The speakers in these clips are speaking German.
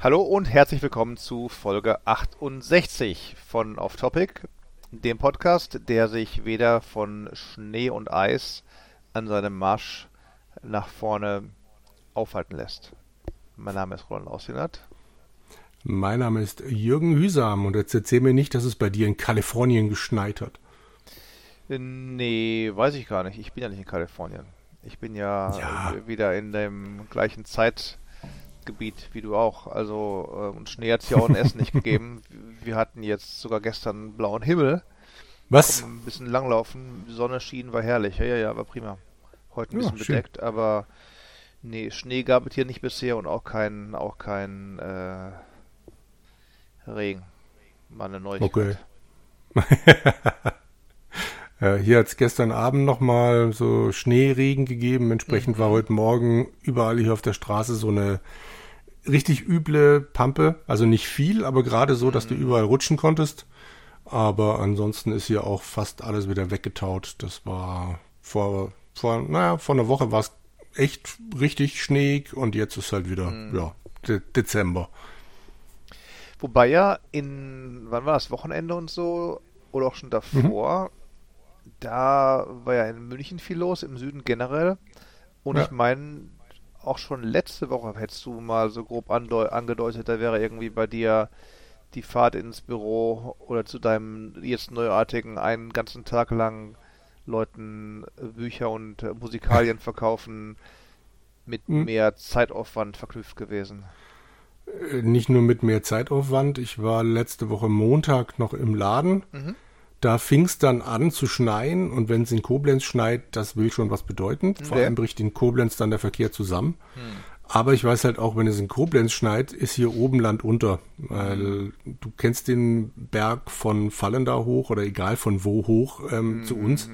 Hallo und herzlich willkommen zu Folge 68 von Off Topic, dem Podcast, der sich weder von Schnee und Eis an seinem Marsch nach vorne aufhalten lässt. Mein Name ist Roland Ausinat. Mein Name ist Jürgen Hüsam und jetzt erzähl mir nicht, dass es bei dir in Kalifornien geschneit hat. Nee, weiß ich gar nicht. Ich bin ja nicht in Kalifornien. Ich bin ja, ja. wieder in dem gleichen Zeit Gebiet, wie du auch. Also, äh, und Schnee hat es ja auch in Essen nicht gegeben. Wir hatten jetzt sogar gestern blauen Himmel. Was? Ein bisschen langlaufen, Sonne schien, war herrlich. Ja, ja, ja, war prima. Heute ein bisschen ja, bedeckt, aber nee, Schnee gab es hier nicht bisher und auch kein, auch kein äh, Regen. Mal eine Neuigkeit. Okay. ja, hier hat es gestern Abend nochmal so Schneeregen gegeben. Entsprechend mhm. war heute Morgen überall hier auf der Straße so eine richtig üble Pampe. Also nicht viel, aber gerade so, dass du mhm. überall rutschen konntest. Aber ansonsten ist hier auch fast alles wieder weggetaut. Das war vor, vor, naja, vor einer Woche war es echt richtig schneeig und jetzt ist halt wieder, mhm. ja, De Dezember. Wobei ja in, wann war das, Wochenende und so, oder auch schon davor, mhm. da war ja in München viel los, im Süden generell. Und ja. ich meine, auch schon letzte Woche hättest du mal so grob angedeutet, da wäre irgendwie bei dir die Fahrt ins Büro oder zu deinem jetzt neuartigen einen ganzen Tag lang Leuten Bücher und Musikalien verkaufen mit hm. mehr Zeitaufwand verknüpft gewesen. Äh, nicht nur mit mehr Zeitaufwand, ich war letzte Woche Montag noch im Laden. Mhm. Da fing es dann an zu schneien und wenn es in Koblenz schneit, das will schon was bedeuten. Okay. Vor allem bricht in Koblenz dann der Verkehr zusammen. Hm. Aber ich weiß halt auch, wenn es in Koblenz schneit, ist hier oben Land unter. Weil hm. du kennst den Berg von Fallen da hoch oder egal von wo hoch ähm, hm. zu uns.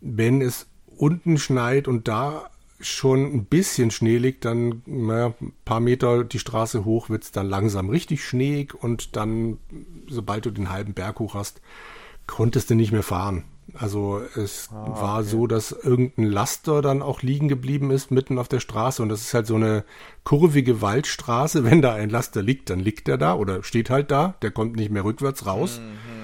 Wenn es unten schneit und da schon ein bisschen Schnee liegt, dann naja, ein paar Meter die Straße hoch wird es dann langsam richtig schneeig und dann, sobald du den halben Berg hoch hast, konntest du nicht mehr fahren. Also es ah, okay. war so, dass irgendein Laster dann auch liegen geblieben ist mitten auf der Straße und das ist halt so eine kurvige Waldstraße. Wenn da ein Laster liegt, dann liegt er da oder steht halt da. Der kommt nicht mehr rückwärts raus. Mhm.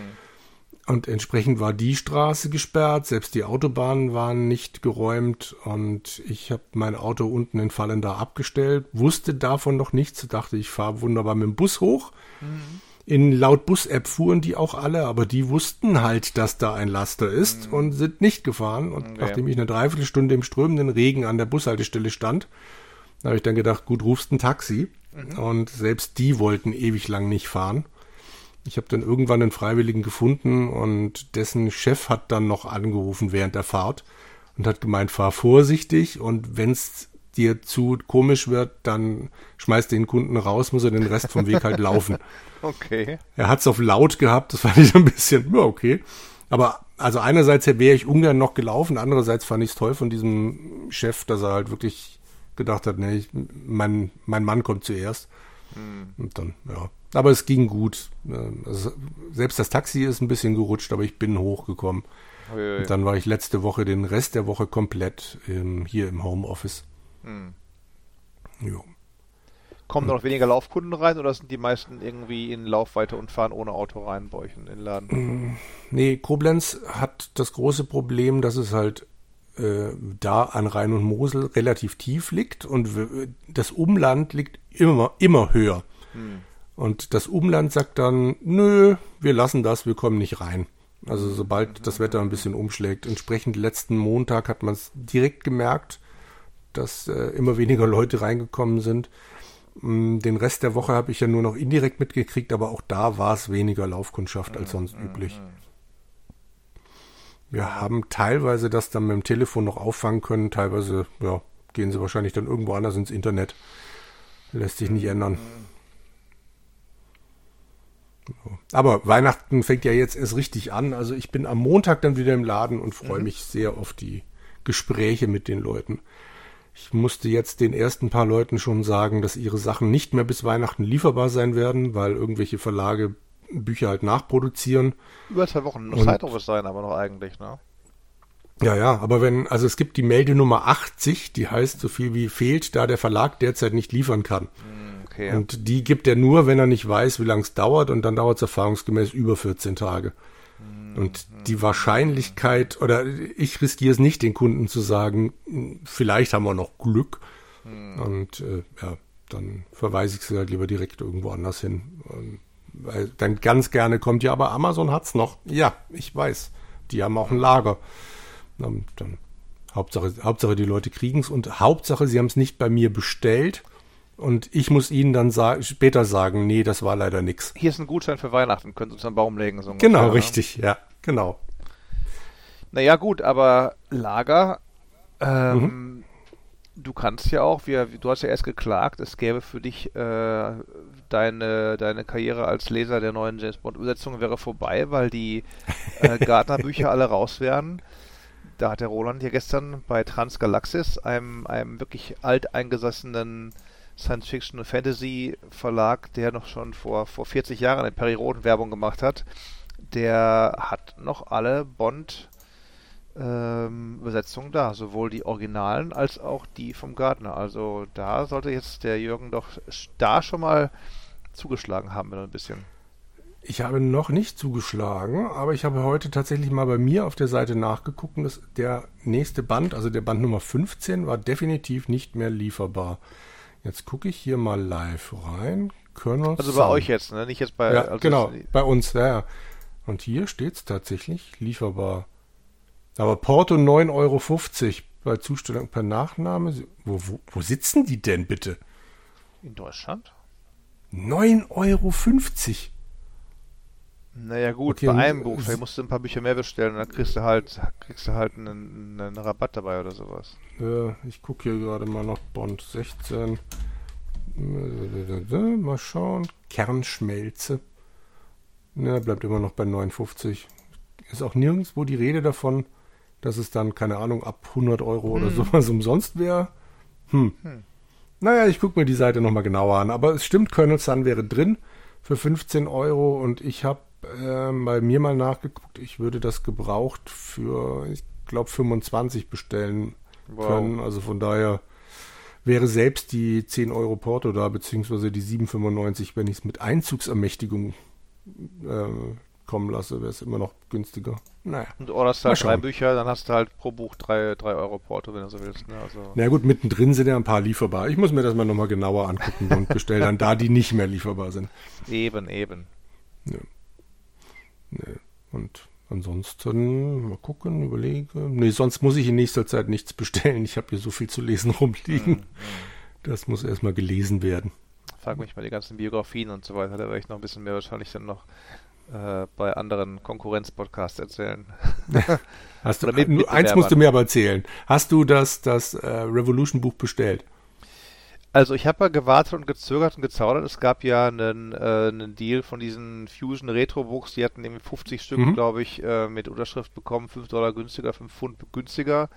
Und entsprechend war die Straße gesperrt, selbst die Autobahnen waren nicht geräumt und ich habe mein Auto unten in Fallenda abgestellt, wusste davon noch nichts, dachte, ich fahre wunderbar mit dem Bus hoch. Mhm in laut Bus-App fuhren die auch alle, aber die wussten halt, dass da ein Laster ist mhm. und sind nicht gefahren. Und okay. nachdem ich eine Dreiviertelstunde im strömenden Regen an der Bushaltestelle stand, habe ich dann gedacht, gut, rufst ein Taxi. Mhm. Und selbst die wollten ewig lang nicht fahren. Ich habe dann irgendwann einen Freiwilligen gefunden und dessen Chef hat dann noch angerufen während der Fahrt und hat gemeint, fahr vorsichtig und wenn's dir zu komisch wird, dann schmeißt den Kunden raus, muss er den Rest vom Weg halt laufen. Okay. Er hat es auf laut gehabt, das fand ich so ein bisschen, ja, okay. Aber also einerseits wäre ich ungern noch gelaufen, andererseits fand ich es toll von diesem Chef, dass er halt wirklich gedacht hat, nee, ich, mein, mein Mann kommt zuerst. Hm. Und dann, ja. Aber es ging gut. Also selbst das Taxi ist ein bisschen gerutscht, aber ich bin hochgekommen. Und dann war ich letzte Woche den Rest der Woche komplett ähm, hier im Homeoffice. Hm. Jo. Kommen da noch weniger Laufkunden rein oder sind die meisten irgendwie in Laufweite und fahren ohne Auto rein bei euch in den Laden? Mm, nee, Koblenz hat das große Problem, dass es halt äh, da an Rhein und Mosel relativ tief liegt und das Umland liegt immer, immer höher. Hm. Und das Umland sagt dann, nö, wir lassen das, wir kommen nicht rein. Also sobald das Wetter ein bisschen umschlägt. Entsprechend letzten Montag hat man es direkt gemerkt, dass äh, immer weniger Leute reingekommen sind. Mm, den Rest der Woche habe ich ja nur noch indirekt mitgekriegt, aber auch da war es weniger Laufkundschaft als sonst üblich. Wir haben teilweise das dann mit dem Telefon noch auffangen können, teilweise ja, gehen sie wahrscheinlich dann irgendwo anders ins Internet. Lässt sich nicht ändern. Aber Weihnachten fängt ja jetzt erst richtig an. Also ich bin am Montag dann wieder im Laden und freue mhm. mich sehr auf die Gespräche mit den Leuten. Ich musste jetzt den ersten paar Leuten schon sagen, dass ihre Sachen nicht mehr bis Weihnachten lieferbar sein werden, weil irgendwelche Verlage Bücher halt nachproduzieren. Über zwei Wochen noch Zeit es sein, aber noch eigentlich, ne? Ja, ja, aber wenn, also es gibt die Meldenummer 80, die heißt so viel wie fehlt, da der Verlag derzeit nicht liefern kann. Hm, okay. Und die gibt er nur, wenn er nicht weiß, wie lange es dauert und dann dauert es erfahrungsgemäß über 14 Tage. Mhm. Und die Wahrscheinlichkeit, oder ich riskiere es nicht, den Kunden zu sagen, vielleicht haben wir noch Glück. Mhm. Und äh, ja, dann verweise ich sie halt lieber direkt irgendwo anders hin. Und, weil dann ganz gerne kommt, ja, aber Amazon hat es noch. Ja, ich weiß. Die haben auch ein Lager. Dann, dann Hauptsache, Hauptsache die Leute kriegen es und Hauptsache sie haben es nicht bei mir bestellt und ich muss ihnen dann sa später sagen, nee, das war leider nichts. Hier ist ein Gutschein für Weihnachten, können Sie uns einen Baum legen. So genau, ungefähr, richtig, ja, genau. Naja gut, aber Lager, ähm, mhm. du kannst ja auch, wir, du hast ja erst geklagt, es gäbe für dich äh, deine, deine Karriere als Leser der neuen James Bond Übersetzung wäre vorbei, weil die äh, Gardner-Bücher alle raus wären. Da hat der Roland ja gestern bei Transgalaxis, einem, einem wirklich alteingesessenen Science-Fiction- und Fantasy-Verlag, der noch schon vor, vor 40 Jahren eine Perry Roden-Werbung gemacht hat, der hat noch alle Bond- ähm, Übersetzungen da, sowohl die Originalen als auch die vom Gardner. Also da sollte jetzt der Jürgen doch da schon mal zugeschlagen haben, wenn ein bisschen. Ich habe noch nicht zugeschlagen, aber ich habe heute tatsächlich mal bei mir auf der Seite nachgeguckt und der nächste Band, also der Band Nummer 15, war definitiv nicht mehr lieferbar. Jetzt gucke ich hier mal live rein. Colonel also bei Sun. euch jetzt, ne? Nicht jetzt bei. Ja, genau, bei uns, ja, ja. Und hier steht es tatsächlich lieferbar. Aber Porto 9,50 Euro bei Zustellung per Nachname. Wo, wo, wo sitzen die denn bitte? In Deutschland? 9,50 Euro. Naja gut, okay, bei einem Buch, vielleicht musst du ein paar Bücher mehr bestellen und dann kriegst du halt, kriegst du halt einen, einen Rabatt dabei oder sowas. Ja, ich gucke hier gerade mal noch Bond 16. Mal schauen. Kernschmelze. Ne, bleibt immer noch bei 59. Ist auch nirgendwo die Rede davon, dass es dann, keine Ahnung, ab 100 Euro hm. oder sowas umsonst wäre. Hm. hm. Naja, ich gucke mir die Seite nochmal genauer an. Aber es stimmt, Colonel Sun wäre drin für 15 Euro und ich habe äh, bei mir mal nachgeguckt. Ich würde das gebraucht für, ich glaube, 25 bestellen wow. können. Also von daher wäre selbst die 10 Euro Porto da, beziehungsweise die 7,95, wenn ich es mit Einzugsermächtigung äh, kommen lasse, wäre es immer noch günstiger. Naja. Und orderst halt drei Bücher, dann hast du halt pro Buch 3, Euro Porto, wenn du so willst. Ne? Also Na gut, mittendrin sind ja ein paar lieferbar. Ich muss mir das mal nochmal genauer angucken und bestelle dann da, die nicht mehr lieferbar sind. Eben, eben. Ja. Nee. Und ansonsten mal gucken, überlege. Nee, sonst muss ich in nächster Zeit nichts bestellen. Ich habe hier so viel zu lesen rumliegen. Mhm. Das muss erstmal gelesen werden. Frag mich mal die ganzen Biografien und so weiter, da werde ich noch ein bisschen mehr wahrscheinlich dann noch äh, bei anderen Konkurrenz-Podcasts erzählen. Hast du, mit, eins musst du mir aber erzählen. Hast du das, das äh, Revolution-Buch bestellt? Also ich habe ja gewartet und gezögert und gezaudert. Es gab ja einen, äh, einen Deal von diesen Fusion Retro Books. Die hatten nämlich 50 Stück, mhm. glaube ich, äh, mit Unterschrift bekommen. 5 Dollar günstiger, 5 Pfund günstiger.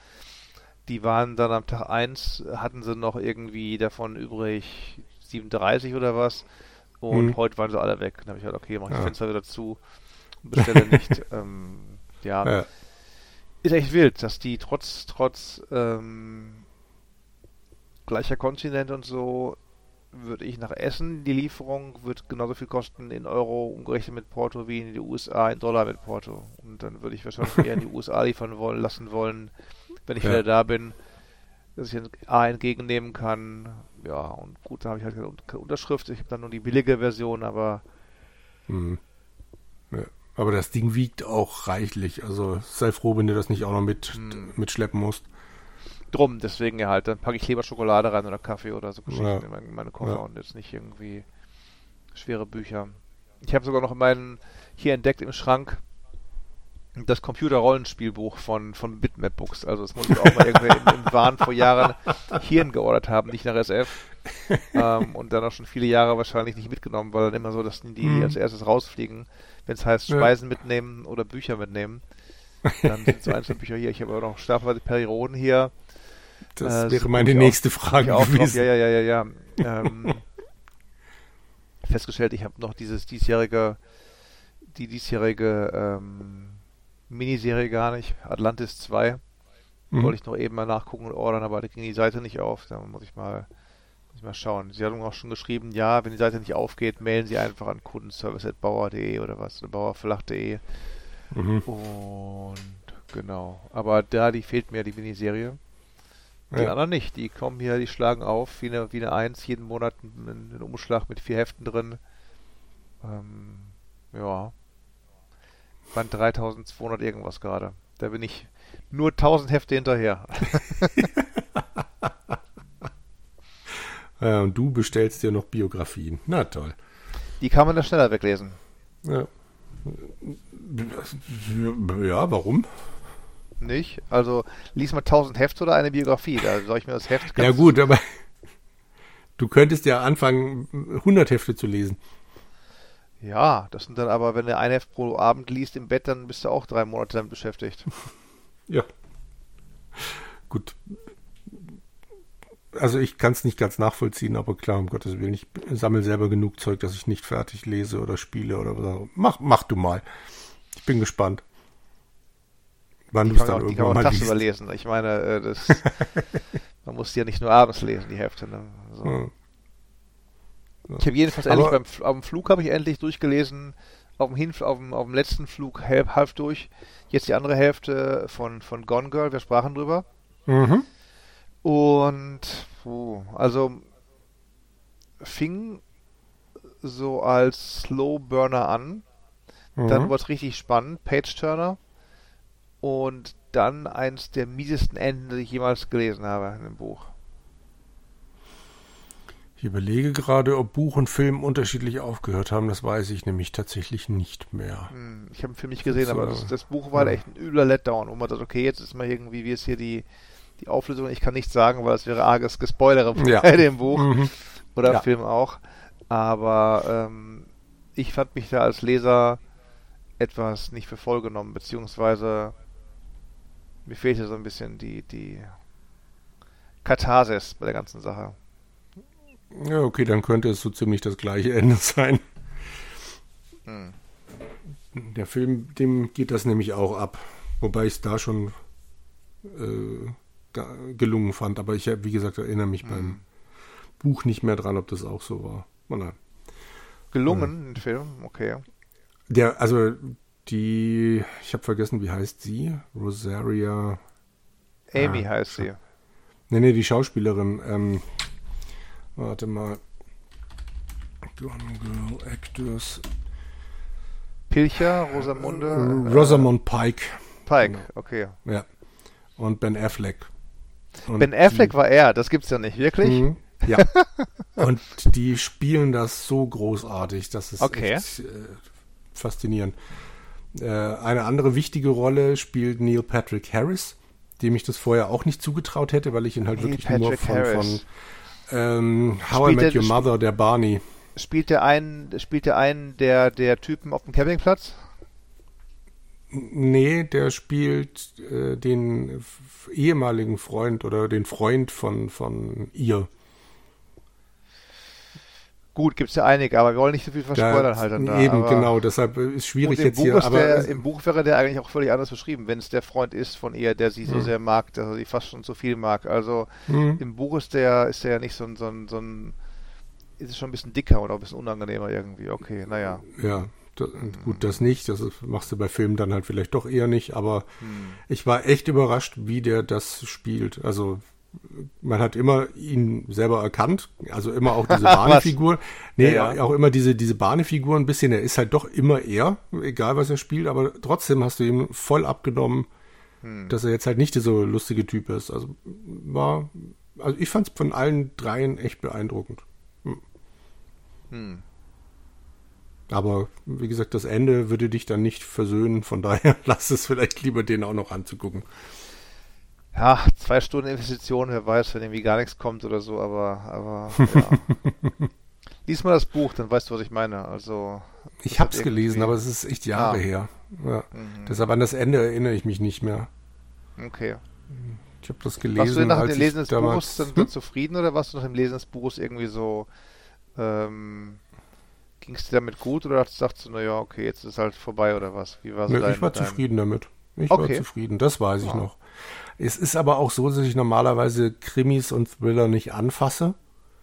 Die waren dann am Tag 1, hatten sie noch irgendwie davon übrig 37 oder was. Und mhm. heute waren sie alle weg. Dann habe ich halt, okay, mach ich ja. Fenster wieder zu bestelle nicht. ähm, ja. ja. Ist echt wild, dass die trotz, trotz ähm, gleicher Kontinent und so, würde ich nach Essen, die Lieferung wird genauso viel kosten in Euro umgerechnet mit Porto wie in die USA in Dollar mit Porto. Und dann würde ich wahrscheinlich eher in die USA liefern wollen, lassen wollen, wenn ich ja. wieder da bin, dass ich ein A entgegennehmen kann. Ja, und gut, da habe ich halt keine Unterschrift. Ich habe dann nur die billige Version, aber. Mhm. Ja. Aber das Ding wiegt auch reichlich. Also sei froh, wenn du das nicht auch noch mit, mhm. mitschleppen musst drum, deswegen ja halt, dann packe ich lieber Schokolade rein oder Kaffee oder so Geschichten ja. in meine, meine Koffer ja. und jetzt nicht irgendwie schwere Bücher. Ich habe sogar noch meinen hier entdeckt im Schrank das Computer-Rollenspielbuch von, von Bitmap Books. Also das muss ich auch mal irgendwie im, im Wahn vor Jahren hierhin geordert haben, nicht nach SF. ähm, und dann auch schon viele Jahre wahrscheinlich nicht mitgenommen, weil dann immer so, dass die mhm. als erstes rausfliegen, wenn es heißt Speisen ja. mitnehmen oder Bücher mitnehmen. Dann sind so einzelne Bücher hier. Ich habe auch noch Stapel Perioden hier. Das äh, wäre meine nächste Frage gewesen. Drauf. Ja, ja, ja, ja, ja. ähm, festgestellt, ich habe noch dieses diesjährige, die diesjährige ähm, Miniserie gar nicht, Atlantis 2. Mhm. Wollte ich noch eben mal nachgucken und ordern, aber da ging die Seite nicht auf. Da muss ich mal Mal schauen. Sie haben auch schon geschrieben, ja, wenn die Seite nicht aufgeht, mailen Sie einfach an kundenservice.bauer.de oder was, bauerverlag.de. Mhm. Und genau. Aber da, die fehlt mir, die Miniserie. Die ja. anderen nicht. Die kommen hier, die schlagen auf, wie eine, wie eine Eins, jeden Monat einen, Umschlag mit vier Heften drin. Ähm, ja. Band 3200 irgendwas gerade. Da bin ich nur 1000 Hefte hinterher. ja, und du bestellst dir noch Biografien. Na toll. Die kann man da schneller weglesen. Ja. Ja, warum? Nicht? Also lies mal 1000 Hefte oder eine Biografie. Da soll ich mir das Heft. Ja gut, aber du könntest ja anfangen, 100 Hefte zu lesen. Ja, das sind dann aber, wenn du ein Heft pro Abend liest im Bett, dann bist du auch drei Monate damit beschäftigt. Ja. Gut. Also ich kann es nicht ganz nachvollziehen, aber klar, um Gottes Willen, ich sammle selber genug Zeug, dass ich nicht fertig lese oder spiele oder was. Mach, mach du mal. Ich bin gespannt. Wann du es dann auch, irgendwann mal liest. lesen. Ich meine, äh, das, man muss die ja nicht nur abends lesen, die Hefte. Ne? So. Hm. Ich habe jedenfalls endlich beim auf dem Flug habe ich endlich durchgelesen, auf dem Hinf auf dem, auf dem letzten Flug halb, halb durch. Jetzt die andere Hälfte von, von Gone Girl, wir sprachen drüber. Mhm. Und puh, also fing so als Slow Burner an. Mhm. Dann wurde es richtig spannend, Page Turner. Und dann eins der miesesten Enden, die ich jemals gelesen habe in dem Buch. Ich überlege gerade, ob Buch und Film unterschiedlich aufgehört haben. Das weiß ich nämlich tatsächlich nicht mehr. Hm, ich habe den Film nicht gesehen, aber das, das Buch war ja. echt ein übler Letdown, wo man sagt, okay, jetzt ist mal irgendwie, wie ist hier die, die Auflösung. Ich kann nichts sagen, weil es wäre arges Gespoilere ja. bei dem Buch. Mhm. Oder ja. Film auch. Aber ähm, ich fand mich da als Leser etwas nicht für voll genommen, beziehungsweise mir fehlte so ein bisschen die, die Katharsis bei der ganzen Sache. Ja, okay, dann könnte es so ziemlich das gleiche Ende sein. Hm. Der Film, dem geht das nämlich auch ab. Wobei ich es da schon äh, gelungen fand. Aber ich, wie gesagt, erinnere mich hm. beim Buch nicht mehr dran, ob das auch so war. Oh nein. Gelungen, ein Film, okay. Der, also die, ich habe vergessen, wie heißt sie? Rosaria. Amy ah, heißt sie. Nee, nee, die Schauspielerin. Ähm, Warte mal. Gone Girl Actors. Pilcher, Rosamunde. Äh, Rosamund Pike. Pike, genau. okay. Ja. Und Ben Affleck. Und ben Affleck die, war er, das gibt's ja nicht, wirklich? Mh, ja. Und die spielen das so großartig, das ist okay. echt äh, faszinierend. Äh, eine andere wichtige Rolle spielt Neil Patrick Harris, dem ich das vorher auch nicht zugetraut hätte, weil ich ihn halt Neil wirklich Patrick nur von, von ähm, How spielt I Met der, Your Mother, der Barney. Spielt der einen, spielt der einen der, der Typen auf dem Campingplatz? Nee, der spielt äh, den ehemaligen Freund oder den Freund von, von ihr. Gut, gibt es ja einige, aber wir wollen nicht so viel verspoilern halt dann da. Eben, aber genau, deshalb ist schwierig jetzt Buch hier. aber der, Im Buch wäre der eigentlich auch völlig anders beschrieben, wenn es der Freund ist von ihr, der sie so hm. sehr mag, dass er sie fast schon zu viel mag. Also hm. im Buch ist der, ist der ja nicht so ein, so ein, so ein, ist es schon ein bisschen dicker oder ein bisschen unangenehmer irgendwie. Okay, naja. Ja, das, gut, das nicht. Das machst du bei Filmen dann halt vielleicht doch eher nicht, aber hm. ich war echt überrascht, wie der das spielt. Also man hat immer ihn selber erkannt, also immer auch diese Barney-Figur. nee, ja, ja. auch immer diese, diese Barney-Figur ein bisschen, er ist halt doch immer er, egal was er spielt, aber trotzdem hast du ihm voll abgenommen, hm. dass er jetzt halt nicht dieser lustige Typ ist. Also war, also ich fand es von allen dreien echt beeindruckend. Hm. Hm. Aber wie gesagt, das Ende würde dich dann nicht versöhnen, von daher lass es vielleicht lieber den auch noch anzugucken ja, zwei Stunden Investition, wer weiß, wenn irgendwie gar nichts kommt oder so, aber, aber ja. Lies mal das Buch, dann weißt du, was ich meine. Also. Ich hab's gelesen, aber es ist echt Jahre ah. her. Ja. Mhm. Deshalb an das Ende erinnere ich mich nicht mehr. Okay. Ich habe das gelesen. Warst du nach dem Lesen des Buches dann, hm? zufrieden oder warst du nach dem Lesen des Buches irgendwie so, ähm, ging es dir damit gut oder sagst du, naja, okay, jetzt ist halt vorbei oder was? Wie war so nee, dein, Ich war dein... zufrieden damit. Ich okay. war zufrieden, das weiß ich oh. noch. Es ist aber auch so, dass ich normalerweise Krimis und Thriller nicht anfasse.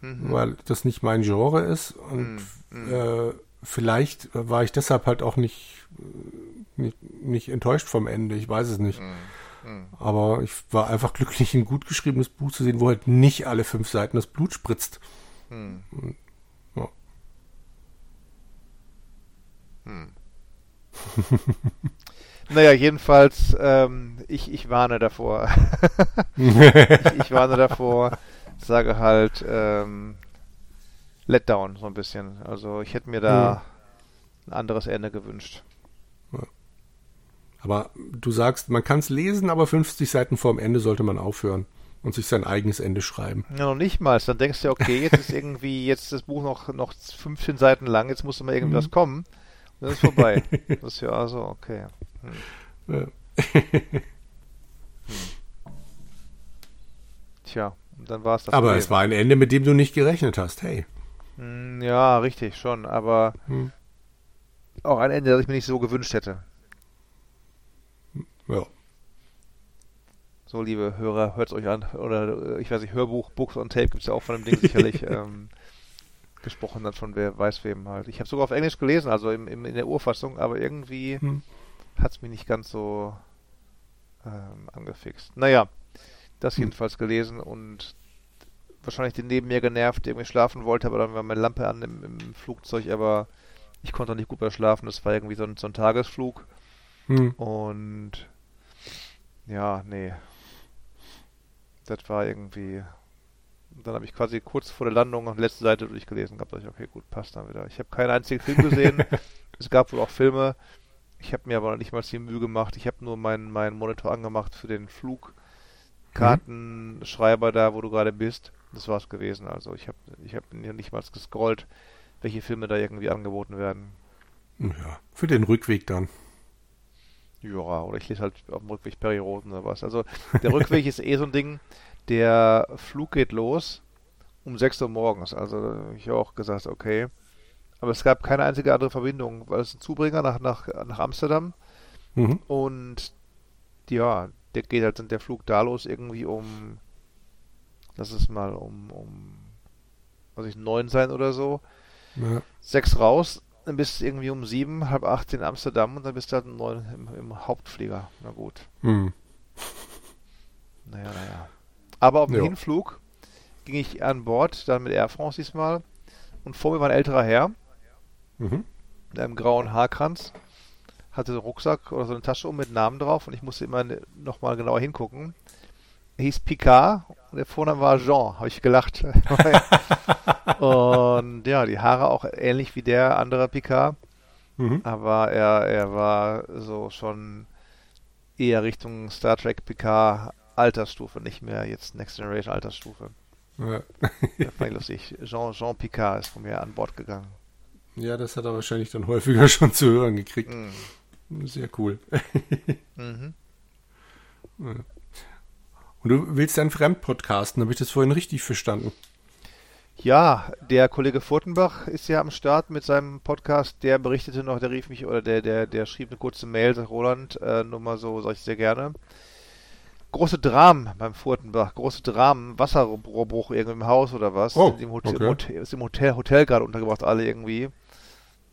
mhm. weil das nicht mein Genre ist und mhm. äh, vielleicht war ich deshalb halt auch nicht, nicht, nicht enttäuscht vom Ende, ich weiß es nicht. Mhm. mhm. Aber ich war einfach glücklich, ein gut geschriebenes Buch zu sehen, wo halt nicht alle fünf Seiten das Blut spritzt. Mhm. Ja. Naja, jedenfalls, ähm, ich, ich warne davor. ich, ich, warne davor, sage halt, ähm, Letdown so ein bisschen. Also ich hätte mir da ein anderes Ende gewünscht. Aber du sagst, man kann es lesen, aber 50 Seiten vorm Ende sollte man aufhören und sich sein eigenes Ende schreiben. Ja, noch nicht mal. Dann denkst du, okay, jetzt ist irgendwie, jetzt das Buch noch, noch 15 Seiten lang, jetzt muss mal irgendwas mhm. kommen. Und dann ist vorbei. das ist ja also, okay. Ja. Tja, dann war es das. Aber Problem. es war ein Ende, mit dem du nicht gerechnet hast, hey. Hm, ja, richtig, schon, aber hm. auch ein Ende, das ich mir nicht so gewünscht hätte. Ja. So, liebe Hörer, hört es euch an. Oder ich weiß nicht, Hörbuch, Books on Tape gibt es ja auch von dem Ding sicherlich. ähm, gesprochen dann von wer weiß wem halt. Ich habe sogar auf Englisch gelesen, also im, im, in der Urfassung, aber irgendwie hm. Hat es mich nicht ganz so ähm, angefixt. Naja, das hm. jedenfalls gelesen und wahrscheinlich den neben mir genervt, der irgendwie schlafen wollte, aber dann war meine Lampe an im, im Flugzeug, aber ich konnte nicht gut mehr schlafen. Das war irgendwie so ein, so ein Tagesflug. Hm. Und ja, nee. Das war irgendwie. Dann habe ich quasi kurz vor der Landung auf der letzten Seite durchgelesen gehabt. Ich, okay, gut, passt dann wieder. Ich habe keinen einzigen Film gesehen. es gab wohl auch Filme. Ich habe mir aber noch nicht mal die Mühe gemacht. Ich habe nur meinen, meinen Monitor angemacht für den Flugkartenschreiber mhm. da, wo du gerade bist. Das war's gewesen. Also ich habe ich hab nicht mal gescrollt, welche Filme da irgendwie angeboten werden. Ja, für den Rückweg dann. Ja, oder ich lese halt auf dem Rückweg Perioden oder was. Also der Rückweg ist eh so ein Ding, der Flug geht los um 6 Uhr morgens. Also ich habe auch gesagt, okay. Aber es gab keine einzige andere Verbindung, weil es ein Zubringer nach, nach, nach Amsterdam. Mhm. Und ja, der geht halt der Flug da los irgendwie um lass es mal um, um was ich, neun sein oder so. Ja. Sechs raus, dann bist du irgendwie um sieben, halb acht in Amsterdam und dann bist du halt neun im, im Hauptflieger. Na gut. Hm. Naja, naja. Aber auf dem ja. Hinflug ging ich an Bord, dann mit Air France diesmal. Und vor mir war ein älterer Herr. Mhm. Mit einem grauen Haarkranz. Hatte einen Rucksack oder so eine Tasche um mit Namen drauf und ich musste immer nochmal genauer hingucken hieß Picard und der Vorname war Jean, habe ich gelacht. und ja, die Haare auch ähnlich wie der andere Picard. Mhm. Aber er, er war so schon eher Richtung Star Trek Picard Altersstufe, nicht mehr jetzt Next Generation Altersstufe. Ja. das fand ich lustig. Jean, Jean Picard ist von mir an Bord gegangen. Ja, das hat er wahrscheinlich dann häufiger schon zu hören gekriegt. Mhm. Sehr cool. mhm. Ja. Und du willst einen Fremdpodcasten, habe ich das vorhin richtig verstanden? Ja, der Kollege Furtenbach ist ja am Start mit seinem Podcast. Der berichtete noch, der rief mich oder der, der, der schrieb eine kurze Mail, sagt Roland, äh, nur mal so, sag ich sehr gerne. Große Dramen beim Furtenbach, große Dramen, Wasserrohrbruch irgendwie im Haus oder was. Oh, im Hotel, okay. Hotel, ist im Hotel, Hotel gerade untergebracht, alle irgendwie.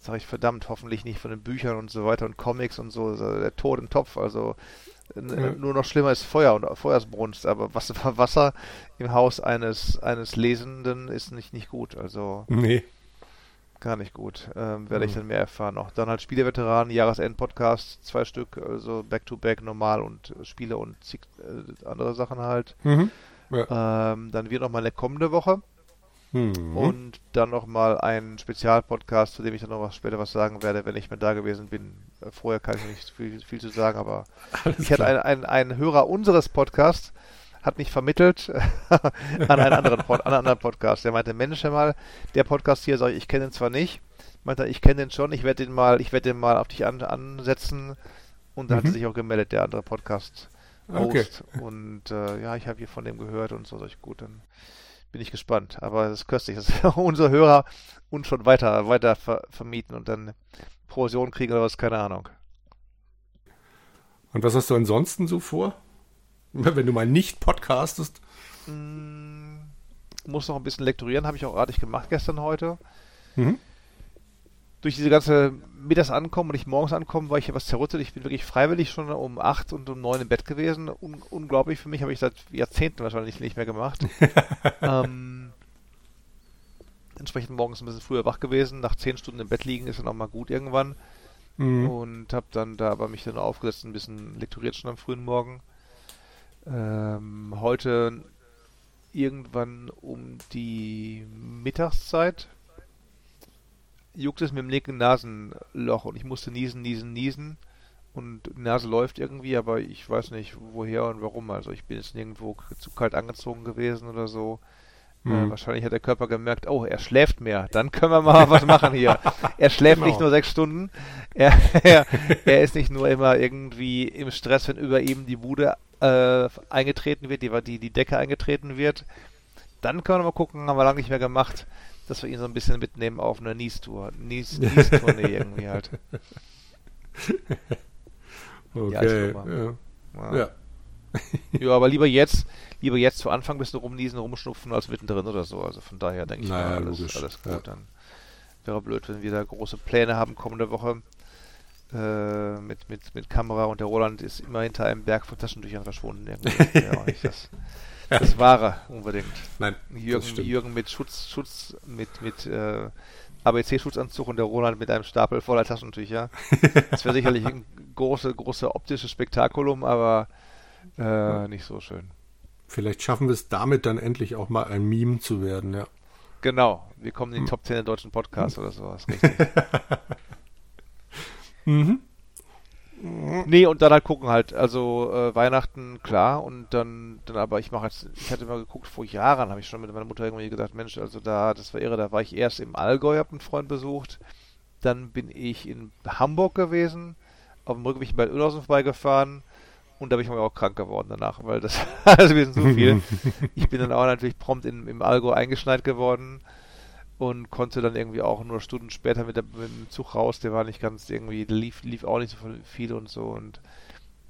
Sag ich verdammt, hoffentlich nicht von den Büchern und so weiter und Comics und so, der Tod im Topf. Also ja. Nur noch schlimmer ist Feuer und Feuersbrunst, aber Wasser, Wasser im Haus eines, eines Lesenden ist nicht, nicht gut. Also. Nee. Gar nicht gut. Ähm, werde mhm. ich dann mehr erfahren noch. Dann halt Spieleveteranen, Jahresend-Podcast, zwei Stück, also Back-to-Back, normal und Spiele und zig, äh, andere Sachen halt. Mhm. Ja. Ähm, dann wird noch mal eine kommende Woche. Mhm. Und dann nochmal ein Spezialpodcast, zu dem ich dann noch was, später was sagen werde, wenn ich mehr da gewesen bin. Äh, vorher kann ich nicht viel, viel zu sagen, aber Alles ich hatte einen, einen, einen Hörer unseres Podcasts, hat mich vermittelt an einen anderen, Pod, an einen anderen Podcast. Der meinte, Mensch, mal, der Podcast hier, sag ich, ich kenne ihn zwar nicht, meinte, ich kenne den schon, ich werde den mal, ich werde den mal auf dich an, ansetzen. Und da mhm. hat sich auch gemeldet, der andere Podcast. Host. Okay. Und äh, ja, ich habe hier von dem gehört und so, sag ich, gut, dann bin ich gespannt. Aber es ist köstlich, dass unsere Hörer uns schon weiter, weiter ver vermieten und dann Provision kriegen oder was, keine Ahnung. Und was hast du ansonsten so vor? Wenn du mal nicht podcastest? Mm, muss noch ein bisschen lektorieren, habe ich auch artig gemacht gestern, heute. Mhm. Durch diese ganze mittags ankommen und ich morgens ankommen, war ich etwas zerrüttet. Ich bin wirklich freiwillig schon um 8 und um 9 im Bett gewesen. Un unglaublich für mich, habe ich seit Jahrzehnten wahrscheinlich nicht mehr gemacht. ähm, entsprechend morgens ein bisschen früher wach gewesen. Nach 10 Stunden im Bett liegen ist dann auch mal gut irgendwann. Mhm. Und habe dann da aber mich dann aufgesetzt, ein bisschen lektoriert schon am frühen Morgen. Ähm, heute irgendwann um die Mittagszeit juckt es mit dem linken Nasenloch und ich musste niesen, niesen, niesen und die Nase läuft irgendwie, aber ich weiß nicht woher und warum. Also ich bin jetzt nirgendwo zu kalt angezogen gewesen oder so. Äh, mhm. Äh, wahrscheinlich hat der Körper gemerkt, oh, er schläft mehr. Dann können wir mal was machen hier. Er schläft genau. nicht nur sechs Stunden. Er, er, er, ist nicht nur immer irgendwie im Stress, wenn über ihm die Bude äh, eingetreten wird, die, die, die Decke eingetreten wird. Dann können wir mal gucken, haben wir lange nicht mehr gemacht, dass wir ihn so ein bisschen mitnehmen auf eine Nies-Tour. Nies-Tournee irgendwie halt. Okay. Ja, ja. ja. ja, aber lieber jetzt, lieber jetzt zu Anfang ein bisschen rumniesen, rumschnupfen als mittendrin oder so. Also von daher denke ich naja, mal, alles, alles gut. Ja. Dann wäre blöd, wenn wir da große Pläne haben kommende Woche äh, mit, mit, mit Kamera und der Roland ist immer hinter einem Berg von Taschentüchern verschwunden. Irgendwie. ja, nicht das, das Wahre unbedingt. Nein. Jürgen, Jürgen mit Schutz, Schutz, mit, mit äh, ABC-Schutzanzug und der Roland mit einem Stapel voller Taschentücher. Das wäre sicherlich ein große, große optisches Spektakulum, aber äh, nicht so schön. Vielleicht schaffen wir es damit dann endlich auch mal ein Meme zu werden, ja. Genau, wir kommen in die hm. Top 10 der deutschen Podcasts oder sowas, richtig. mhm. Nee, und dann halt gucken halt, also äh, Weihnachten, klar, und dann, dann aber ich mache jetzt, ich hatte mal geguckt, vor Jahren habe ich schon mit meiner Mutter irgendwie gesagt, Mensch, also da, das war irre, da war ich erst im Allgäu, habe einen Freund besucht, dann bin ich in Hamburg gewesen, auf dem Rückweg bei Ölhausen vorbeigefahren, und da bin ich auch krank geworden danach, weil das also wir sind so viel. Ich bin dann auch natürlich prompt in, im Algo eingeschneit geworden und konnte dann irgendwie auch nur Stunden später mit, der, mit dem Zug raus. Der war nicht ganz irgendwie, lief, lief auch nicht so viel und so und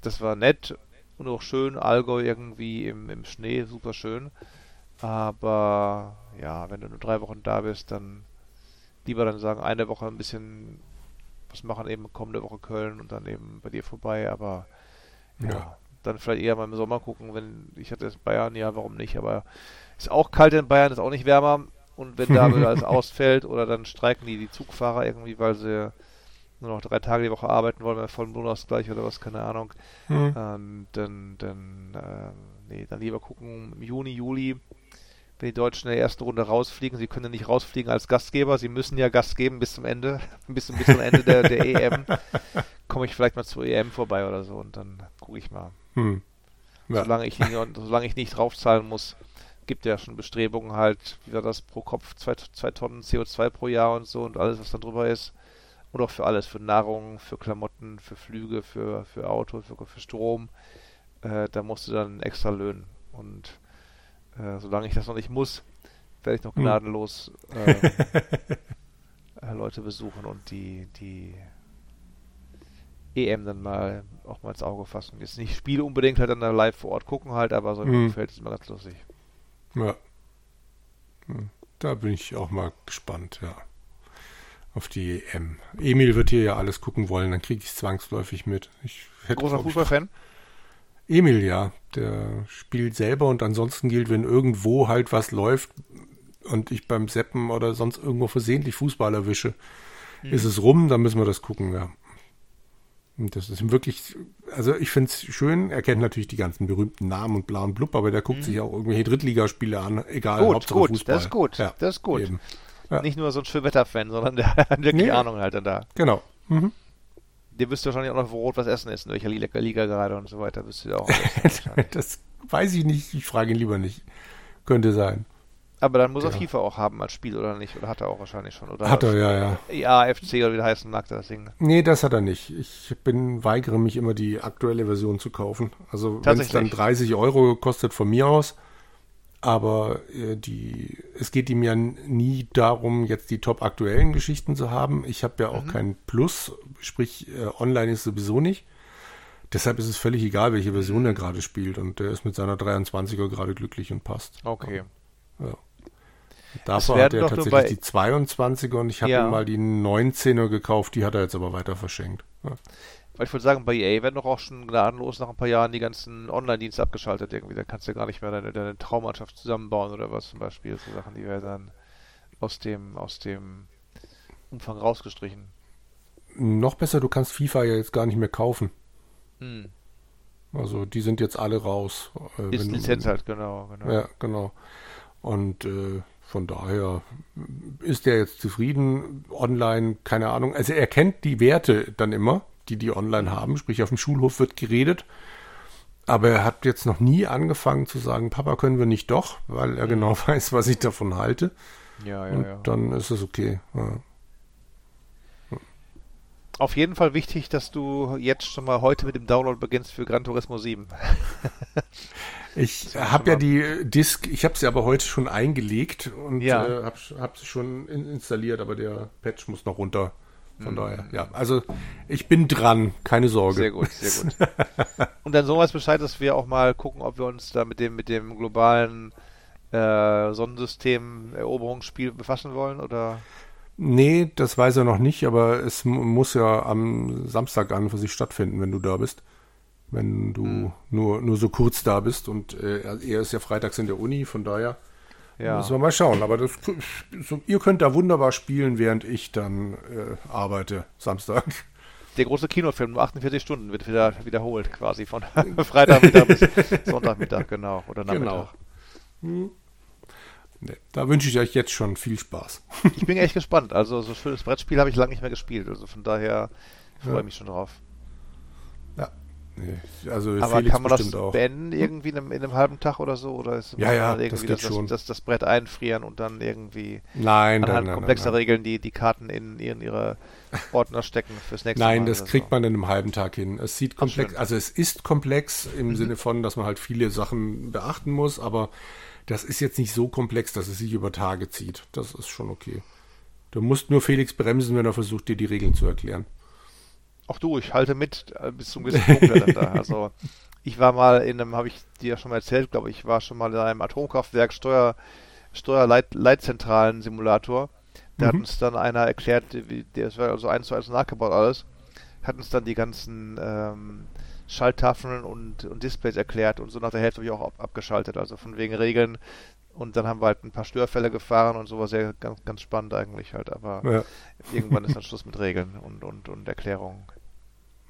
das war nett und auch schön. Allgäu irgendwie im, im Schnee, super schön. Aber ja, wenn du nur drei Wochen da bist, dann lieber dann sagen, eine Woche ein bisschen was machen, eben kommende Woche Köln und dann eben bei dir vorbei, aber ja. Dann vielleicht eher mal im Sommer gucken, wenn ich hatte jetzt Bayern, ja, warum nicht, aber ist auch kalt in Bayern, ist auch nicht wärmer und wenn da alles ausfällt oder dann streiken die die Zugfahrer irgendwie, weil sie nur noch drei Tage die Woche arbeiten wollen, mit vollem Lohnausgleich oder was, keine Ahnung. Mhm. Ähm, dann, dann, äh, nee, dann lieber gucken im Juni, Juli, wenn die Deutschen in der ersten Runde rausfliegen. Sie können ja nicht rausfliegen als Gastgeber, sie müssen ja Gast geben bis zum Ende, bis zum, bis zum Ende der, der EM. Komme ich vielleicht mal zur EM vorbei oder so und dann gucke ich mal. Hm. Ja. Solange, ich nicht, solange ich nicht draufzahlen muss, gibt ja schon Bestrebungen halt, wie war das pro Kopf, zwei, zwei Tonnen CO2 pro Jahr und so und alles, was dann drüber ist. Und auch für alles, für Nahrung, für Klamotten, für Flüge, für, für Auto, für, für Strom. Äh, da musst du dann extra löhnen. Und äh, solange ich das noch nicht muss, werde ich noch hm. gnadenlos äh, Leute besuchen und die, die EM dann mal auch mal ins Auge fassen. Jetzt nicht Spiele unbedingt halt dann da live vor Ort gucken halt, aber so im mhm. Umfeld ist immer ganz lustig. Ja. Hm. Da bin ich auch mal gespannt, ja. Auf die EM. Emil wird hier ja alles gucken wollen, dann kriege ich es zwangsläufig mit. Ich hätte, Großer Fußballfan? Emil, ja. Der spielt selber und ansonsten gilt, wenn irgendwo halt was läuft und ich beim Seppen oder sonst irgendwo versehentlich Fußball erwische, hm. ist es rum, dann müssen wir das gucken, ja. Das ist wirklich, also ich finde es schön, er kennt natürlich die ganzen berühmten Namen und bla und blub, aber der guckt mhm. sich auch irgendwelche Drittligaspiele an, egal, gut, Hauptsache gut, Fußball. Das ist gut, ja, das ist gut. Ja. Nicht nur so ein Schönwetter-Fan, sondern der hat wirklich nee. Ahnung halt dann da. Genau. Mhm. Der wüsste wahrscheinlich auch noch, wo Rot was essen ist, in welcher Liga, Liga gerade und so weiter, wüsste er auch. das weiß ich nicht, ich frage ihn lieber nicht. Könnte sein. Aber dann muss er FIFA auch haben als Spiel, oder nicht? Oder hat er auch wahrscheinlich schon, oder? Hat er, ja, ja. Ja, FC oder wie heißen mag, das Ding. Nee, das hat er nicht. Ich bin, weigere mich immer, die aktuelle Version zu kaufen. Also, wenn es dann 30 Euro kostet von mir aus. Aber äh, die, es geht ihm ja nie darum, jetzt die top aktuellen Geschichten zu haben. Ich habe ja auch mhm. kein Plus, sprich, äh, online ist sowieso nicht. Deshalb ist es völlig egal, welche Version er gerade spielt. Und der ist mit seiner 23er gerade glücklich und passt. Okay. Ja. Davor hat er tatsächlich bei... die 22er und ich habe ja. mal die 19er gekauft, die hat er jetzt aber weiter verschenkt. Ja. Weil ich wollte sagen, bei EA werden doch auch schon gnadenlos nach ein paar Jahren die ganzen Online-Dienste abgeschaltet irgendwie. Da kannst du gar nicht mehr deine, deine Traummannschaft zusammenbauen oder was zum Beispiel. So Sachen, die werden dann aus dem, aus dem Umfang rausgestrichen. Noch besser, du kannst FIFA ja jetzt gar nicht mehr kaufen. Hm. Also die sind jetzt alle raus. Äh, Ist Lizenz halt, genau, genau. Ja, genau. Und äh, von daher ist er jetzt zufrieden. Online, keine Ahnung. Also er kennt die Werte dann immer, die die online haben. Sprich, auf dem Schulhof wird geredet. Aber er hat jetzt noch nie angefangen zu sagen, Papa, können wir nicht doch, weil er mhm. genau weiß, was ich davon halte. Ja, ja, Und ja. dann ist es okay. Ja. Auf jeden Fall wichtig, dass du jetzt schon mal heute mit dem Download beginnst für Gran Turismo 7. ich habe ja die Disk, ich habe sie aber heute schon eingelegt und ja. äh, habe hab sie schon in, installiert, aber der Patch muss noch runter. Von mhm. daher, ja. Also ich bin dran, keine Sorge. Sehr gut, sehr gut. und dann so was Bescheid, dass wir auch mal gucken, ob wir uns da mit dem, mit dem globalen äh, Sonnensystem Eroberungsspiel befassen wollen oder? Nee, das weiß er noch nicht, aber es muss ja am Samstag an für sich stattfinden, wenn du da bist. Wenn du hm. nur, nur so kurz da bist und äh, er ist ja freitags in der Uni, von daher ja. müssen wir mal schauen. Aber das, so, ihr könnt da wunderbar spielen, während ich dann äh, arbeite Samstag. Der große Kinofilm, 48 Stunden, wird wieder wiederholt quasi von Freitagmittag bis Sonntagmittag, genau, oder Nachmittag. Genau. Hm. Nee, da wünsche ich euch jetzt schon viel Spaß. ich bin echt gespannt. Also so ein schönes Brettspiel habe ich lange nicht mehr gespielt. Also von daher freue ich ja. mich schon drauf. Nee, also Aber Felix kann man das auch. beenden irgendwie in einem, in einem, halben Tag oder so? Oder ist ja, ja, irgendwie das, das, das, das, Brett einfrieren und dann irgendwie nein, anhand nein, komplexer nein. Regeln die, die Karten in, in ihre Ordner stecken fürs nächste nein, Mal? Nein, das kriegt so. man in einem halben Tag hin. Es sieht komplex, also es ist komplex im mhm. Sinne von, dass man halt viele Sachen beachten muss, aber das ist jetzt nicht so komplex, dass es sich über Tage zieht. Das ist schon okay. Du musst nur Felix bremsen, wenn er versucht, dir die Regeln zu erklären. Auch du, ich halte mit äh, bis zum gewissen Punkt da. Also ich war mal in einem, habe ich dir ja schon mal erzählt, glaube ich, war schon mal in einem Atomkraftwerk Steuer, Steuerleitzentralen-Simulator. Da mhm. hat uns dann einer erklärt, wie, der war also eins zu eins nachgebaut alles, hat uns dann die ganzen ähm, Schalttafeln und, und Displays erklärt und so nach der Hälfte habe ich auch ab, abgeschaltet, also von wegen Regeln. Und dann haben wir halt ein paar Störfälle gefahren und so war sehr ganz, ganz spannend eigentlich halt, aber ja. irgendwann ist dann Schluss mit Regeln und, und, und Erklärungen.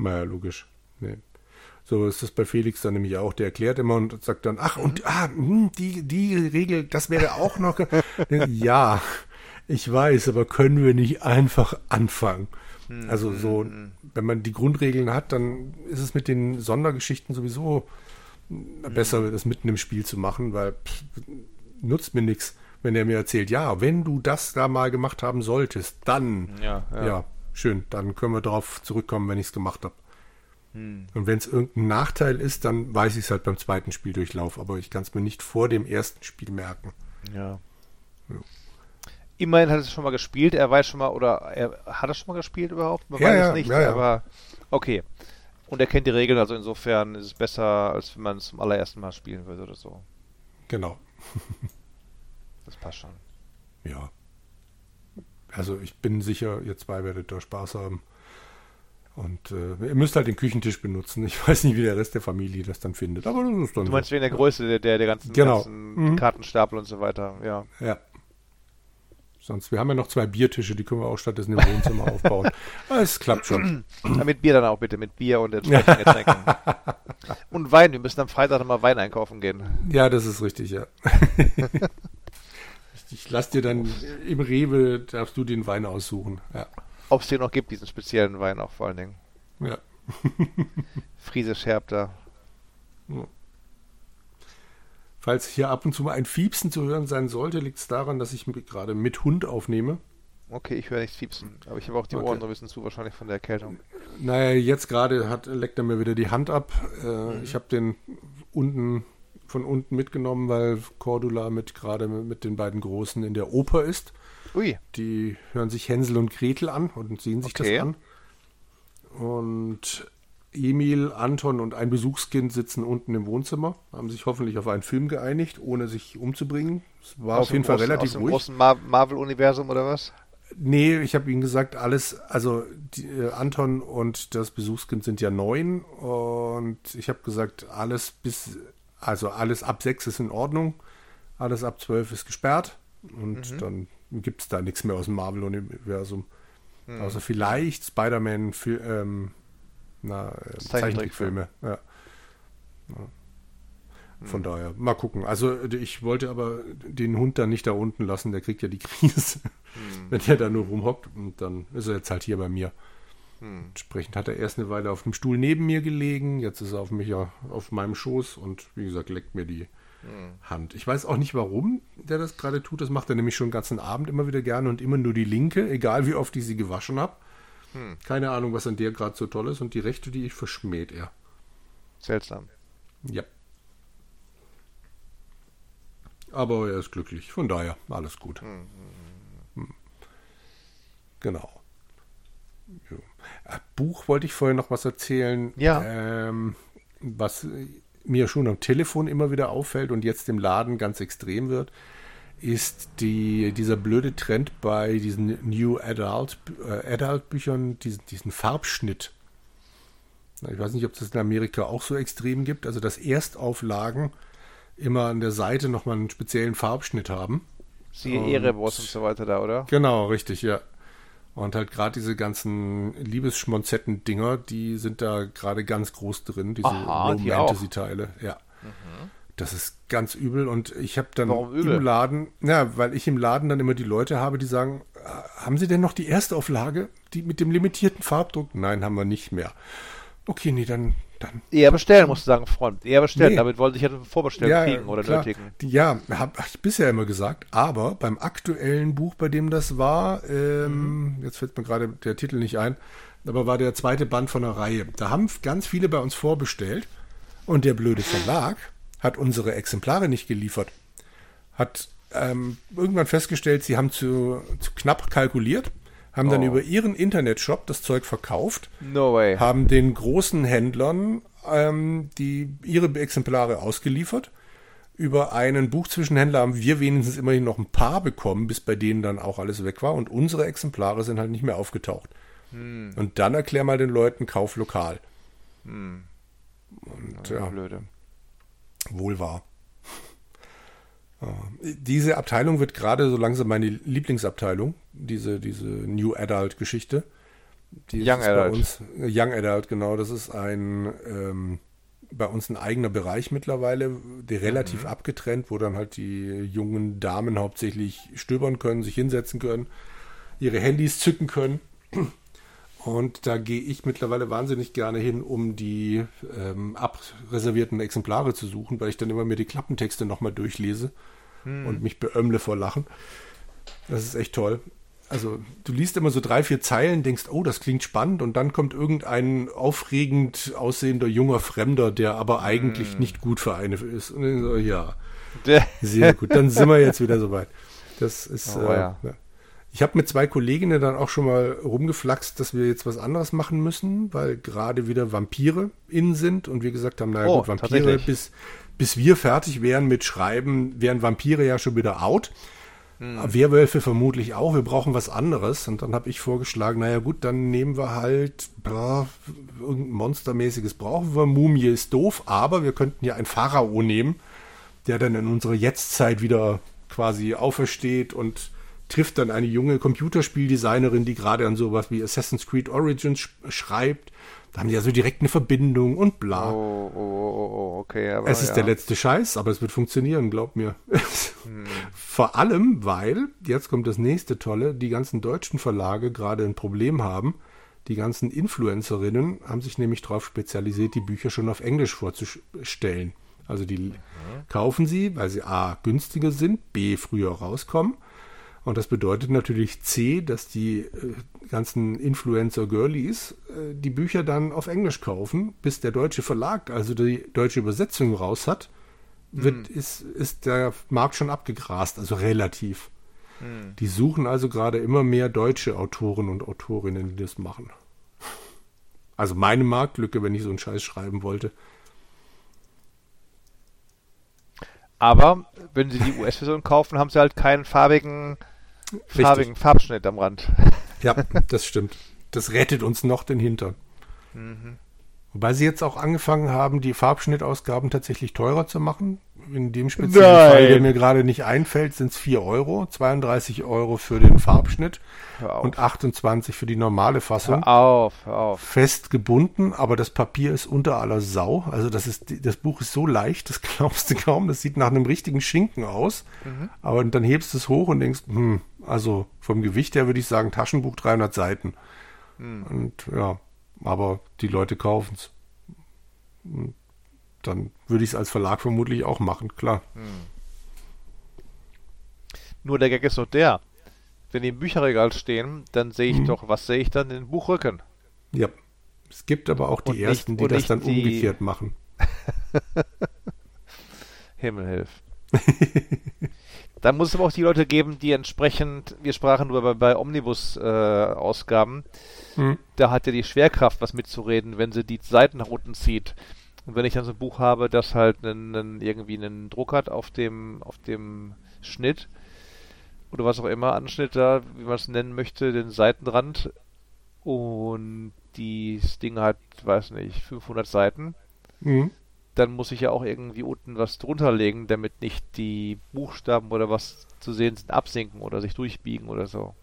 Naja, logisch. Nee. So ist das bei Felix dann nämlich auch. Der erklärt immer und sagt dann, ach, und mhm. ah, hm, die, die Regel, das wäre auch noch. ja, ich weiß, aber können wir nicht einfach anfangen? Also so, mhm. wenn man die Grundregeln hat, dann ist es mit den Sondergeschichten sowieso besser, das mitten im Spiel zu machen, weil pff, nutzt mir nichts, wenn er mir erzählt, ja, wenn du das da mal gemacht haben solltest, dann, ja, ja. ja schön, dann können wir darauf zurückkommen, wenn ich es gemacht habe. Hm. Und wenn es irgendein Nachteil ist, dann weiß ich es halt beim zweiten Spieldurchlauf, aber ich kann es mir nicht vor dem ersten Spiel merken. Ja. ja. Immerhin hat es schon mal gespielt, er weiß schon mal, oder er hat es schon mal gespielt überhaupt? Man ja, weiß ja, es nicht, ja, aber okay. Und er kennt die Regeln, also insofern ist es besser, als wenn man es zum allerersten Mal spielen würde oder so. Genau. das passt schon. Ja. Also ich bin sicher, ihr zwei werdet da Spaß haben. Und äh, ihr müsst halt den Küchentisch benutzen. Ich weiß nicht, wie der Rest der Familie das dann findet, aber das ist dann. Du meinst so. wegen der Größe der, der, der ganzen, genau. ganzen mhm. Kartenstapel und so weiter, ja. Ja. Sonst, wir haben ja noch zwei Biertische, die können wir auch stattdessen im Wohnzimmer aufbauen. Es klappt schon. Ja, mit Bier dann auch bitte, mit Bier und entsprechenden Getränken. und Wein, wir müssen am Freitag nochmal Wein einkaufen gehen. Ja, das ist richtig, ja. Ich lass dir dann im Rewe, darfst du den Wein aussuchen. Ja. Ob es den noch gibt, diesen speziellen Wein auch vor allen Dingen. Ja. Friese Scherbter. Ja. Falls hier ab und zu mal ein Fiepsen zu hören sein sollte, liegt es daran, dass ich gerade mit Hund aufnehme. Okay, ich höre nichts fiepsen, aber ich habe auch die okay. Ohren so ein bisschen zu, wahrscheinlich von der Erkältung. Naja, jetzt gerade hat, leckt er mir wieder die Hand ab. Äh, mhm. Ich habe den unten von unten mitgenommen, weil Cordula mit gerade mit den beiden Großen in der Oper ist. Ui. Die hören sich Hänsel und Gretel an und sehen sich okay. das an. Und Emil, Anton und ein Besuchskind sitzen unten im Wohnzimmer, haben sich hoffentlich auf einen Film geeinigt, ohne sich umzubringen. Es war aus auf jeden Fall großen, relativ aus dem ruhig. großen Marvel-Universum oder was? Nee, ich habe ihnen gesagt, alles, also die, äh, Anton und das Besuchskind sind ja neun und ich habe gesagt, alles bis, also alles ab sechs ist in Ordnung, alles ab zwölf ist gesperrt und mhm. dann gibt es da nichts mehr aus dem Marvel-Universum. Mhm. Außer vielleicht Spider-Man, ähm, na, äh, Zeichentrickfilme. Ja. ja. Von mhm. daher, mal gucken. Also ich wollte aber den Hund dann nicht da unten lassen, der kriegt ja die Krise, mhm. wenn der da nur rumhockt. Und dann ist er jetzt halt hier bei mir. Mhm. Entsprechend hat er erst eine Weile auf dem Stuhl neben mir gelegen, jetzt ist er auf mich auf meinem Schoß und wie gesagt, leckt mir die mhm. Hand. Ich weiß auch nicht, warum der das gerade tut. Das macht er nämlich schon den ganzen Abend immer wieder gerne und immer nur die linke, egal wie oft ich sie gewaschen habe. Hm. Keine Ahnung, was an der gerade so toll ist. Und die rechte, die verschmäht er. Seltsam. Ja. Aber er ist glücklich. Von daher, alles gut. Hm. Hm. Genau. Ja. Buch wollte ich vorher noch was erzählen. Ja. Ähm, was mir schon am Telefon immer wieder auffällt und jetzt im Laden ganz extrem wird, ist die, dieser blöde Trend bei diesen New Adult, äh, Adult Büchern, diesen, diesen Farbschnitt. Ich weiß nicht, ob es das in Amerika auch so extrem gibt, also dass Erstauflagen immer an der Seite nochmal einen speziellen Farbschnitt haben. Siehe Erebos und so weiter da, oder? Genau, richtig, ja. Und halt gerade diese ganzen Liebesschmonzetten-Dinger, die sind da gerade ganz groß drin, diese Romantasy-Teile. Ja. Mhm. Das ist ganz übel und ich habe dann im Laden, ja, weil ich im Laden dann immer die Leute habe, die sagen, äh, haben Sie denn noch die erste Auflage, die mit dem limitierten Farbdruck? Nein, haben wir nicht mehr. Okay, nee, dann dann. Eher bestellen, musst du sagen, Freund. Eher bestellen. Nee. Damit wollte ich ja vorbestellen ja, kriegen oder klar. nötigen. Ja, habe ich bisher immer gesagt. Aber beim aktuellen Buch, bei dem das war, ähm, mhm. jetzt fällt mir gerade der Titel nicht ein, aber war der zweite Band von der Reihe. Da haben ganz viele bei uns vorbestellt und der blöde Verlag hat unsere Exemplare nicht geliefert. Hat ähm, irgendwann festgestellt, sie haben zu, zu knapp kalkuliert haben oh. dann über ihren Internetshop das Zeug verkauft. No way. Haben den großen Händlern ähm, die, ihre Exemplare ausgeliefert. Über einen Buchzwischenhändler haben wir wenigstens immerhin noch ein paar bekommen, bis bei denen dann auch alles weg war. Und unsere Exemplare sind halt nicht mehr aufgetaucht. Hm. Und dann erklär mal den Leuten, kauf lokal. Hm. Und ja, blöde. wohl wahr. Diese Abteilung wird gerade so langsam meine Lieblingsabteilung, diese, diese New Adult Geschichte. Die Young Adult. Uns, Young Adult, genau. Das ist ein ähm, bei uns ein eigener Bereich mittlerweile, der relativ mhm. abgetrennt, wo dann halt die jungen Damen hauptsächlich stöbern können, sich hinsetzen können, ihre Handys zücken können. Und da gehe ich mittlerweile wahnsinnig gerne hin, um die ähm, abreservierten Exemplare zu suchen, weil ich dann immer mir die Klappentexte nochmal durchlese hm. und mich beömmle vor Lachen. Das ist echt toll. Also du liest immer so drei, vier Zeilen, denkst, oh, das klingt spannend und dann kommt irgendein aufregend aussehender junger Fremder, der aber eigentlich hm. nicht gut für eine ist. Und so, ja, sehr gut. Dann sind wir jetzt wieder soweit. Das ist, oh, äh, ja. Ich habe mit zwei Kolleginnen dann auch schon mal rumgeflaxt, dass wir jetzt was anderes machen müssen, weil gerade wieder Vampire in sind und wir gesagt haben, naja oh, gut, Vampire bis, bis wir fertig wären mit Schreiben, wären Vampire ja schon wieder out. Hm. Werwölfe vermutlich auch, wir brauchen was anderes. Und dann habe ich vorgeschlagen, naja gut, dann nehmen wir halt blah, irgendein Monstermäßiges brauchen wir. Mumie ist doof, aber wir könnten ja einen Pharao nehmen, der dann in unserer Jetztzeit wieder quasi aufersteht und trifft dann eine junge Computerspieldesignerin, die gerade an sowas wie Assassin's Creed Origins sch schreibt. Da haben die ja so direkt eine Verbindung und bla. Oh, oh, oh, oh okay. Aber, es ist ja. der letzte Scheiß, aber es wird funktionieren, glaub mir. Hm. Vor allem, weil, jetzt kommt das nächste Tolle, die ganzen deutschen Verlage gerade ein Problem haben. Die ganzen Influencerinnen haben sich nämlich darauf spezialisiert, die Bücher schon auf Englisch vorzustellen. Also die mhm. kaufen sie, weil sie A günstiger sind, B früher rauskommen und das bedeutet natürlich C, dass die äh, ganzen Influencer-Girlies äh, die Bücher dann auf Englisch kaufen, bis der deutsche Verlag, also die deutsche Übersetzung raus hat, wird, mhm. ist, ist der Markt schon abgegrast, also relativ. Mhm. Die suchen also gerade immer mehr deutsche Autoren und Autorinnen, die das machen. Also meine Marktlücke, wenn ich so einen Scheiß schreiben wollte. Aber wenn sie die US-Version kaufen, haben sie halt keinen farbigen, farbigen Farbschnitt am Rand. Ja, das stimmt. Das rettet uns noch den Hintern. Mhm. Wobei sie jetzt auch angefangen haben, die Farbschnittausgaben tatsächlich teurer zu machen. In dem speziellen Nein. Fall, der mir gerade nicht einfällt, sind es 4 Euro. 32 Euro für den Farbschnitt und 28 für die normale Fassung. Hör auf, hör auf. Fest gebunden, aber das Papier ist unter aller Sau. Also das ist, das Buch ist so leicht, das glaubst du kaum. Das sieht nach einem richtigen Schinken aus. Mhm. Aber dann hebst du es hoch und denkst, hm, also vom Gewicht her würde ich sagen, Taschenbuch 300 Seiten. Mhm. Und ja, aber die Leute kaufen es. Dann würde ich es als Verlag vermutlich auch machen, klar. Hm. Nur der Gag ist doch der. Wenn die im Bücherregal stehen, dann sehe ich hm. doch, was sehe ich dann? Den Buchrücken. Ja. Es gibt aber auch die und ersten, nicht, die das dann die... umgekehrt machen. Himmel hilf. dann muss es aber auch die Leute geben, die entsprechend, wir sprachen darüber bei Omnibus-Ausgaben, äh, hm. da hat ja die Schwerkraft was mitzureden, wenn sie die Seiten nach unten zieht. Und wenn ich dann so ein Buch habe, das halt einen, einen, irgendwie einen Druck hat auf dem, auf dem Schnitt oder was auch immer, Anschnitt da, wie man es nennen möchte, den Seitenrand und das Ding hat, weiß nicht, 500 Seiten, mhm dann muss ich ja auch irgendwie unten was drunter legen, damit nicht die Buchstaben oder was zu sehen sind absinken oder sich durchbiegen oder so.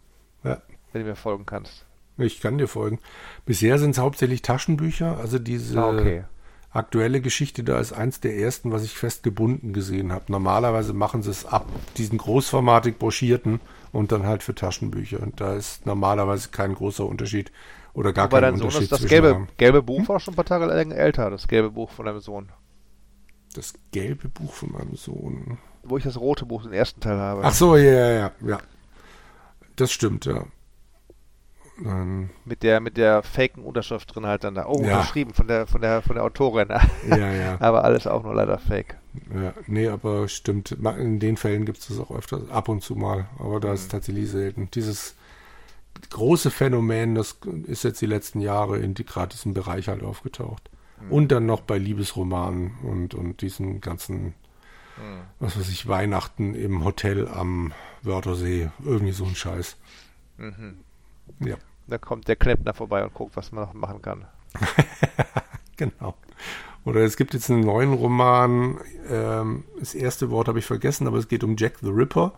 Ja. Wenn du mir folgen kannst. Ich kann dir folgen. Bisher sind es hauptsächlich Taschenbücher, also diese ah, okay. aktuelle Geschichte da ist eins der ersten, was ich festgebunden gesehen habe. Normalerweise machen sie es ab diesen großformatig broschierten und dann halt für Taschenbücher. Und da ist normalerweise kein großer Unterschied oder gar Wobei kein Unterschied. Sohn ist das gelbe, gelbe Buch hm? war schon ein paar Tage älter, das gelbe Buch von deinem Sohn das gelbe Buch von meinem Sohn. Wo ich das rote Buch, den ersten Teil habe. Ach so, ja, ja, ja. ja. Das stimmt, ja. Dann mit der mit der faken Unterschrift drin halt dann da. Oh, ja. unterschrieben von der von der von der Autorin. Ja, ja. aber alles auch nur leider fake. Ja, nee, aber stimmt. In den Fällen gibt es das auch öfter, ab und zu mal. Aber da mhm. ist tatsächlich selten. Dieses große Phänomen, das ist jetzt die letzten Jahre in die, gerade diesem Bereich halt aufgetaucht. Mhm. Und dann noch bei Liebesromanen und, und diesen ganzen, mhm. was weiß ich, Weihnachten im Hotel am Wörthersee. Irgendwie so ein Scheiß. Mhm. Ja. Da kommt der Klempner vorbei und guckt, was man noch machen kann. genau. Oder es gibt jetzt einen neuen Roman, ähm, das erste Wort habe ich vergessen, aber es geht um Jack the Ripper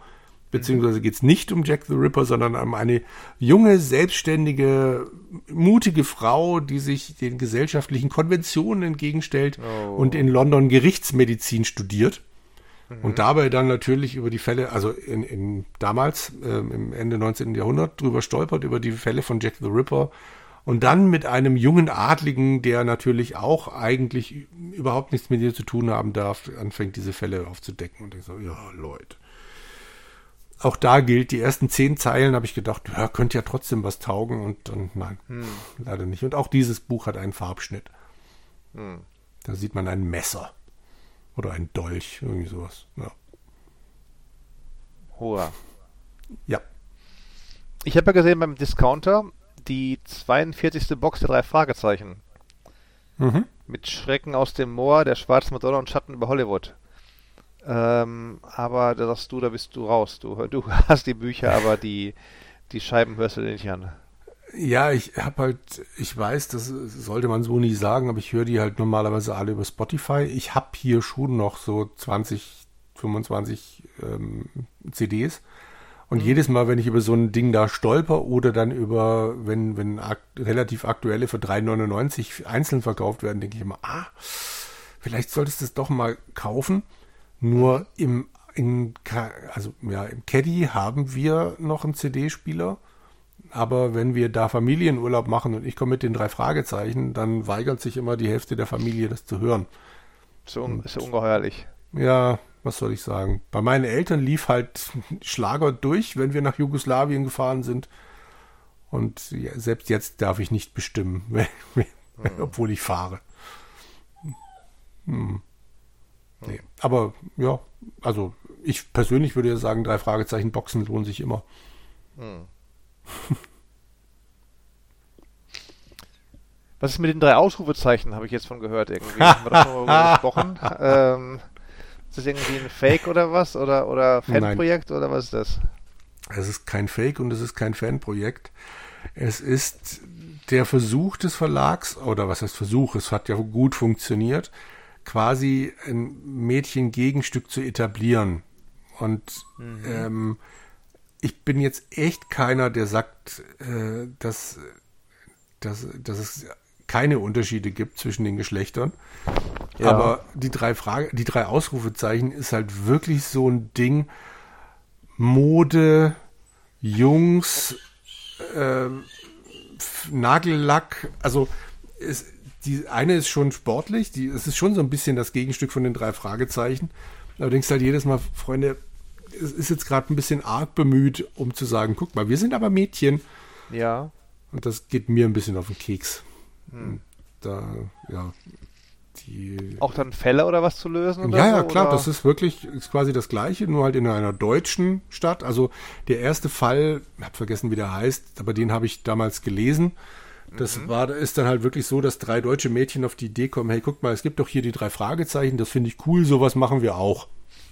beziehungsweise geht es nicht um Jack the Ripper, sondern um eine junge, selbstständige, mutige Frau, die sich den gesellschaftlichen Konventionen entgegenstellt oh. und in London Gerichtsmedizin studiert. Mhm. Und dabei dann natürlich über die Fälle, also in, in damals, äh, im Ende 19. Jahrhundert, drüber stolpert, über die Fälle von Jack the Ripper. Und dann mit einem jungen Adligen, der natürlich auch eigentlich überhaupt nichts mit ihr zu tun haben darf, anfängt diese Fälle aufzudecken. Und ich so, ja, Leute auch da gilt, die ersten zehn Zeilen habe ich gedacht, ja, könnte ja trotzdem was taugen und, und nein, hm. leider nicht. Und auch dieses Buch hat einen Farbschnitt. Hm. Da sieht man ein Messer oder ein Dolch, irgendwie sowas. Ja. Hurra. Ja. Ich habe ja gesehen beim Discounter die 42. Box der drei Fragezeichen. Mhm. Mit Schrecken aus dem Moor, der schwarzen Madonna und Schatten über Hollywood. Ähm, aber da sagst du, da bist du raus. Du, du hast die Bücher, aber die, die Scheiben hörst du nicht an. Ja, ich habe halt, ich weiß, das sollte man so nie sagen, aber ich höre die halt normalerweise alle über Spotify. Ich habe hier schon noch so 20, 25 ähm, CDs. Und mhm. jedes Mal, wenn ich über so ein Ding da stolper oder dann über, wenn, wenn ak relativ aktuelle für 3,99 einzeln verkauft werden, denke ich immer, ah, vielleicht solltest du es doch mal kaufen. Nur im, in, also, ja, im Caddy haben wir noch einen CD-Spieler. Aber wenn wir da Familienurlaub machen und ich komme mit den drei Fragezeichen, dann weigert sich immer die Hälfte der Familie, das zu hören. So und, ist ungeheuerlich. Ja, was soll ich sagen? Bei meinen Eltern lief halt Schlager durch, wenn wir nach Jugoslawien gefahren sind. Und ja, selbst jetzt darf ich nicht bestimmen, hm. obwohl ich fahre. Hm. Nee. Aber ja, also ich persönlich würde ja sagen, drei Fragezeichen Boxen lohnen sich immer. Hm. Was ist mit den drei Ausrufezeichen, habe ich jetzt von gehört irgendwie. Haben wir darüber mal gesprochen? Ähm, ist das irgendwie ein Fake oder was? Oder, oder Fanprojekt oder was ist das? Es ist kein Fake und es ist kein Fanprojekt. Es ist der Versuch des Verlags, oder was heißt Versuch, es hat ja gut funktioniert, quasi ein Mädchen-Gegenstück zu etablieren. Und mhm. ähm, ich bin jetzt echt keiner, der sagt, äh, dass, dass, dass es keine Unterschiede gibt zwischen den Geschlechtern. Ja. Aber die drei Frage, die drei Ausrufezeichen ist halt wirklich so ein Ding. Mode, Jungs, äh, Nagellack, also ist, die eine ist schon sportlich, die, es ist schon so ein bisschen das Gegenstück von den drei Fragezeichen. Allerdings halt jedes Mal, Freunde, es ist jetzt gerade ein bisschen arg bemüht, um zu sagen, guck mal, wir sind aber Mädchen. Ja. Und das geht mir ein bisschen auf den Keks. Hm. Da, ja, die. Auch dann Fälle oder was zu lösen? ja, ja, so, klar, oder? das ist wirklich ist quasi das Gleiche, nur halt in einer deutschen Stadt. Also der erste Fall, ich habe vergessen, wie der heißt, aber den habe ich damals gelesen. Das mhm. war, ist dann halt wirklich so, dass drei deutsche Mädchen auf die Idee kommen, hey, guck mal, es gibt doch hier die drei Fragezeichen, das finde ich cool, sowas machen wir auch.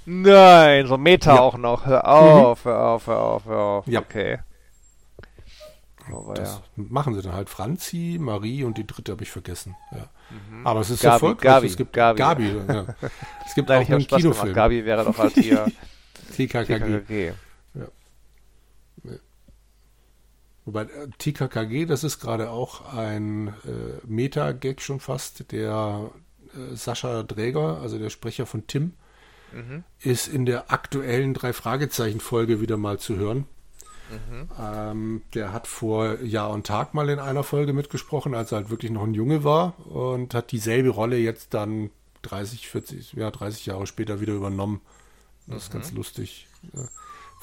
Nein, so Meta ja. auch noch. Hör auf, mhm. hör auf, hör auf, hör auf. Ja. Okay. Das ja. machen sie dann halt. Franzi, Marie und die dritte habe ich vergessen. Ja. Mhm. Aber es ist Gabi, erfolgreich. Gabi, es gibt Gabi. Gabi ja. Es gibt Nein, auch einen Kinofilm. Gemacht. Gabi wäre doch halt hier TKKG. TKKG. Ja. Wobei äh, TKKG, das ist gerade auch ein äh, Meta-Gag schon fast. Der äh, Sascha Dräger, also der Sprecher von Tim, mhm. ist in der aktuellen Drei-Fragezeichen-Folge wieder mal zu hören. Mhm. Ähm, der hat vor Jahr und Tag mal in einer Folge mitgesprochen, als er halt wirklich noch ein Junge war und hat dieselbe Rolle jetzt dann 30, 40, ja, 30 Jahre später wieder übernommen. Das mhm. ist ganz lustig.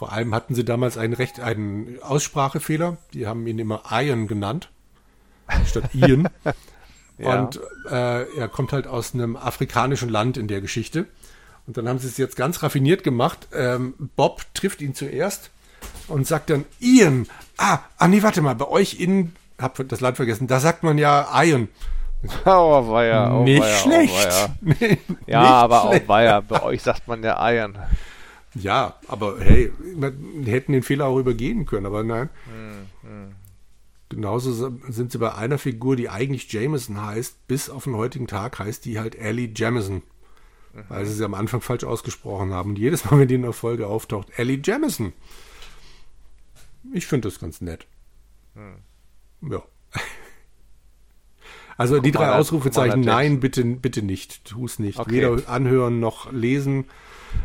Vor allem hatten sie damals einen recht einen Aussprachefehler. Die haben ihn immer Ian genannt statt Ian. ja. Und äh, er kommt halt aus einem afrikanischen Land in der Geschichte. Und dann haben sie es jetzt ganz raffiniert gemacht. Ähm, Bob trifft ihn zuerst und sagt dann Ian. Ah, ah nee, warte mal, bei euch in, hab das Land vergessen, da sagt man ja Ian. Oh, ja, oh, nicht weia, schlecht. Oh, nee, ja, aber schlecht. auch ja, bei euch sagt man ja Ian. Ja, aber hey, wir hätten den Fehler auch übergehen können, aber nein. Hm, hm. Genauso sind sie bei einer Figur, die eigentlich Jameson heißt, bis auf den heutigen Tag heißt die halt Ellie Jamison. Mhm. Weil sie sie am Anfang falsch ausgesprochen haben. Und jedes Mal, wenn die in der Folge auftaucht, Ellie Jamison. Ich finde das ganz nett. Hm. Ja. Also guck die drei mal, Ausrufezeichen, nein, bitte, bitte nicht. Tu es nicht. Okay. Weder anhören noch lesen.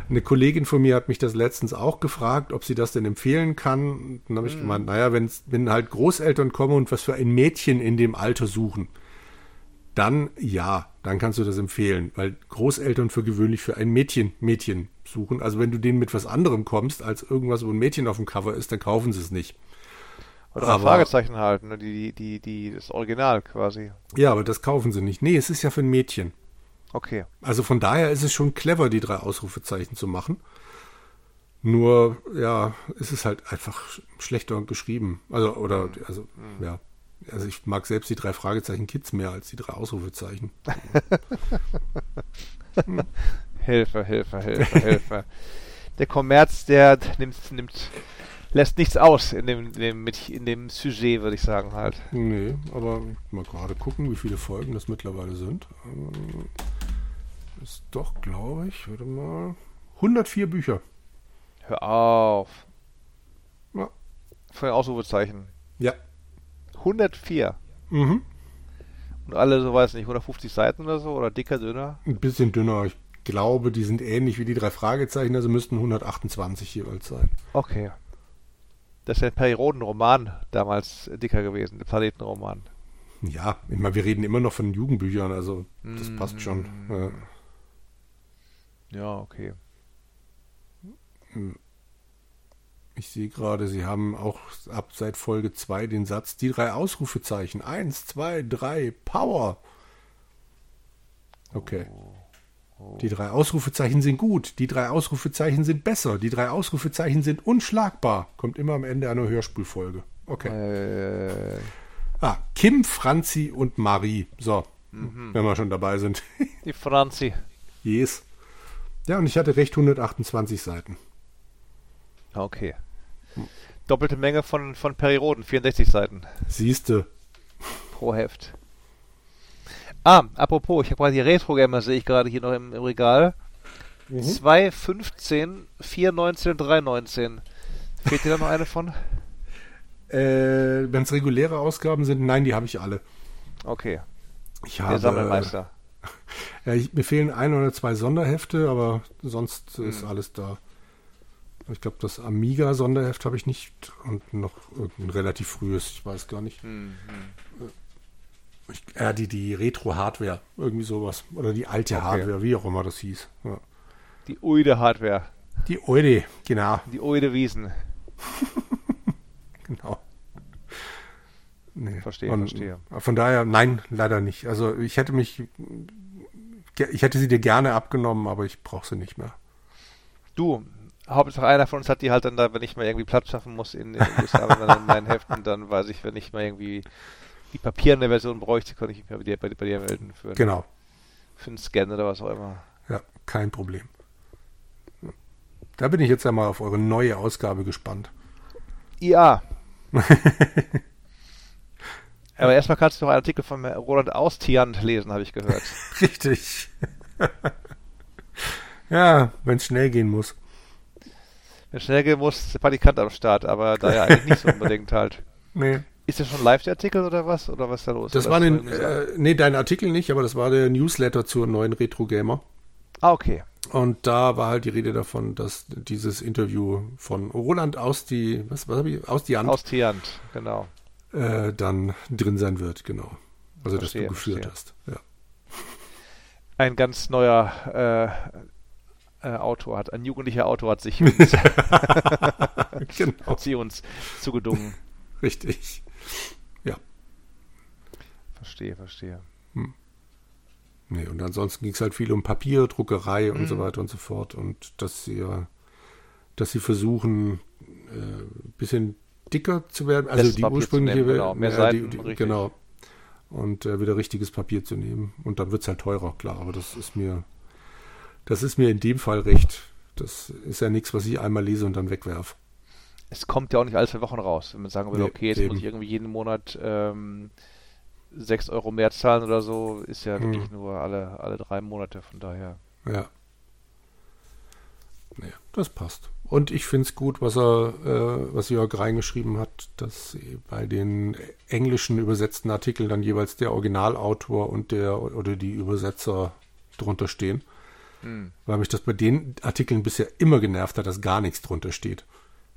Eine Kollegin von mir hat mich das letztens auch gefragt, ob sie das denn empfehlen kann. Dann habe ich hm. gemeint, naja, wenn halt Großeltern kommen und was für ein Mädchen in dem Alter suchen, dann ja, dann kannst du das empfehlen, weil Großeltern für gewöhnlich für ein Mädchen Mädchen suchen. Also wenn du denen mit was anderem kommst, als irgendwas, wo ein Mädchen auf dem Cover ist, dann kaufen sie es nicht. Oder aber, Fragezeichen halten, ne? die, die, die, das Original quasi. Ja, aber das kaufen sie nicht. Nee, es ist ja für ein Mädchen. Okay. Also von daher ist es schon clever, die drei Ausrufezeichen zu machen. Nur, ja, ist es halt einfach schlechter geschrieben. Also, oder, mhm. also, mhm. ja. Also ich mag selbst die drei Fragezeichen Kids mehr als die drei Ausrufezeichen. hm. Hilfe, Hilfe, Hilfe, Hilfe. Der Kommerz, der nimmt, nimmt, lässt nichts aus in dem, in dem, in dem Sujet, würde ich sagen halt. Nee, aber mal gerade gucken, wie viele Folgen das mittlerweile sind. Ist doch, glaube ich, warte mal, 104 Bücher. Hör auf. Ja. Für Ausrufezeichen. Ja. 104. Mhm. Und alle, so weiß nicht, 150 Seiten oder so? Oder dicker, dünner? Ein bisschen dünner. Ich glaube, die sind ähnlich wie die drei Fragezeichen, also müssten 128 jeweils sein. Okay. Das ist ja ein Periodenroman damals dicker gewesen, der Planetenroman. Ja, ich meine, wir reden immer noch von Jugendbüchern, also das mm. passt schon. Ja, ja okay. Ich sehe gerade, Sie haben auch ab seit Folge 2 den Satz, die drei Ausrufezeichen. Eins, zwei, drei, Power. Okay. Oh. Die drei Ausrufezeichen sind gut, die drei Ausrufezeichen sind besser, die drei Ausrufezeichen sind unschlagbar. Kommt immer am Ende einer Hörspulfolge. Okay. Äh, Ah, Kim, Franzi und Marie. So, mhm. wenn wir schon dabei sind. Die Franzi. Yes. Ja, und ich hatte recht 128 Seiten. Okay. Doppelte Menge von, von Periroden, 64 Seiten. Siehste. Pro Heft. Ah, apropos, ich habe gerade die Retro-Gamer, sehe ich gerade hier noch im, im Regal. Mhm. 2, 15, 4, 19, 3, 19. Fehlt dir da noch eine von? Äh, Wenn es reguläre Ausgaben sind, nein, die habe ich alle. Okay. Ich habe, Der Sammelmeister. Ja, ich, mir fehlen ein oder zwei Sonderhefte, aber sonst hm. ist alles da. Ich glaube, das Amiga-Sonderheft habe ich nicht und noch irgendein relativ frühes, ich weiß gar nicht. Hm, hm. Ich, äh, die, die Retro-Hardware, irgendwie sowas. Oder die alte okay. Hardware, wie auch immer das hieß. Ja. Die Uide-Hardware. Die Uide, genau. Die Uide-Wiesen. genau. Nee. Verstehe, und, verstehe. Von daher, nein, leider nicht. Also ich hätte mich, ich hätte sie dir gerne abgenommen, aber ich brauche sie nicht mehr. Du, Hauptsache einer von uns hat die halt dann da, wenn ich mal irgendwie Platz schaffen muss in dann in meinen Heften, dann weiß ich, wenn ich mal irgendwie die papierende Version bräuchte, kann ich mich bei dir, bei, bei dir melden. Für, genau. Für einen Scan oder was auch immer. Ja, kein Problem. Da bin ich jetzt einmal auf eure neue Ausgabe gespannt. Ja. Aber erstmal kannst du noch einen Artikel von Roland Austiant lesen, habe ich gehört. Richtig. ja, wenn es schnell gehen muss. Wenn es schnell gehen muss, ist der Praktikant am Start, aber da ja eigentlich nicht so unbedingt halt. Nee. Ist das schon live der Artikel oder was? Oder was ist da los? Das war ein, äh, nee, dein Artikel nicht, aber das war der Newsletter zur neuen Retro Gamer. Ah, okay. Und da war halt die Rede davon, dass dieses Interview von Roland Austi, was, was habe ich? Austiant. Austiant, genau äh, dann drin sein wird, genau. Also verstehe, dass du geführt verstehe. hast. Ja. Ein ganz neuer äh, äh, Autor hat, ein jugendlicher Autor hat sich uns, genau. hat sie uns zugedungen. Richtig. Ja. Verstehe, verstehe. Hm. Nee, und ansonsten ging es halt viel um Papier, Druckerei und mhm. so weiter und so fort. Und dass sie, dass sie versuchen, ein äh, bisschen dicker zu werden. Also die ursprüngliche, nehmen, genau, mehr Seiten, die, die, genau. Und äh, wieder richtiges Papier zu nehmen. Und dann wird es halt teurer, klar. Aber das ist mir, das ist mir in dem Fall recht. Das ist ja nichts, was ich einmal lese und dann wegwerfe. Es kommt ja auch nicht alle zwei Wochen raus. Wenn man sagen würde, nee, okay, jetzt eben. muss ich irgendwie jeden Monat ähm, 6 Euro mehr zahlen oder so, ist ja hm. wirklich nur alle, alle drei Monate, von daher. Ja. Nee, das passt. Und ich finde es gut, was er, äh, was Jörg reingeschrieben hat, dass bei den englischen übersetzten Artikeln dann jeweils der Originalautor und der oder die Übersetzer drunter stehen. Hm. Weil mich das bei den Artikeln bisher immer genervt hat, dass gar nichts drunter steht.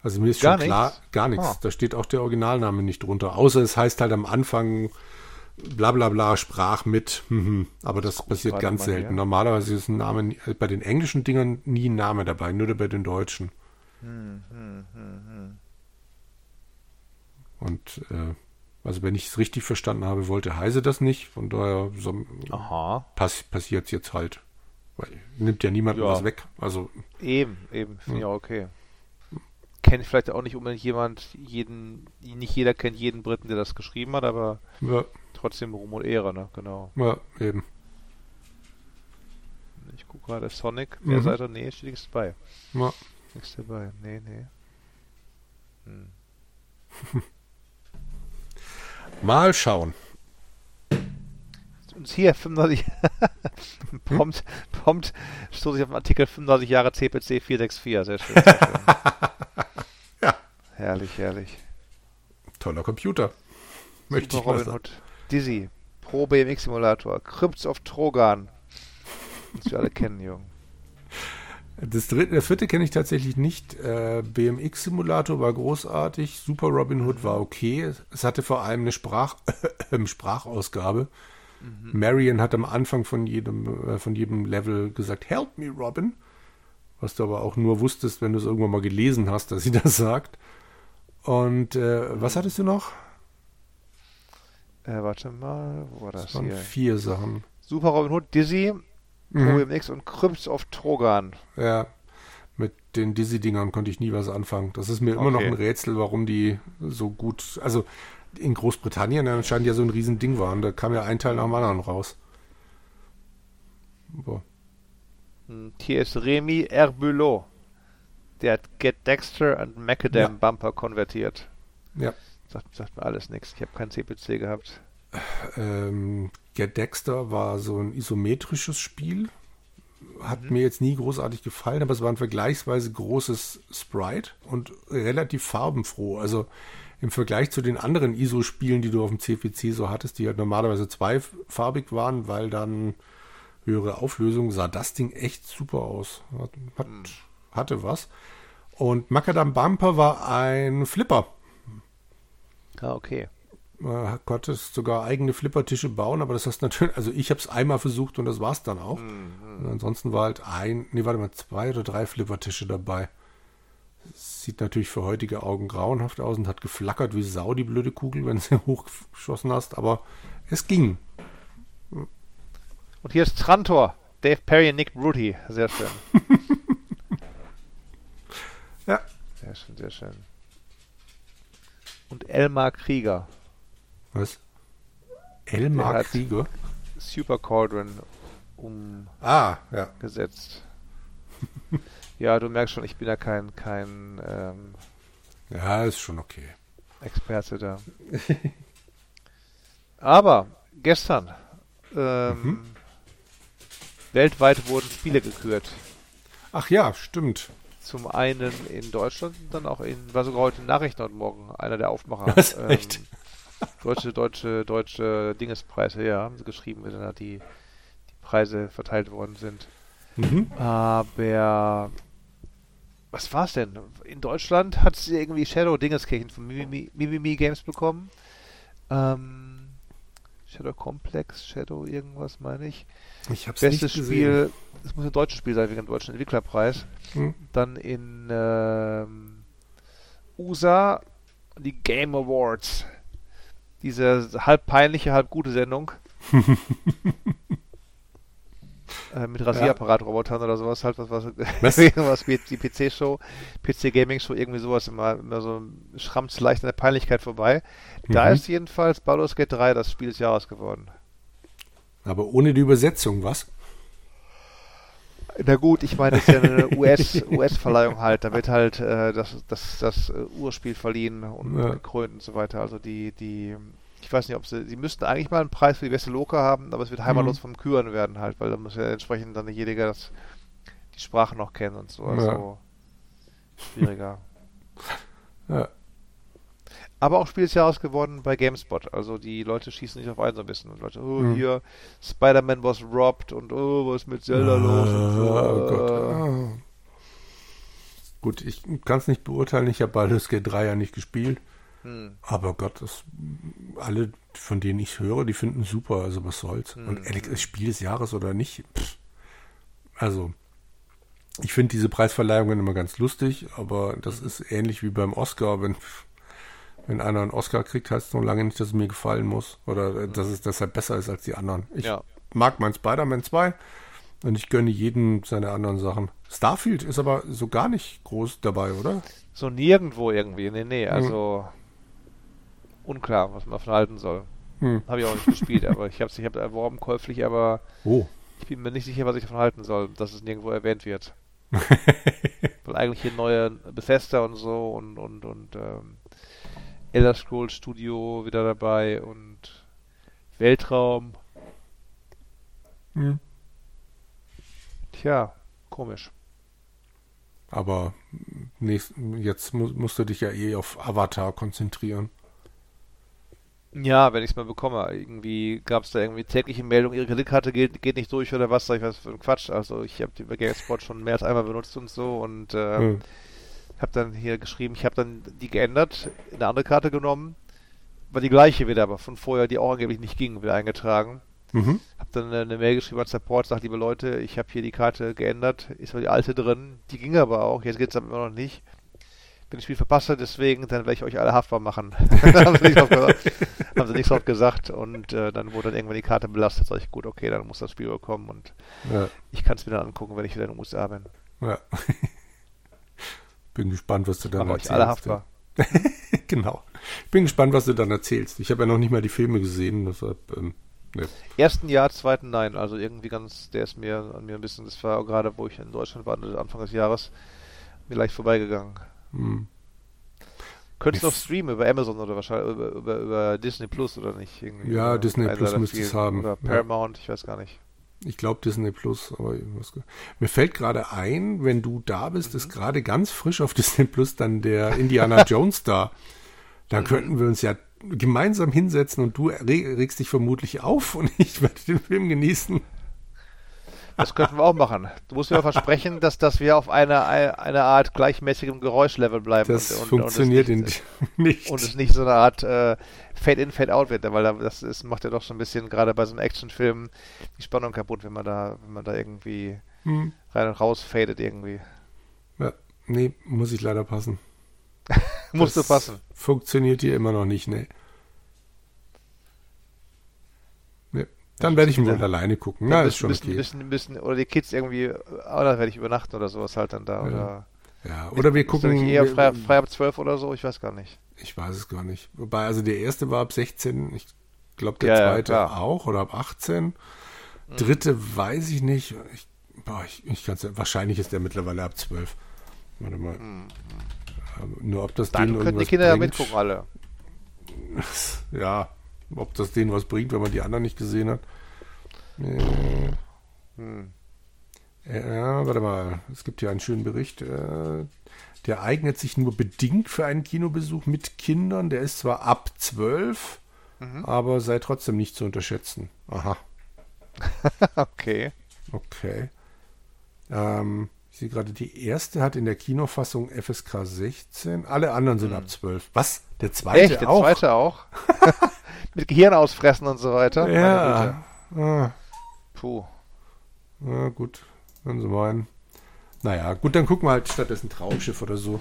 Also mir ist gar schon klar, nichts? gar nichts. Oh. Da steht auch der Originalname nicht drunter. Außer es heißt halt am Anfang bla bla bla sprach mit. Mhm. Aber das, das passiert ganz selten. Hier. Normalerweise ist ein Name bei den englischen Dingern nie ein Name dabei, nur bei den deutschen. Hm, hm, hm, Und äh, also wenn ich es richtig verstanden habe, wollte Heise das nicht. Von daher so, pass, passiert es jetzt halt. Weil nimmt ja niemand ja. was weg. Also eben, eben, finde ich auch okay. Kennt vielleicht auch nicht unbedingt jemand, jeden, nicht jeder kennt jeden Briten, der das geschrieben hat, aber ja. trotzdem Ruhm und Ehre, ne? Genau. Ja, eben. Ich gucke gerade Sonic, wer mhm. seid ihr? Nee, steht nichts bei. Ja. Nichts dabei. Nee, nee. Hm. Mal schauen. Und hier 35 prompt, prompt stoße ich auf den Artikel 35 Jahre CPC 464. Sehr schön. Sehr schön. ja. Herrlich, herrlich. Toller Computer. Möchte Super ich Robin Hood. Dizzy. Pro BMX Simulator. Crypts of Trogan. Das wir alle kennen, Jungen. Das dritte, der vierte kenne ich tatsächlich nicht. Äh, BMX Simulator war großartig. Super Robin Hood war okay. Es hatte vor allem eine Sprach, äh, Sprachausgabe. Mhm. Marion hat am Anfang von jedem, äh, von jedem Level gesagt, Help me, Robin. Was du aber auch nur wusstest, wenn du es irgendwann mal gelesen hast, dass sie das sagt. Und äh, was hattest du noch? Äh, warte mal, wo war das, das waren hier? Vier Sachen. Super Robin Hood, Dizzy, mhm. OMX und Crypts of Trogan. Ja, mit den Dizzy-Dingern konnte ich nie was anfangen. Das ist mir immer okay. noch ein Rätsel, warum die so gut, also in Großbritannien anscheinend ja so ein Riesending war. Und da kam ja ein Teil nach dem anderen raus. Boah. Hm, hier ist Remy Herbulot. Der hat Get Dexter und Macadam ja. Bumper konvertiert. Ja. Sagt, sagt mir alles nichts. Ich habe kein CPC gehabt. Ähm, Get Dexter war so ein isometrisches Spiel. Hat mhm. mir jetzt nie großartig gefallen, aber es war ein vergleichsweise großes Sprite und relativ farbenfroh. Also im Vergleich zu den anderen ISO-Spielen, die du auf dem CPC so hattest, die halt normalerweise zweifarbig waren, weil dann höhere Auflösung, sah das Ding echt super aus. Hat, hat, mhm. Hatte was. Und Macadam Bumper war ein Flipper. Ah, okay. Äh, konntest sogar eigene Flippertische bauen, aber das hast natürlich, also ich habe es einmal versucht und das war es dann auch. Mhm. ansonsten war halt ein, nee, warte mal, zwei oder drei Flippertische dabei. Sieht natürlich für heutige Augen grauenhaft aus und hat geflackert wie Sau, die blöde Kugel, wenn du sie hochgeschossen hast, aber es ging. Und hier ist Trantor, Dave Perry und Nick Rudy. Sehr schön. ja. Sehr schön, sehr schön. Und Elmar Krieger. Was? Elmar Krieger? Super Cauldron umgesetzt. Ah, ja. ja, du merkst schon, ich bin ja kein, kein ähm, Ja, ist schon okay. Experte da. Aber gestern ähm, mhm. weltweit wurden Spiele gekürt. Ach ja, stimmt. Zum einen in Deutschland und dann auch in, war sogar heute Nachrichten heute Morgen, einer der Aufmacher. Was, ähm, echt? Deutsche, deutsche, deutsche Dingespreise, ja, haben sie geschrieben, die, die Preise verteilt worden sind. Mhm. Aber was war es denn? In Deutschland hat sie irgendwie Shadow Dingeskirchen von Mimimi, Mimimi Games bekommen. Ähm, Shadow Complex, Shadow irgendwas meine ich. Ich hab's Bestes nicht Spiel, das muss ein deutsches Spiel sein wegen dem deutschen Entwicklerpreis. Hm. Dann in ähm, USA die Game Awards diese halb peinliche, halb gute Sendung. äh, mit Rasierapparat-Robotern oder sowas halt, was, was, was wie die PC-Show, PC-Gaming-Show, irgendwie sowas immer, immer so schrammt leicht an der Peinlichkeit vorbei. Da mhm. ist jedenfalls Baldur's Gate 3 das Spiel des Jahres geworden. Aber ohne die Übersetzung, was? Na gut, ich meine, das ist ja eine US-Verleihung US halt. Da wird halt äh, das, das, das uh, Urspiel verliehen und ja. gekrönt und so weiter. Also die, die, ich weiß nicht, ob sie, sie müssten eigentlich mal einen Preis für die beste Loka haben, aber es wird heimatlos mhm. vom Küren werden halt, weil da muss ja entsprechend dann jeder das, die Sprache noch kennen und so. Also ja. schwieriger. Ja. Aber auch Spiel des Jahres geworden bei GameSpot. Also die Leute schießen nicht auf einen so ein bisschen. Und Leute, oh, mhm. hier, Spider-Man was robbed und oh, was ist mit Zelda ah, los? So. Oh Gott. Ah. Gut, ich kann es nicht beurteilen. Ich habe Baldur's Gate 3 ja nicht gespielt. Hm. Aber Gott, das, alle, von denen ich höre, die finden super. Also was soll's. Hm. Und ehrlich, das Spiel des Jahres oder nicht? Pff. Also, ich finde diese Preisverleihungen immer ganz lustig, aber das hm. ist ähnlich wie beim Oscar, wenn wenn einer einen Oscar kriegt, heißt es noch lange nicht, dass es mir gefallen muss oder äh, dass es deshalb besser ist als die anderen. Ich ja. mag mein Spider-Man 2 und ich gönne jedem seine anderen Sachen. Starfield ist aber so gar nicht groß dabei, oder? So nirgendwo irgendwie. Nee, nee, hm. also hm. unklar, was man davon halten soll. Hm. Habe ich auch nicht gespielt, aber ich habe es ich hab erworben käuflich, aber oh. ich bin mir nicht sicher, was ich davon halten soll, dass es nirgendwo erwähnt wird. Weil eigentlich hier neue Bethesda und so und und und ähm, Elder Scrolls Studio wieder dabei und Weltraum. Hm. Tja, komisch. Aber nächst, jetzt mu musst du dich ja eh auf Avatar konzentrieren. Ja, wenn ich es mal bekomme. Irgendwie gab es da irgendwie tägliche Meldung, ihre Kreditkarte geht, geht nicht durch oder was, sag ich was für ein Quatsch. Also ich habe die GameSpot schon mehr als einmal benutzt und so und äh, hm habe dann hier geschrieben, ich habe dann die geändert, eine andere Karte genommen, war die gleiche wieder, aber von vorher, die auch angeblich nicht ging, wieder eingetragen. Mhm. Hab dann eine Mail geschrieben an Support, sagt, liebe Leute, ich habe hier die Karte geändert, ist aber die alte drin, die ging aber auch, jetzt geht es aber immer noch nicht. Wenn ich Spiel verpasse, deswegen, dann werde ich euch alle haftbar machen. haben, sie haben sie nichts drauf gesagt und äh, dann wurde dann irgendwann die Karte belastet, sag ich, gut, okay, dann muss das Spiel bekommen und ja. ich kann es mir dann angucken, wenn ich wieder in den USA bin. Ja. Bin gespannt, was du da erzählst. euch alle haftbar. genau. Ich bin gespannt, was du dann erzählst. Ich habe ja noch nicht mal die Filme gesehen, deshalb. Ähm, ne. Ersten Jahr, zweiten nein. Also irgendwie ganz, der ist mir an mir ein bisschen, das war gerade, wo ich in Deutschland war, Anfang des Jahres, mir leicht vorbeigegangen. Hm. Könntest du noch streamen über Amazon oder wahrscheinlich über, über, über Disney Plus oder nicht? Irgendwie ja, Disney Plus müsste es haben. Oder Paramount, ja. ich weiß gar nicht. Ich glaube Disney Plus, aber mir fällt gerade ein, wenn du da bist, mhm. ist gerade ganz frisch auf Disney Plus dann der Indiana Jones da. Da mhm. könnten wir uns ja gemeinsam hinsetzen und du regst dich vermutlich auf und ich werde den Film genießen. Das könnten wir auch machen. Du musst mir versprechen, dass, dass wir auf einer eine Art gleichmäßigem Geräuschlevel bleiben. Das und, funktioniert und nicht, nicht. Und es nicht so eine Art äh, Fade-in, Fade-out wird, weil das ist, macht ja doch so ein bisschen, gerade bei so einem Actionfilm, die Spannung kaputt, wenn man da, wenn man da irgendwie hm. rein und raus fadet irgendwie. Ja, nee, muss ich leider passen. Musst du passen. Funktioniert hier immer noch nicht, ne. Dann werde ich ihn wohl alleine gucken. Na, ist schon müssen, okay. Müssen, müssen, oder die Kids irgendwie, oder werde ich übernachten oder sowas halt dann da. Ja. Oder, ja, oder wir gucken. Eher frei, frei ab 12 oder so? Ich weiß gar nicht. Ich weiß es gar nicht. Wobei, also der erste war ab 16, ich glaube der ja, zweite ja, auch, oder ab 18. Mhm. Dritte weiß ich nicht. Ich, boah, ich, ich kann's, wahrscheinlich ist der mittlerweile ab 12. Warte mal. Mhm. Nur ob das Dann können die Kinder bringt. ja mitgucken alle. ja, ob das denen was bringt, wenn man die anderen nicht gesehen hat. Hm. Ja, warte mal. Es gibt hier einen schönen Bericht. Äh, der eignet sich nur bedingt für einen Kinobesuch mit Kindern. Der ist zwar ab 12, mhm. aber sei trotzdem nicht zu unterschätzen. Aha. okay. Okay. Ähm, ich sehe gerade, die erste hat in der Kinofassung FSK 16. Alle anderen sind mhm. ab 12. Was? Der zweite Echt? auch? Der zweite auch? mit Gehirn ausfressen und so weiter? Ja. Ah. Puh. Ja, gut. Wenn Sie meinen. Naja, gut, dann gucken wir halt stattdessen Traumschiff oder so.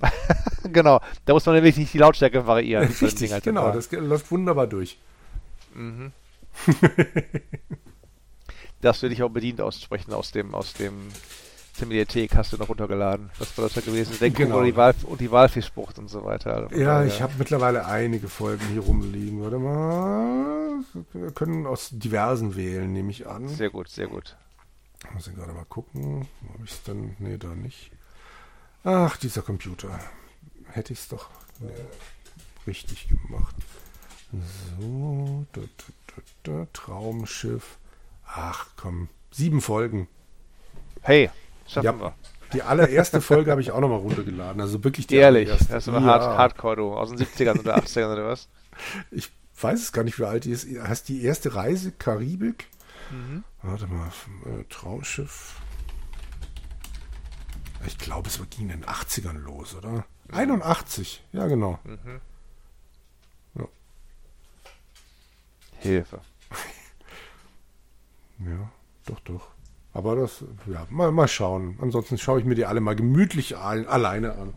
genau, da muss man nämlich nicht die Lautstärke variieren. Richtig, halt genau, das läuft wunderbar durch. Mhm. das will ich auch bedient aussprechen aus dem, aus dem der Mediathek hast du noch runtergeladen. Das war das ja gewesen. Denken genau. und die, Wahl, und die Walfischbucht und so weiter. Also ja, ich habe mittlerweile einige Folgen hier rumliegen. Warte mal. Wir können aus diversen wählen, nehme ich an. Sehr gut, sehr gut. Muss ich gerade mal gucken. Habe ich es dann? Nee, da nicht. Ach, dieser Computer. Hätte ich es doch nee, richtig gemacht. So, da, da, da, Traumschiff. Ach komm, sieben Folgen. Hey, Schaffen ja. wir. Die allererste Folge habe ich auch nochmal runtergeladen. Also wirklich die Ehrlich, allererste. das ist aber ja. Hard, Hardcore, du. Aus den 70ern oder 80ern oder was? Ich weiß es gar nicht, wie alt die ist. Heißt die erste Reise Karibik? Mhm. Warte mal, äh, Traumschiff. Ich glaube, es ging in den 80ern los, oder? 81, ja genau. Mhm. Ja. Hilfe. ja, doch, doch. Aber das, ja, mal, mal schauen. Ansonsten schaue ich mir die alle mal gemütlich all, alleine an.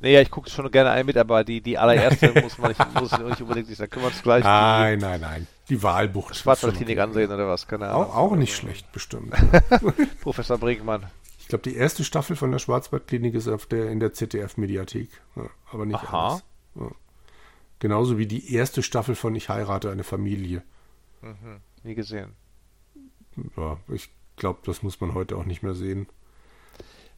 Naja, ich gucke schon gerne ein mit, aber die, die allererste muss man nicht, muss nicht unbedingt nicht. Da können wir uns gleich. Nein, die, nein, nein. Die Wahlbucht. Schwarzwaldklinik ansehen oder was? Keine Ahnung. Auch, auch nicht schlecht, bestimmt. Professor Brinkmann. Ich glaube, die erste Staffel von der Schwarzwaldklinik ist auf der, in der ZDF-Mediathek. Ja, aber nicht Aha. alles. Ja. Genauso wie die erste Staffel von Ich heirate eine Familie. Mhm. Nie gesehen ja, ich glaube, das muss man heute auch nicht mehr sehen.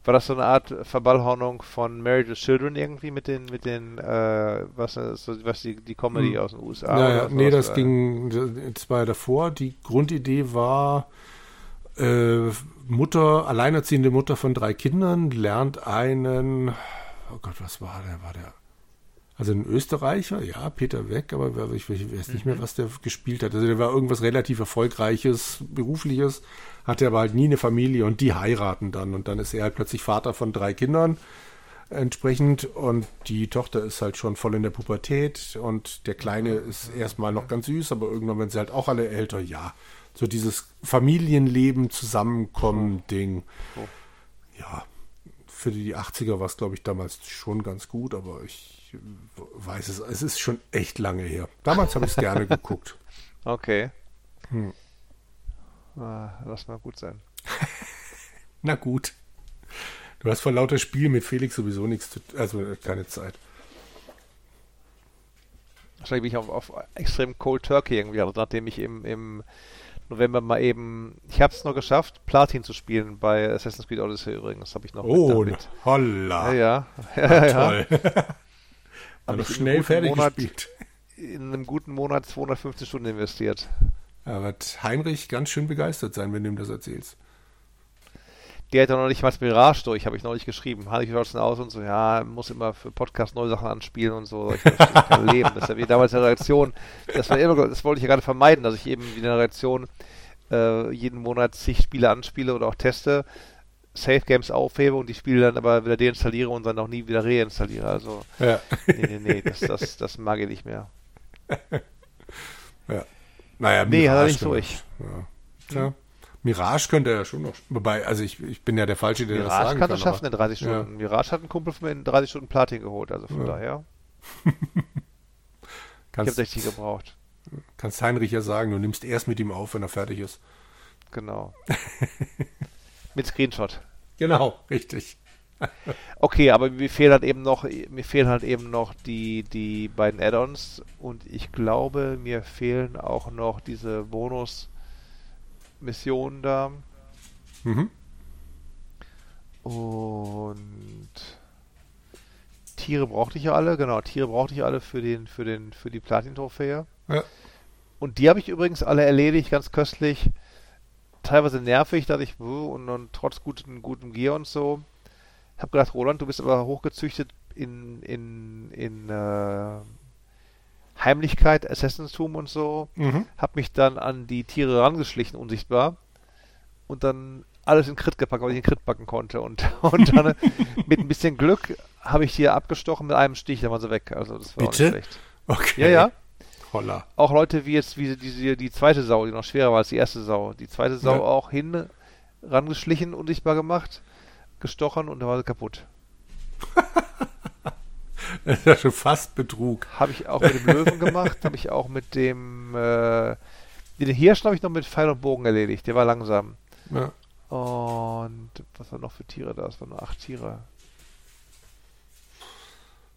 War das so eine Art Verballhornung von Married with Children irgendwie mit den, mit den, äh, was, was die, die Comedy hm. aus den USA? Ja, ja nee, das ging, das war ja davor. Die Grundidee war, äh, Mutter, alleinerziehende Mutter von drei Kindern, lernt einen, oh Gott, was war der? War der also ein Österreicher, ja, Peter Weck, aber ich weiß nicht mehr, mhm. was der gespielt hat. Also der war irgendwas relativ erfolgreiches, berufliches, hatte aber halt nie eine Familie und die heiraten dann. Und dann ist er halt plötzlich Vater von drei Kindern entsprechend und die Tochter ist halt schon voll in der Pubertät und der Kleine ist erstmal noch ganz süß, aber irgendwann werden sie halt auch alle älter. Ja, so dieses Familienleben, Zusammenkommen, Ding. Ja, für die 80er war es, glaube ich, damals schon ganz gut, aber ich weiß es, es ist schon echt lange her. Damals habe ich es gerne geguckt. Okay. Hm. Ah, lass mal gut sein. Na gut. Du hast vor lauter Spiel mit Felix sowieso nichts zu also keine Zeit. wahrscheinlich bin ich auf, auf extrem Cold Turkey irgendwie, also nachdem ich im, im November mal eben, ich habe es noch geschafft, Platin zu spielen bei Assassin's Creed Odyssey übrigens, habe ich noch oh, mit holla. Ja, ja. ja, ja toll. Habe ich schnell fertig Monat, gespielt. In einem guten Monat 250 Stunden investiert. Ja, wird Heinrich ganz schön begeistert sein, wenn du ihm das erzählst. Der hat ja noch nicht mal das Mirage durch, habe ich noch nicht geschrieben. Hatte ich schon aus und so, ja, muss immer für Podcast neue Sachen anspielen und so. Ich kann leben. Das ist ja wie damals in der Reaktion. Das, war immer, das wollte ich ja gerade vermeiden, dass ich eben wie in der Reaktion äh, jeden Monat zig Spiele anspiele oder auch teste, Save Games aufhebe und die Spiele dann aber wieder deinstalliere und dann auch nie wieder reinstalliere. Also, ja. nee, nee, nee, das, das, das mag ich nicht mehr. ja. Naja, nee, hat er nicht durch. Ja. ja. Mirage könnte er ja schon noch. Wobei, also ich, ich bin ja der Falsche, der Mirage das sagen kann. Mirage kann er schaffen in 30 Stunden. Ja. Mirage hat einen Kumpel von mir in 30 Stunden Platin geholt, also von ja. daher. ich habe 60 gebraucht. Kannst Heinrich ja sagen, du nimmst erst mit ihm auf, wenn er fertig ist. Genau. mit Screenshot. Genau, richtig. okay, aber mir fehlen halt eben noch, mir fehlen halt eben noch die, die beiden Add-ons und ich glaube, mir fehlen auch noch diese Bonus-Missionen da. Mhm. Und Tiere brauchte ich ja alle, genau, Tiere brauchte ich alle für den, für den, für die Platin-Trophäe. Ja. Und die habe ich übrigens alle erledigt, ganz köstlich. Teilweise nervig, dass ich, und, und trotz gutem, gutem Gear und so. Hab gedacht, Roland, du bist aber hochgezüchtet in, in, in äh, Heimlichkeit, Assassins-Tum und so. Mhm. Hab mich dann an die Tiere rangeschlichen, unsichtbar. Und dann alles in Crit gepackt, weil ich in Crit packen konnte. Und, und dann mit ein bisschen Glück habe ich die abgestochen mit einem Stich, dann waren sie weg. Also das war Bitte? auch nicht schlecht. Okay. Ja, ja. Holla. Auch Leute wie jetzt, wie die, die zweite Sau, die noch schwerer war als die erste Sau. Die zweite Sau Ja. auch hin, rangeschlichen, unsichtbar gemacht, gestochen und dann war sie kaputt. Das ist ja schon fast Betrug. Habe ich auch mit dem Löwen gemacht, habe ich auch mit dem, äh, den Hirsch habe ich noch mit Pfeil und Bogen erledigt, der war langsam. Ja. Und was war noch für Tiere da? Es waren nur acht Tiere.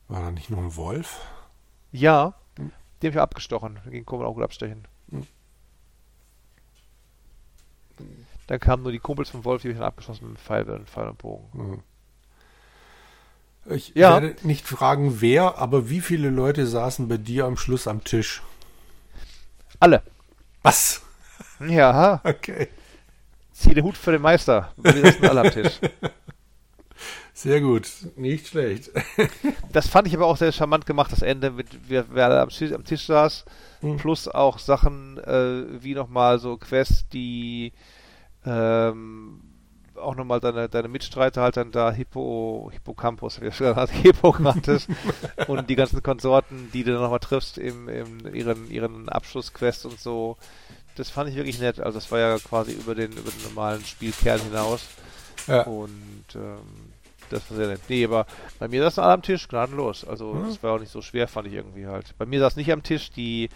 War da nicht noch ein Wolf? Ja, Den habe ich abgestochen. Den kann man auch gut abstechen. Hm. Dann kamen nur die Kumpels vom Wolf, die habe ich dann abgeschossen mit dem Pfeil und Pfeil und Bogen. Mhm. Ich Ja. werde nicht fragen, wer, aber wie viele Leute saßen bei dir am Schluss am Tisch? Alle. Was? Ja, Okay. zieh den Hut für den Meister. Wir sitzen alle am Tisch. Sehr gut. Nicht schlecht. Das fand ich aber auch sehr charmant gemacht, das Ende, mit wer, wer alle am Tisch, am Tisch saß, Hm. plus auch Sachen äh, wie nochmal so Quests, die ähm, auch nochmal deine, deine Mitstreiter halt dann da Hippo, Hippocampus, wie er schon gesagt hat, Hippokrates und die ganzen Konsorten, die du dann nochmal triffst im, im ihren, ihren Abschlussquest und so. Das fand ich wirklich nett. Also das war ja quasi über den, über den normalen Spielkern hinaus. Ja. Und ähm, das war sehr nett. Nee, aber bei mir saßen alle am Tisch, gnadenlos. Also Mhm. das war auch nicht so schwer, fand ich irgendwie halt. Bei mir saß nicht am Tisch die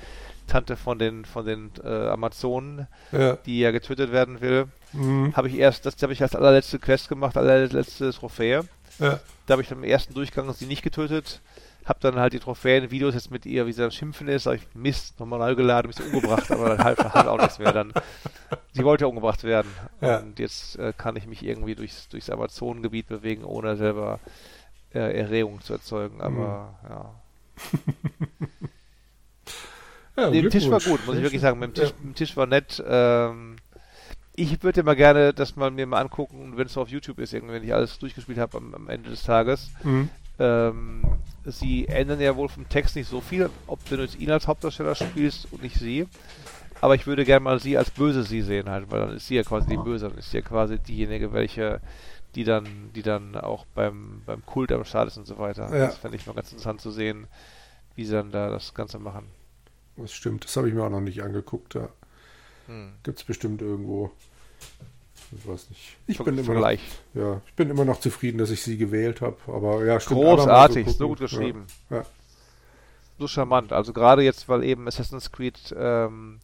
Tante von den von den äh, Amazonen, Ja. die ja getötet werden will. Mhm. Habe ich erst, das habe ich als allerletzte Quest gemacht, allerletzte Trophäe. Ja. Da habe ich dann im ersten Durchgang sie nicht getötet. Hab dann halt die Trophäen-Videos jetzt mit ihr, wie sie am Schimpfen ist. Sag ich, Mist, nochmal neu geladen, mich umgebracht, aber dann halt, halt auch nichts mehr. Dann, sie wollte ja umgebracht werden. Ja. Und jetzt äh, kann ich mich irgendwie durchs, durchs Amazonengebiet bewegen, ohne selber äh, Erregung zu erzeugen. Aber Mhm. ja. ja Nee, Dem Tisch war gut, muss ich wirklich sagen. Mit dem Tisch, Ja. mit dem Tisch war nett. Ähm, ich würde mal gerne das mal mir mal angucken, wenn es auf YouTube ist, irgendwie, wenn ich alles durchgespielt habe am, am Ende des Tages. Mhm. Ähm, sie ändern ja wohl vom Text nicht so viel, ob du jetzt ihn als Hauptdarsteller spielst und nicht sie. Aber ich würde gerne mal sie als böse sie sehen halt, weil dann ist sie ja quasi die Böse, dann ist sie ja quasi diejenige, welche, die dann, die dann auch beim, beim Kult am Start ist und so weiter. Ja. Das fände ich mal ganz interessant zu sehen, wie sie dann da das Ganze machen. Das stimmt, das habe ich mir auch noch nicht angeguckt. Da Hm. gibt es bestimmt irgendwo. Ich weiß nicht. Ich Ver- bin, immer noch, ja, ich bin immer noch zufrieden, dass ich sie gewählt habe. Aber ja, stimmt. Großartig, mal so gut geschrieben. Ja. Ja. So charmant. Also gerade jetzt, weil eben Assassin's Creed ähm,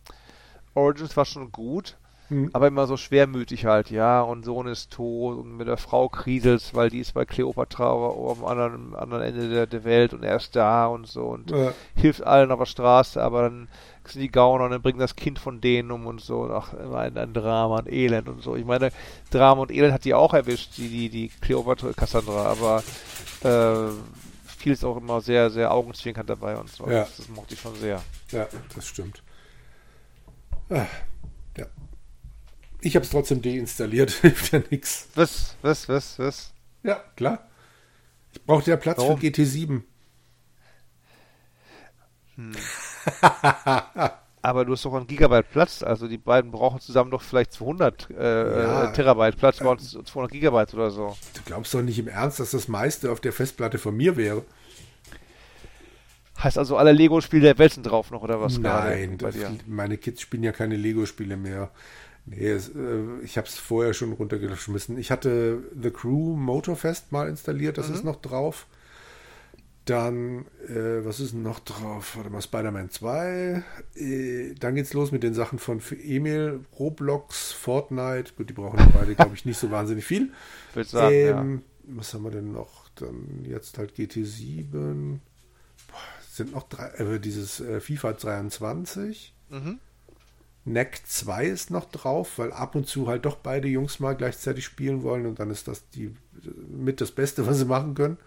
Origins war schon gut, hm. aber immer so schwermütig halt, ja, und Sohn ist tot und mit der Frau kriselt, weil die ist bei Cleopatra am anderen, anderen Ende der, der Welt und er ist da und so und ja. hilft allen auf der Straße, aber dann sind die Gauner und dann bringen das Kind von denen um und so. Ach, immer ein, ein Drama, ein Elend und so. Ich meine, Drama und Elend hat die auch erwischt, die, die, die Cleopatra, Cassandra, aber äh, viel ist auch immer sehr, sehr augenzwinkernd dabei und so. Ja. Das, das mochte ich schon sehr. Ja, das stimmt. Ah, ja. Ich habe es trotzdem deinstalliert, hilft ja nichts. Was, was, was, was? Ja, klar. Ich brauchte ja Platz Warum? für GT7. Hm. Aber du hast doch einen Gigabyte Platz, also die beiden brauchen zusammen doch vielleicht 200 äh, ja, Terabyte Platz, äh, 200 Gigabyte oder so. Du glaubst doch nicht im Ernst, dass das meiste auf der Festplatte von mir wäre? Heißt also, alle Lego-Spiele der Welt sind drauf noch, oder was? Nein, das, meine Kids spielen ja keine Lego-Spiele mehr. Nee, es, äh, ich habe es vorher schon runtergeschmissen. Ich hatte The Crew Motorfest mal installiert, das mhm. ist noch drauf. Dann, äh, was ist noch drauf? Warte mal, Spider-Man 2. Äh, dann geht's los mit den Sachen von Emil, Roblox, Fortnite. Gut, die brauchen beide, glaube ich, nicht so wahnsinnig viel. Sagen, ähm, ja. Was haben wir denn noch? Dann jetzt halt GT7. Boah, sind noch drei, äh, dieses äh, FIFA 23. Mhm. NEC 2 ist noch drauf, weil ab und zu halt doch beide Jungs mal gleichzeitig spielen wollen und dann ist das die mit das Beste, was sie machen können.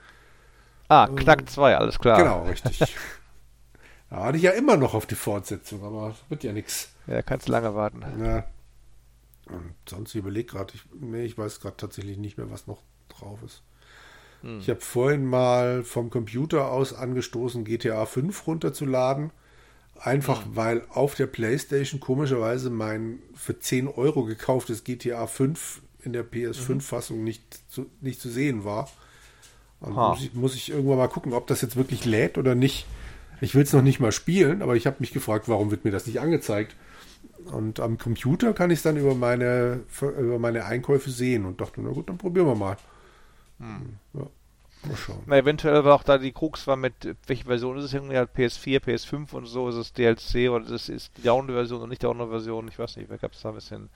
Ah, Knack 2, alles klar. Genau, richtig. da warte ich ja immer noch auf die Fortsetzung, aber wird ja nichts. Ja, kannst lange warten. Ja. Und sonst überleg gerade, ich, nee, ich weiß gerade tatsächlich nicht mehr, was noch drauf ist. Hm. Ich habe vorhin mal vom Computer aus angestoßen, GTA 5 runterzuladen. Einfach hm. weil auf der Playstation komischerweise mein für 10 Euro gekauftes GTA 5 in der PS5-Fassung mhm. nicht, zu, nicht zu sehen war. Also muss ich, muss ich irgendwann mal gucken, ob das jetzt wirklich lädt oder nicht. Ich will es noch nicht mal spielen, aber ich habe mich gefragt, warum wird mir das nicht angezeigt? Und am Computer kann ich es dann über meine, über meine Einkäufe sehen und dachte, na gut, dann probieren wir mal. Hm. Ja, mal schauen. Na, eventuell war auch da die Krux war mit, welche Version ist es irgendwie halt PS4, PS5 und so, ist es DLC oder ist es die Download-Version und nicht die Download-Version, ich weiß nicht, wer gab es da ein bisschen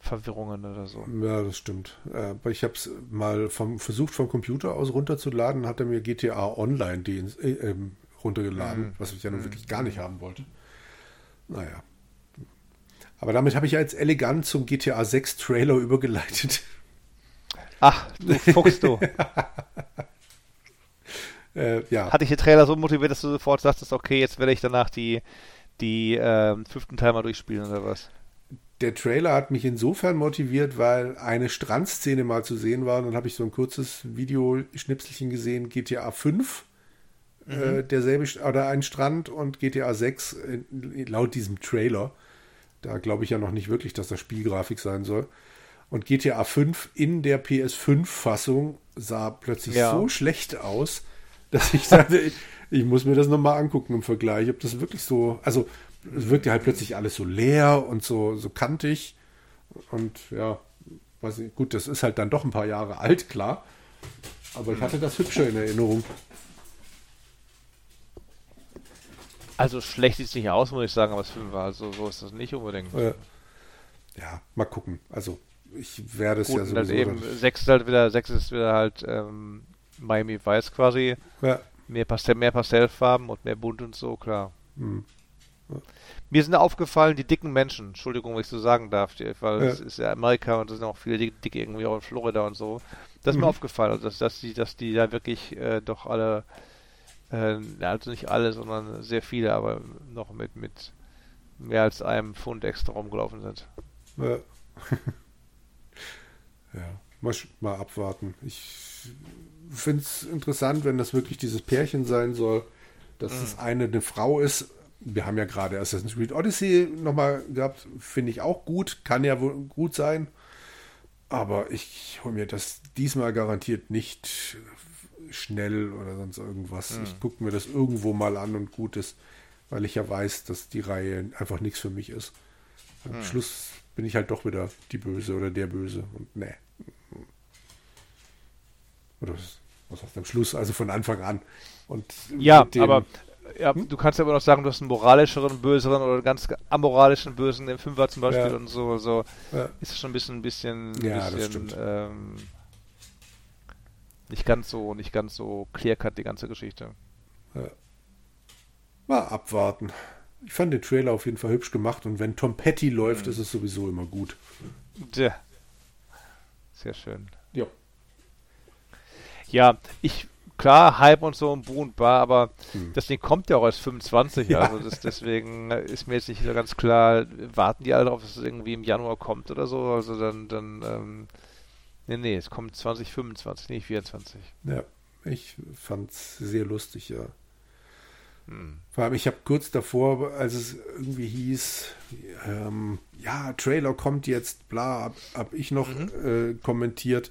Verwirrungen oder so. Ja, das stimmt. Aber ich habe es mal vom, versucht, vom Computer aus runterzuladen, hat er mir GTA Online die, äh, äh, runtergeladen, mhm. was ich ja nun mhm. wirklich gar nicht haben wollte. Naja. Aber damit habe ich jetzt elegant zum GTA 6 Trailer übergeleitet. Ach, du fuchst du. äh, ja. Hatte ich den Trailer so motiviert, dass du sofort sagtest, okay, jetzt werde ich danach die, die äh, fünften Timer durchspielen oder was? Der Trailer hat mich insofern motiviert, weil eine Strandszene mal zu sehen war. Und dann habe ich so ein kurzes Videoschnipselchen gesehen, GTA 5, äh, mhm. äh, derselbe, oder ein Strand und GTA 6 äh, laut diesem Trailer. Da glaube ich ja noch nicht wirklich, dass das Spielgrafik sein soll. Und GTA 5 in der PS5-Fassung sah plötzlich ja. so schlecht aus, dass ich dachte, ich, ich muss mir das nochmal angucken im Vergleich, ob das wirklich so, also es wirkte halt plötzlich alles so leer und so, so kantig. Und ja, weiß ich, gut, das ist halt dann doch ein paar Jahre alt, klar. Aber ich hatte das hübscher in Erinnerung. Also schlecht sieht es nicht aus, muss ich sagen, aber es Film war. Also so ist das nicht unbedingt. Äh, ja, mal gucken. Also ich werde es ja sowieso. Halt eben, sechs ist halt wieder, sechs ist wieder halt ähm, Miami Weiß quasi. Ja. Mehr, Pastell, mehr Pastellfarben und mehr bunt und so, klar. Hm. Mir sind aufgefallen, die dicken Menschen, Entschuldigung, wenn ich so sagen darf, weil ja. es ist ja Amerika und es sind auch viele dicke irgendwie auch in Florida und so. Das ist mhm. mir aufgefallen, also dass, dass, die, dass die da wirklich äh, doch alle, äh, also nicht alle, sondern sehr viele, aber noch mit, mit mehr als einem Pfund extra rumgelaufen sind. Ja. ja, mal, mal abwarten. Ich finde es interessant, wenn das wirklich dieses Pärchen sein soll, dass mhm. es eine eine Frau ist wir haben ja gerade Assassin's Creed Odyssey nochmal gehabt, finde ich auch gut, kann ja wohl gut sein. Aber ich hole mir das diesmal garantiert nicht schnell oder sonst irgendwas. Hm. Ich gucke mir das irgendwo mal an und gut ist, weil ich ja weiß, dass die Reihe einfach nichts für mich ist. Am hm. Schluss bin ich halt doch wieder die Böse oder der Böse und ne. Oder was, heißt am Schluss? Also von Anfang an. Und ja, aber Ja, hm? du kannst ja aber noch sagen, du hast einen moralischeren, böseren oder einen ganz amoralischen Bösen im Fünfer zum Beispiel ja. und so. so ja. Ist schon ein bisschen, ein bisschen, ja, bisschen ähm, nicht ganz so, nicht ganz so clear cut die ganze Geschichte. Ja. Mal abwarten. Ich fand den Trailer auf jeden Fall hübsch gemacht und wenn Tom Petty läuft, mhm. ist es sowieso immer gut. Ja. Sehr schön. Ja. Ja, ich, klar, Hype und so und Bu und Bar, aber hm. das Ding kommt ja auch als 25, ja. also das, deswegen ist mir jetzt nicht so ganz klar, warten die alle darauf, dass es irgendwie im Januar kommt oder so, also dann, dann, ähm, nee, nee, es kommt 2025, nicht 24. Ja, ich fand's sehr lustig, ja. Vor allem, ich habe kurz davor, als es irgendwie hieß, ähm, ja, Trailer kommt jetzt, bla, habe hab ich noch mhm. äh, kommentiert.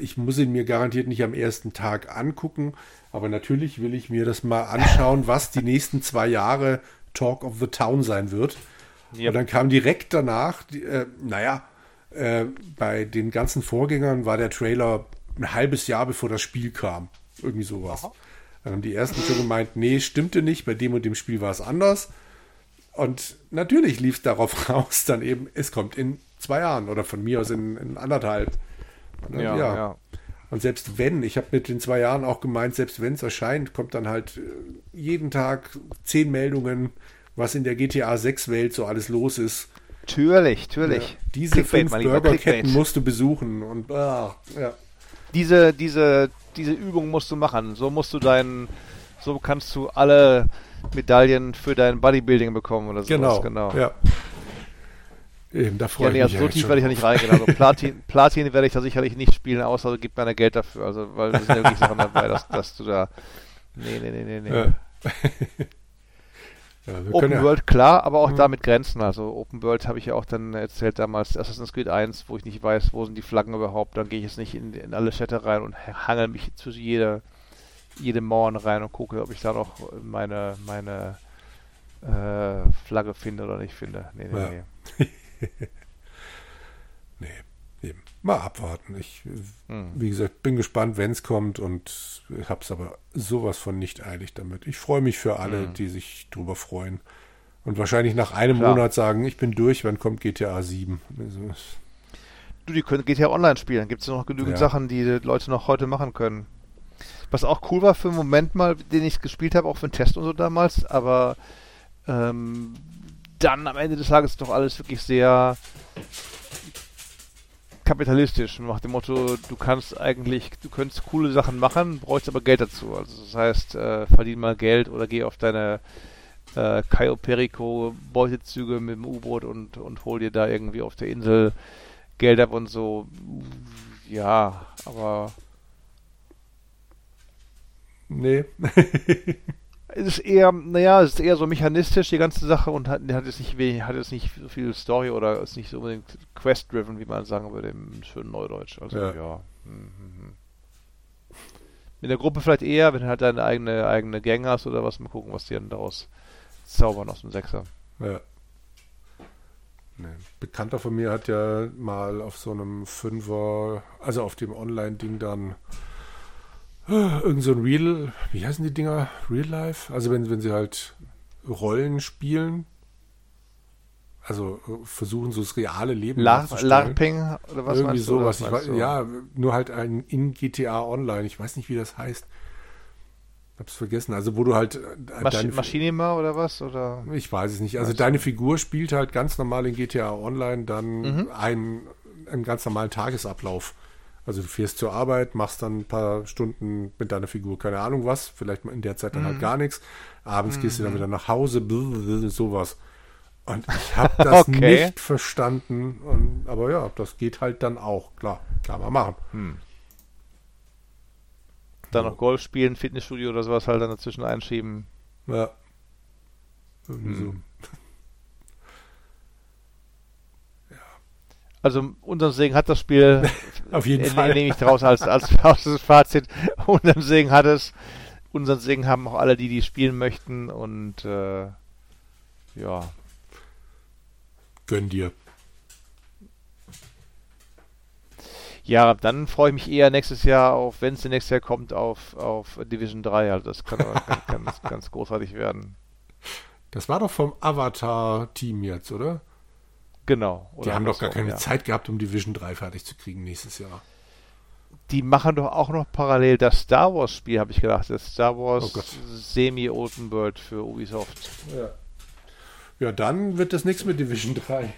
Ich muss ihn mir garantiert nicht am ersten Tag angucken, aber natürlich will ich mir das mal anschauen, was die nächsten zwei Jahre Talk of the Town sein wird. Yep. Und dann kam direkt danach, die, äh, naja, äh, bei den ganzen Vorgängern war der Trailer ein halbes Jahr bevor das Spiel kam. Irgendwie sowas. Aha. Dann haben die ersten schon gemeint, nee, stimmte nicht, bei dem und dem Spiel war es anders. Und natürlich lief es darauf raus, dann eben, es kommt in zwei Jahren oder von mir aus in, in anderthalb. Dann, ja, ja. ja, Und selbst wenn, ich habe mit den zwei Jahren auch gemeint, selbst wenn es erscheint, kommt dann halt äh, jeden Tag zehn Meldungen, was in der GTA 6 Welt so alles los ist. Natürlich, natürlich. Ja, diese Clickbait, fünf Burgerketten musst du besuchen und ah, ja. Diese, diese diese Übung musst du machen. So musst du deinen, so kannst du alle Medaillen für dein Bodybuilding bekommen oder so. Genau, genau. Ja. Eben, da freue ja, nee, ich also mich. So tief werde ich ja nicht reingehen. Also Platin, Platin werde ich da sicherlich nicht spielen, außer du gibst mir eine Geld dafür. Also, weil es sind ja wirklich Sachen dabei, dass, dass du da. Nee, nee, nee, nee, nee. Ja. Ja, Open ja World, klar, aber auch mhm. da mit Grenzen. Also Open World habe ich ja auch dann erzählt damals, Assassin's Creed 1, wo ich nicht weiß, wo sind die Flaggen überhaupt. Dann gehe ich jetzt nicht in, in alle Städte rein und hangel mich zwischen jede, jede Mauern rein und gucke, ob ich da noch meine, meine äh, Flagge finde oder nicht finde. Nee, nee, ja. nee. nee mal abwarten. Ich, hm. wie gesagt, bin gespannt, wenn es kommt und habe es aber sowas von nicht eilig damit. Ich freue mich für alle, hm. die sich drüber freuen. Und wahrscheinlich nach einem Klar. Monat sagen, ich bin durch, wann kommt GTA 7? Also, du, die können GTA Online spielen. Gibt es noch genügend ja. Sachen, die, die Leute noch heute machen können. Was auch cool war für einen Moment mal, den ich gespielt habe, auch für einen Test und so damals, aber ähm, dann am Ende des Tages doch alles wirklich sehr kapitalistisch, nach dem Motto, du kannst eigentlich, du könntest coole Sachen machen, brauchst aber Geld dazu. Also das heißt, äh, verdien mal Geld oder geh auf deine äh, Cayo Perico Beutezüge mit dem U-Boot und, und hol dir da irgendwie auf der Insel Geld ab und so. Ja, aber Nee. es ist eher, naja, es ist eher so mechanistisch, die ganze Sache, und hat, hat jetzt nicht wenig, hat jetzt nicht so viel Story oder ist nicht so unbedingt quest-driven, wie man sagen würde im schönen Neudeutsch. Also, ja. ja. Mhm. In der Gruppe vielleicht eher, wenn du halt deine eigene, eigene Gang hast oder was, mal gucken, was die dann daraus zaubern aus dem Sechser. Ja. Nee. Bekannter von mir hat ja mal auf so einem Fünfer, also auf dem Online-Ding dann Irgend so ein Real, wie heißen die Dinger? Real Life? Also wenn, wenn sie halt Rollen spielen, also äh, versuchen so das reale Leben La LARPing oder was Irgendwie sowas. Ich weiß, ja, nur halt ein in GTA Online. Ich weiß nicht, wie das heißt. Hab's vergessen. Also wo du halt äh, Masch deine Maschinima oder was? Oder? Ich weiß es nicht. Also weiß deine Figur spielt halt ganz normal in GTA Online dann mhm. einen, einen ganz normalen Tagesablauf. Also du fährst zur Arbeit, machst dann ein paar Stunden mit deiner Figur keine Ahnung was, vielleicht in der Zeit dann halt mhm. halt gar nichts. Abends mhm. gehst du dann mhm. wieder nach Hause, blablabla, sowas. Und ich habe das okay. nicht verstanden. Und, aber ja, das geht halt dann auch. Klar, kann man machen. Hm. Dann noch Golf spielen, Fitnessstudio oder sowas halt dann dazwischen einschieben. Ja. Irgendwie hm. so. Also unseren Segen hat das Spiel. Auf jeden Fall. Nehme ich daraus als, als, als Fazit. Unseren Segen hat es. Unseren Segen haben auch alle, die die spielen möchten. Und äh, ja. Gönn dir. Ja, dann freue ich mich eher nächstes Jahr auf, wenn es nächstes Jahr kommt, auf, auf Division 3. Also das kann ganz, ganz, ganz großartig werden. Das war doch vom Avatar-Team jetzt, oder? Genau. Die haben doch gar keine ja. Zeit gehabt, um Division 3 fertig zu kriegen nächstes Jahr. Die machen doch auch noch parallel das Star Wars Spiel, habe ich gedacht. Das Star Wars oh Semi-Open World für Ubisoft. Ja. ja, dann wird das nichts mit Division 3.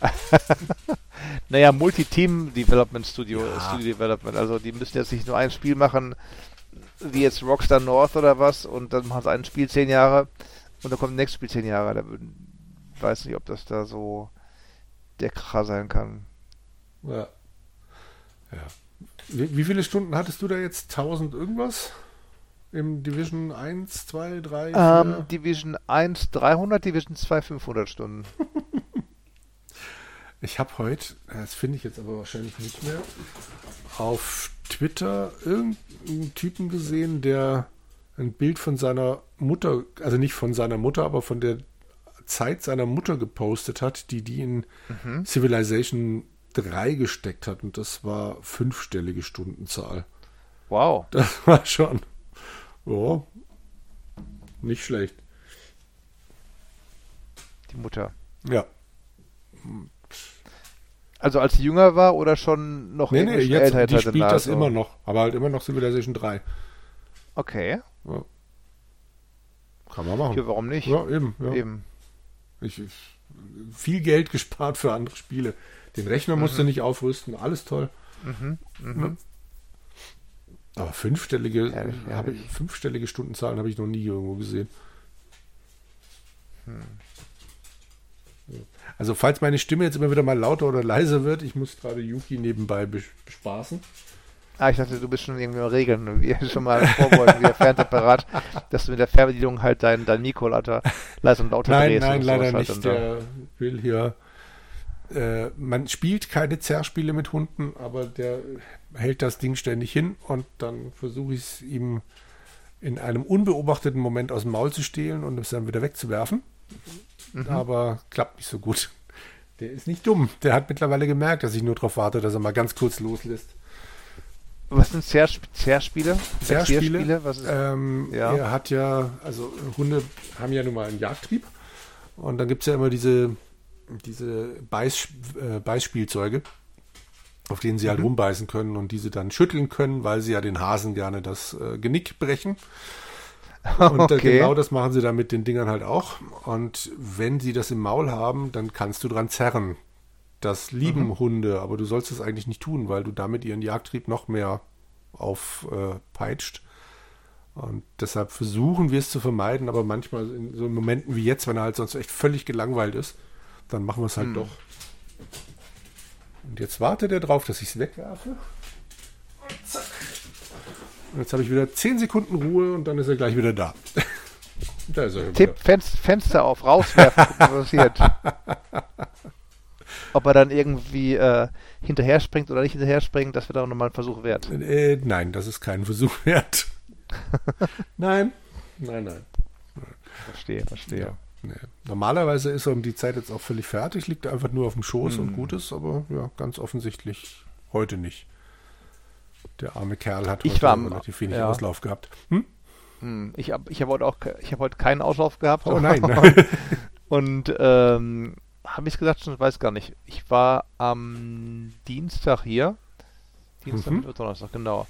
naja, Multi-Team Development Studio, ja. Studio Development. Also die müssen jetzt nicht nur ein Spiel machen, wie jetzt Rockstar North oder was, und dann machen sie ein Spiel zehn Jahre und dann kommt ein nächstes Spiel zehn Jahre. Da weiß nicht, ob das da so der Kracher sein kann. Ja. Ja. Wie, wie, viele Stunden hattest du da jetzt? 1000 irgendwas? Im Division 1, 2, 3? 4? Ähm, Division 1 300, Division 2 500 Stunden. ich habe heute, das finde ich jetzt aber wahrscheinlich nicht mehr, auf Twitter irgendeinen Typen gesehen, der ein Bild von seiner Mutter, also nicht von seiner Mutter, aber von der Zeit seiner Mutter gepostet hat, die die in mhm. Civilization 3 gesteckt hat. Und das war fünfstellige Stundenzahl. Wow. Das war schon. Oh, nicht schlecht. Die Mutter. Ja. Also als sie jünger war oder schon noch nee, nee, jetzt, Ältheit die spielt das so. immer noch, aber halt immer noch Civilization 3. Okay. Ja. Kann man machen. Ja, warum nicht? Ja, eben. Ja. eben. Ich, viel Geld gespart für andere Spiele. Den Rechner mhm. musst du nicht aufrüsten, alles toll. Mhm. Mhm. Aber fünfstellige, ehrlich, ehrlich. Ich, fünfstellige Stundenzahlen habe ich noch nie irgendwo gesehen. Hm. Also falls meine Stimme jetzt immer wieder mal lauter oder leiser wird, ich muss gerade Yuki nebenbei bespaßen. Ah, ich dachte, du bist schon irgendwie Regeln, wie schon mal vorbeugen, wie der Fernsehapparat, dass du mit der Fernbedienung halt dein, dein Mikro lauter, leiser und lauter nein, drehst. Nein, leider halt nicht. Der will hier äh, man spielt keine Zerrspiele mit Hunden, aber der hält das Ding ständig hin und dann versuche ich es ihm in einem unbeobachteten Moment aus dem Maul zu stehlen und es dann wieder wegzuwerfen. Mhm. Aber klappt nicht so gut. Der ist nicht dumm. Der hat mittlerweile gemerkt, dass ich nur darauf warte, dass er mal ganz kurz loslässt. Was sind Zerspiele? Zerspiele? Ähm, ja. Er hat ja, also Hunde haben ja nun mal einen Jagdtrieb. Und dann gibt es ja immer diese, diese Beiß, äh, Beißspielzeuge, auf denen sie halt mhm. rumbeißen können und diese dann schütteln können, weil sie ja den Hasen gerne das äh, Genick brechen. Und äh, okay. genau das machen sie dann mit den Dingern halt auch. Und wenn sie das im Maul haben, dann kannst du dran zerren. Das lieben mhm. Hunde, aber du sollst es eigentlich nicht tun, weil du damit ihren Jagdtrieb noch mehr aufpeitscht. Äh, und deshalb versuchen wir es zu vermeiden, aber manchmal in so Momenten wie jetzt, wenn er halt sonst echt völlig gelangweilt ist, dann machen wir es halt mhm. doch. Und jetzt wartet er drauf, dass ich es wegwerfe. Und zack. Und jetzt habe ich wieder 10 Sekunden Ruhe und dann ist er gleich wieder da. da ist er Tipp, Fenster, Fenster auf, rauswerfen, was passiert. ob er dann irgendwie äh, hinterher springt oder nicht hinterher springt, das wird auch nochmal ein Versuch wert. Äh, nein, das ist kein Versuch wert. nein, nein, nein. Verstehe, verstehe. Ja, nee. Normalerweise ist er um die Zeit jetzt auch völlig fertig, liegt einfach nur auf dem Schoß hm. und gut ist, aber ja, ganz offensichtlich heute nicht. Der arme Kerl hat heute war, relativ wenig ja. Auslauf gehabt. Hm? hm ich habe ich hab heute auch ich hab heute keinen Auslauf gehabt. Oh nein. und ähm, habe ich es gesagt schon? Ich weiß gar nicht. Ich war am Dienstag hier. Dienstag, mhm. Donnerstag, genau.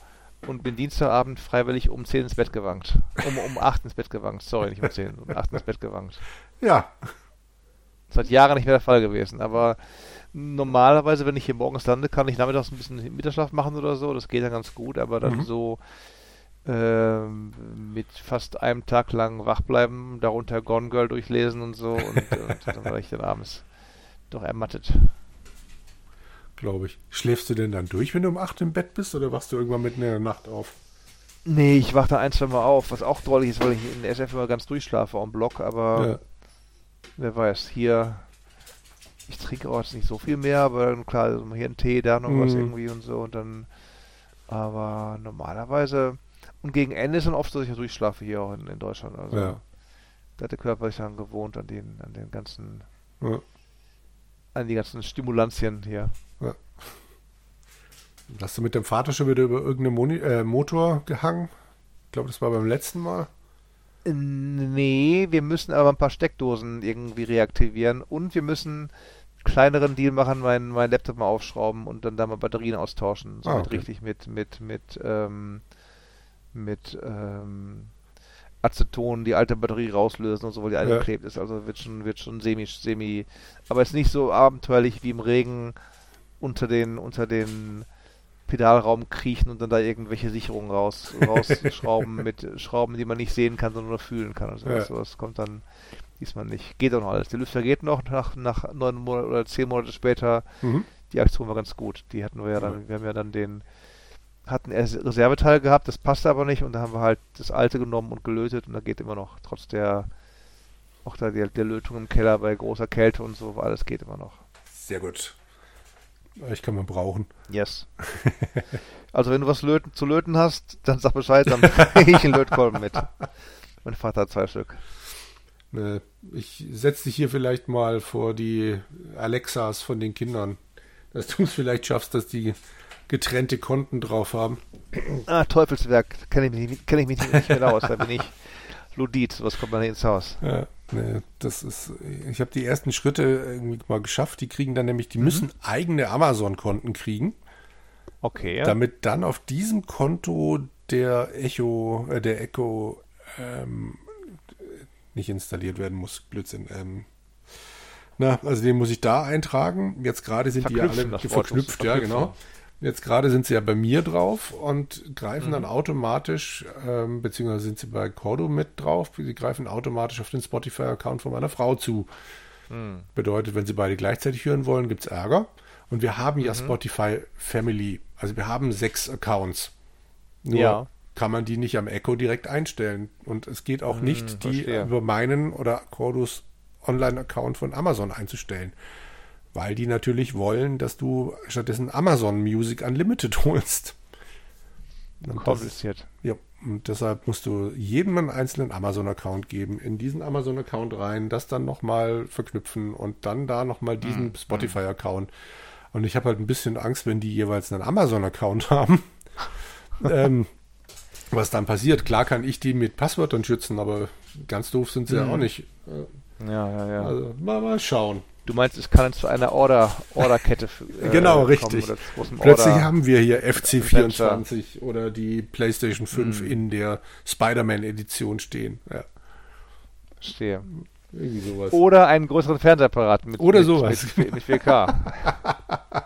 Und bin Dienstagabend freiwillig um 10 ins Bett gewankt. Um, um 8 ins Bett gewankt. Sorry, nicht um 10, um 8 ins Bett gewankt. Ja. Seit Jahren nicht mehr der Fall gewesen. Aber normalerweise, wenn ich hier morgens lande, kann ich nachmittags ein bisschen Mittagsschlaf machen oder so. Das geht dann ganz gut, aber dann mhm. so äh, mit fast einem Tag lang wach bleiben, darunter Gone Girl durchlesen und so. Und, und dann war ich dann abends doch ermattet. Glaube ich. Schläfst du denn dann durch, wenn du um 8 im Bett bist oder wachst du irgendwann mitten in der Nacht auf? Nee, ich wach da ein, zwei Mal auf, was auch drollig ist, weil ich in der SF immer ganz durchschlafe am Block, aber ja. wer weiß, hier, ich trinke auch jetzt nicht so viel mehr, aber klar, also hier ein Tee, da noch mhm. was irgendwie und so und dann, aber normalerweise und gegen Ende ist dann oft so, dass ich durchschlafe hier auch in, in Deutschland. Also ja. da hat der Körper sich dann gewohnt an den, an den ganzen, ja. an die ganzen Stimulantien hier. Ja. Hast du mit dem Vater schon wieder über irgendeinen Moni äh, Motor gehangen? Ich glaube, das war beim letzten Mal. Nee, wir müssen aber ein paar Steckdosen irgendwie reaktivieren und wir müssen kleineren Deal machen, meinen mein Laptop mal aufschrauben und dann da mal Batterien austauschen. So Ah, okay. richtig mit, mit, mit, ähm, mit, ähm, Aceton die alte Batterie rauslösen und so, weil die eine Ja. ist. Also wird schon, wird schon semi, semi, aber ist nicht so abenteuerlich wie im Regen unter den, unter den Pedalraum kriechen und dann da irgendwelche Sicherungen raus, rausschrauben mit Schrauben, die man nicht sehen kann, sondern nur fühlen kann. Also Ja. das, das kommt dann diesmal nicht. Geht auch noch alles. Der Lüfter geht noch nach, nach neun Monate oder zehn Monate später. Mhm. Die Aktion war ganz gut. Die hatten wir ja dann, wir haben ja dann den, hatten erst Reserveteil gehabt, das passte aber nicht und da haben wir halt das alte genommen und gelötet und da geht immer noch, trotz der, auch da der, der Lötung im Keller bei großer Kälte und so, alles geht immer noch. Sehr gut. Ich kann man brauchen. Yes. also wenn du was löten, zu löten hast, dann sag Bescheid, dann bringe ich einen Lötkolben mit. Mein Vater hat zwei Stück. Ne, Ich setze dich hier vielleicht mal vor die Alexas von den Kindern. Dass du es vielleicht schaffst, dass die getrennte Konten drauf haben. Ah, Teufelswerk, kenne ich, mich nicht- kenn ich mich nicht mehr aus, da bin ich Ludit, sowas kommt man ins Haus. Ja, ne, das ist. Ich habe die ersten Schritte irgendwie mal geschafft. Die kriegen dann nämlich, die müssen eigene Amazon-Konten kriegen, Okay, ja. damit dann auf diesem Konto der Echo, äh, der Echo ähm, nicht installiert werden muss. Blödsinn. Ähm, na, also den muss ich da eintragen. Jetzt gerade sind die ja Verknüpfen, alle musst du verknüpft, ja genau. Jetzt gerade sind sie ja bei mir drauf und greifen Mhm. dann automatisch, ähm, beziehungsweise sind sie bei Cordo mit drauf, sie greifen automatisch auf den Spotify-Account von meiner Frau zu. Hm. Bedeutet, wenn sie beide gleichzeitig hören wollen, gibt es Ärger. Und wir haben Mhm. ja Spotify Family, also wir haben sechs Accounts. Nur Ja. kann man die nicht am Echo direkt einstellen. Und es geht auch nicht, die Hm, verstehe. über meinen oder Cordos Online-Account von Amazon einzustellen. Weil die natürlich wollen, dass du stattdessen Amazon Music Unlimited holst. Und das, Kompliziert. ja, und deshalb musst du jedem einen einzelnen Amazon-Account geben, in diesen Amazon-Account rein, das dann nochmal verknüpfen und dann da nochmal diesen Hm, Spotify-Account. Und ich habe halt ein bisschen Angst, wenn die jeweils einen Amazon-Account haben. ähm, was dann passiert. Klar kann ich die mit Passwörtern schützen, aber ganz doof sind sie ja auch nicht. Äh, Ja, ja, ja. Also mal, mal schauen. Du meinst, es kann zu einer Order, Orderkette äh, Genau, kommen richtig. großem Plötzlich Order. haben wir hier FC24 oder die PlayStation 5 Hm. in der Spider-Man-Edition stehen. Ja, Verstehe. irgendwie sowas. Oder einen größeren Fernsehapparat mit, Oder mit, sowas. Mit, mit 4K.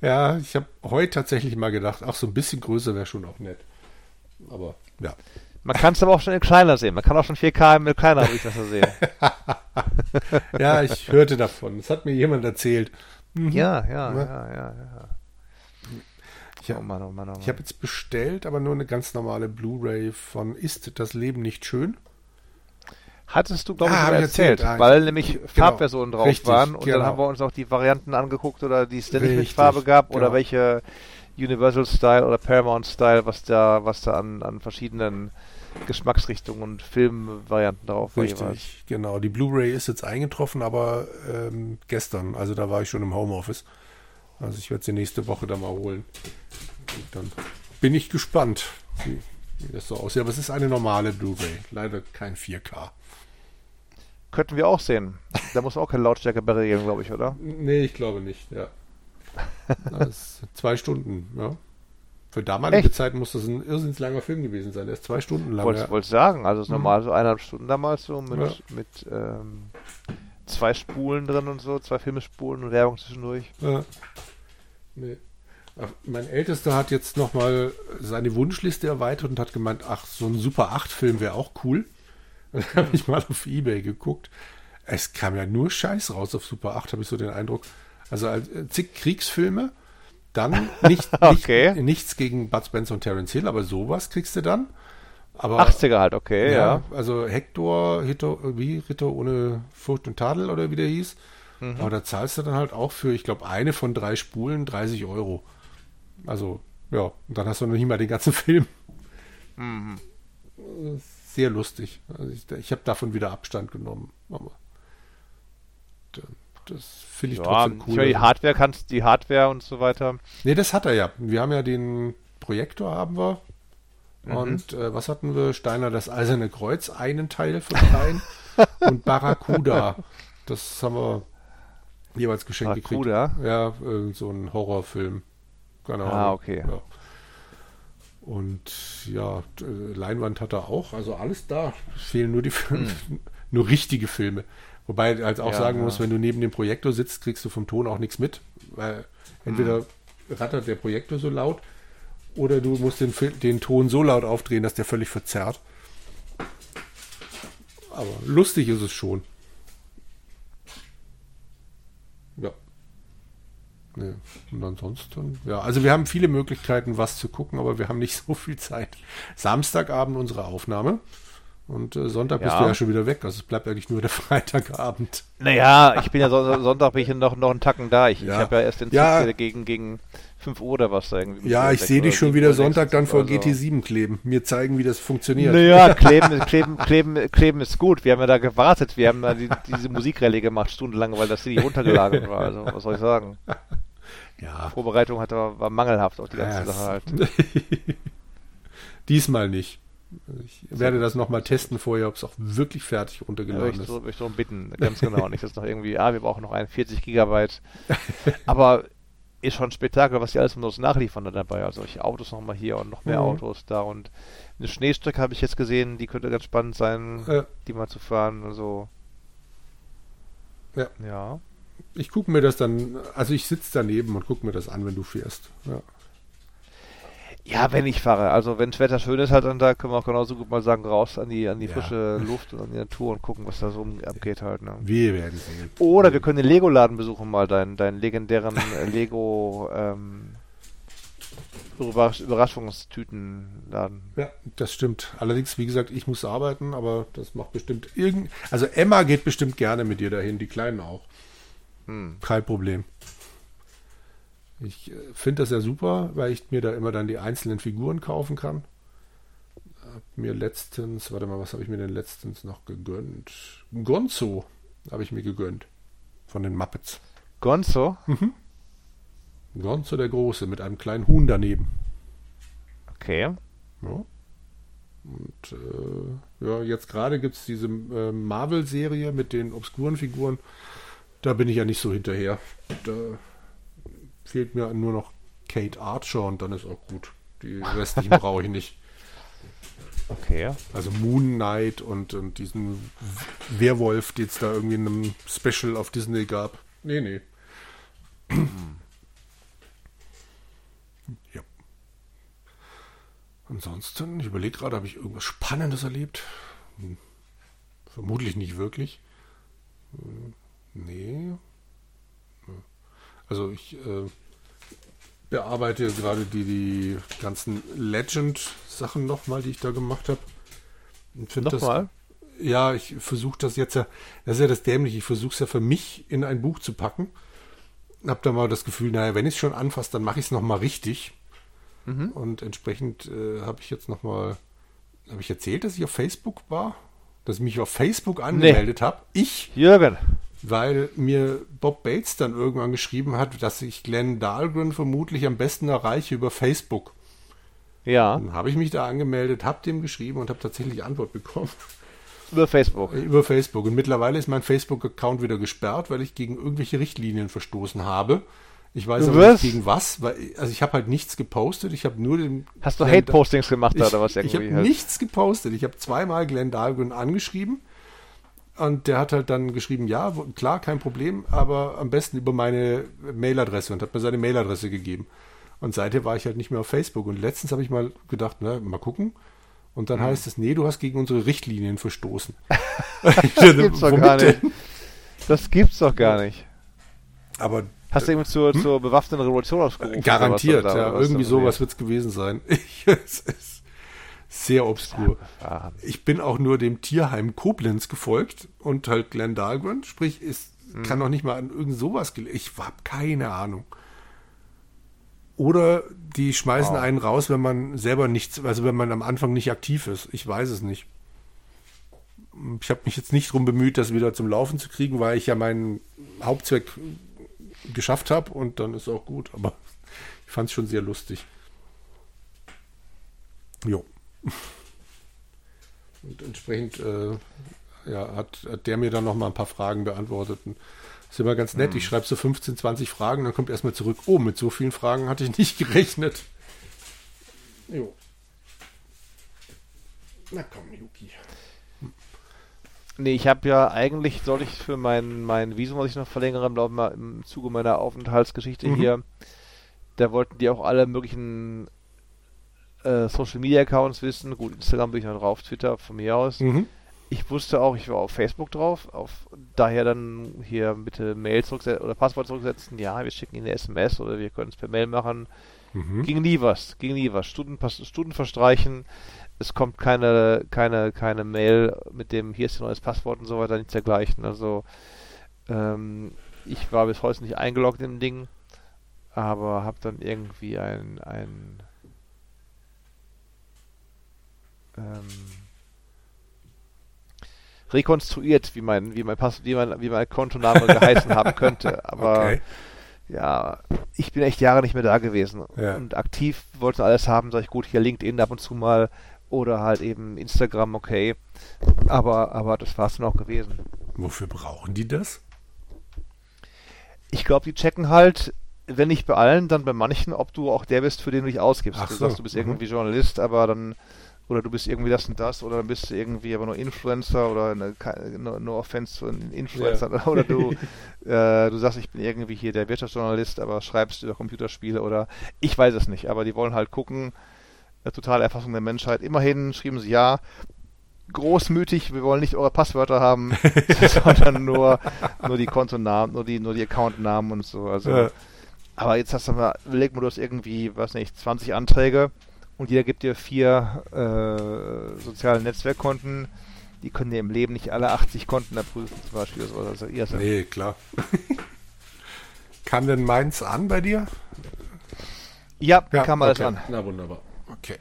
Ja, ich habe heute tatsächlich mal gedacht, ach, so ein bisschen größer wäre schon auch nett. Aber ja. Man kann es aber auch schon in kleiner sehen. Man kann auch schon 4K im kleiner, wie ich das so sehe. Ja, ich hörte davon. Das hat mir jemand erzählt. ja, ja, Ja. ja, ja, ja. Ich Oh habe Mann, oh Mann, oh Mann. ich hab jetzt bestellt, aber nur eine ganz normale Blu-ray von Ist das Leben nicht schön? Hattest du, glaube ich, Ah, ich erzählt. erzählt, Ah, weil ich- nämlich genau. Farbversionen drauf Richtig, waren und genau. dann haben wir uns auch die Varianten angeguckt oder die es denn nicht mit Farbe gab oder genau. welche Universal Style oder Paramount Style, was da, was da an, an verschiedenen Geschmacksrichtungen und Filmvarianten war jeweils. Richtig, genau. Die Blu-ray ist jetzt eingetroffen, aber ähm, gestern, also da war ich schon im Homeoffice. Also ich werde sie nächste Woche dann mal holen. Und dann bin ich gespannt, wie, wie das so aussieht. Aber es ist eine normale Blu-ray, leider kein 4K. Könnten wir auch sehen. Da muss auch keine Lautstärke barrieren, glaube ich, oder? Nee, ich glaube nicht, ja. Zwei Stunden, ja. Für damalige Echt? Zeiten muss das ein irrsinnig langer Film gewesen sein. Der ist zwei Stunden lang. Wollte Ja. sagen, also es ist Mhm. normal so eineinhalb Stunden damals so mit, Ja. mit ähm, zwei Spulen drin und so, zwei Filmespulen und Werbung zwischendurch. Ja. Nee. Ach, Mein Ältester hat jetzt nochmal seine Wunschliste erweitert und hat gemeint, ach, so ein Super 8-Film wäre auch cool. Dann habe ich mal auf Ebay geguckt. Es kam ja nur Scheiß raus auf Super 8, habe ich so den Eindruck. Also äh, zig Kriegsfilme, dann nicht, Okay. nicht, nichts gegen Bud Spencer und Terence Hill, aber sowas kriegst du dann. Aber 80er halt, okay, ja. ja, also Hector, Hito, wie Ritter ohne Furcht und Tadel oder wie der hieß. Mhm. Aber da zahlst du dann halt auch für, ich glaube, eine von drei Spulen 30 Euro. Also, ja, und dann hast du noch nicht mal den ganzen Film. Mhm. Sehr lustig. Also ich ich habe davon wieder Abstand genommen. Aber, Das finde ich ja, trotzdem cool. Ich meine, die Hardware kannst, die Hardware und so weiter. Nee, das hat er ja. Wir haben ja den Projektor haben wir. Mhm. Und äh, was hatten wir? Steiner das Eiserne Kreuz, einen Teil von dreien. und Barracuda. Das haben wir jeweils geschenkt Barracuda? gekriegt. Ja, so ein Horrorfilm. Keine Ah, okay. Ja. Und ja, Leinwand hat er auch, also alles da. Fehlen nur die Filme, hm. nur richtige Filme. Wobei halt auch ja, sagen ja. muss, wenn du neben dem Projektor sitzt, kriegst du vom Ton auch nichts mit, weil entweder hm. rattert der Projektor so laut oder du musst den, den Ton so laut aufdrehen, dass der völlig verzerrt. Aber lustig ist es schon. Ja. Nee. Und ansonsten, ja, also wir haben viele Möglichkeiten, was zu gucken, aber wir haben nicht so viel Zeit. Samstagabend unsere Aufnahme. Und äh, Sonntag ja. bist du ja schon wieder weg. Also es bleibt eigentlich nur der Freitagabend. Naja, ich bin ja so, Sonntag bin ich noch, noch einen Tacken da. Ich, ja. ich habe ja erst den Zug ja. gegen, gegen 5 Uhr oder was da irgendwie. Ja, ich sehe dich schon wieder Sonntag dann vor also. GT7 kleben. Mir zeigen, wie das funktioniert. Naja, kleben, kleben, kleben, kleben ist gut. Wir haben ja da gewartet. Wir haben da die, diese Musikrallye gemacht, stundenlang, weil das City runtergelagert war. Also, was soll ich sagen? Ja. Vorbereitung hat, war mangelhaft auf die ganze ja, Sache halt. Diesmal nicht. Ich werde das nochmal testen vorher, ob es auch wirklich fertig runtergeladen ja, ist. Ich möchte darum bitten, ganz genau. Nicht, dass noch irgendwie, ah, wir brauchen noch ein 40 Gigabyte. Aber ist schon ein Spektakel, was die alles noch nachliefern dabei. Also solche Autos nochmal hier und noch mehr mhm. Autos da und eine Schneestrecke habe ich jetzt gesehen, die könnte ganz spannend sein, ja. die mal zu fahren. Also ja. ja. Ich gucke mir das dann, also ich sitze daneben und gucke mir das an, wenn du fährst. Ja. Ja, wenn ich fahre. Also wenn das Wetter schön ist, halt dann da können wir auch genauso gut mal sagen, raus an die, an die ja. frische Luft und an die Natur und gucken, was da so abgeht halt. Ne? Wir werden sehen. Oder wir können den Lego-Laden besuchen, mal deinen, deinen legendären äh, Lego ähm, Überrasch Überraschungstütenladen. Ja, das stimmt. Allerdings, wie gesagt, ich muss arbeiten, aber das macht bestimmt irgend. Also Emma geht bestimmt gerne mit dir dahin, die Kleinen auch. Hm. Kein Problem. Ich äh, finde das ja super, weil ich mir da immer dann die einzelnen Figuren kaufen kann. Hab mir letztens, warte mal, was habe ich mir denn letztens noch gegönnt? Gonzo habe ich mir gegönnt. Von den Muppets. Gonzo? Mhm. Gonzo der Große mit einem kleinen Huhn daneben. Okay. Ja. Und äh, ja, jetzt gerade gibt es diese äh, Marvel-Serie mit den obskuren Figuren. Da bin ich ja nicht so hinterher. Da fehlt mir nur noch Kate Archer und dann ist auch gut. Die restlichen brauche ich nicht. Okay. Also Moon Knight und, und diesen Werwolf, den es da irgendwie in einem Special auf Disney gab. Nee, nee. ja. Ansonsten, ich überlege gerade, habe ich irgendwas Spannendes erlebt? Hm. Vermutlich nicht wirklich. Hm. Nee. Also ich äh, bearbeite gerade die, die ganzen Legend-Sachen nochmal, die ich da gemacht habe. Nochmal? Ja, ich versuche das jetzt ja, das ist ja das Dämliche, ich versuche es ja für mich in ein Buch zu packen. Hab da mal das Gefühl, naja, wenn ich es schon anfasse, dann mache ich es nochmal richtig. Mhm. Und entsprechend äh, habe ich jetzt nochmal, habe ich erzählt, dass ich auf Facebook war? Dass ich mich auf Facebook angemeldet nee. habe? Ich? Jürgen weil mir Bob Bates dann irgendwann geschrieben hat, dass ich Glenn Dahlgren vermutlich am besten erreiche über Facebook. Ja. Dann habe ich mich da angemeldet, habe dem geschrieben und habe tatsächlich Antwort bekommen. Über Facebook. Über Facebook. Und mittlerweile ist mein Facebook-Account wieder gesperrt, weil ich gegen irgendwelche Richtlinien verstoßen habe. Ich weiß aber nicht gegen was, weil also ich habe halt nichts gepostet. Ich habe nur den. Hast du Hate-Postings gemacht ich, oder was irgendwie? Ich habe halt? nichts gepostet. Ich habe zweimal Glenn Dahlgren angeschrieben und der hat halt dann geschrieben, ja, klar, kein Problem, aber am besten über meine Mailadresse und hat mir seine Mailadresse gegeben. Und seither war ich halt nicht mehr auf Facebook. Und letztens habe ich mal gedacht, na, mal gucken. Und dann mhm. heißt es, nee, du hast gegen unsere Richtlinien verstoßen. das gibt's doch gar nicht. Das gibt's doch gar nicht. Aber Hast du eben zur, hm? zur bewaffneten Revolution ausgerufen? Garantiert, ja. Irgendwie sowas wird es gewesen sein. Ich, es, es, sehr obskur. Ich bin auch nur dem Tierheim Koblenz gefolgt und halt Glenn Dahlgren, sprich, es hm. kann noch nicht mal an irgend sowas Ich habe keine Ahnung. Oder die schmeißen wow. einen raus, wenn man selber nichts, also wenn man am Anfang nicht aktiv ist. Ich weiß es nicht. Ich habe mich jetzt nicht darum bemüht, das wieder zum Laufen zu kriegen, weil ich ja meinen Hauptzweck geschafft habe und dann ist auch gut. Aber ich fand es schon sehr lustig. Jo. Und entsprechend äh, ja, hat, hat der mir dann noch mal ein paar Fragen beantwortet. Und ist immer ganz nett. Hm. Ich schreibe so 15, 20 Fragen, dann kommt erstmal zurück. Oh, mit so vielen Fragen hatte ich nicht gerechnet. Jo. Na komm, Yuki. Nee, ich habe ja eigentlich, soll ich für mein, mein Visum, was ich noch verlängere, im, im Zuge meiner Aufenthaltsgeschichte mhm. hier, da wollten die auch alle möglichen äh, Social Media Accounts wissen. Gut, Instagram bin ich noch drauf, Twitter von mir aus. Mhm. Ich wusste auch, ich war auf Facebook drauf, auf daher dann hier bitte Mail zurücksetzen oder Passwort zurücksetzen. Ja, wir schicken Ihnen eine SMS oder wir können es per Mail machen. Mhm. Ging nie was, ging nie was. Stunden, Stunden verstreichen, es kommt keine, keine, keine Mail mit dem hier ist ein neues Passwort und so weiter, nichts dergleichen. Also ähm, ich war bis heute nicht eingeloggt in dem Ding, aber habe dann irgendwie ein, ein ähm, rekonstruiert, wie mein, wie mein Pass, wie mein, wie mein Kontoname geheißen haben könnte. Aber okay. ja, ich bin echt Jahre nicht mehr da gewesen. Ja. Und aktiv wollte alles haben, sag ich gut, hier LinkedIn ab und zu mal oder halt eben Instagram, okay. Aber, aber das war es dann auch gewesen. Wofür brauchen die das? Ich glaube, die checken halt, wenn nicht bei allen, dann bei manchen, ob du auch der bist, für den du dich ausgibst. Ach du so. sagst, du bist mhm. irgendwie Journalist, aber dann oder du bist irgendwie das und das oder dann bist du irgendwie aber nur Influencer oder eine, no, no offense zu Influencer ja. oder du äh, du sagst, ich bin irgendwie hier der Wirtschaftsjournalist, aber schreibst über Computerspiele oder ich weiß es nicht, aber die wollen halt gucken, äh, totale Erfassung der Menschheit. Immerhin schrieben sie ja, großmütig, wir wollen nicht eure Passwörter haben, sondern nur, nur die Kontonamen, nur die, nur die Accountnamen und so. Also, ja. aber jetzt hast du mal, überleg mal, du hast irgendwie, weiß nicht, 20 Anträge und jeder gibt dir vier äh, soziale Netzwerkkonten. Die können dir im Leben nicht alle 80 Konten erprüfen, zum Beispiel. Also, ihr nee, klar. Kam denn meins an bei dir? Ja, ja kam alles okay. an. Na wunderbar. Okay.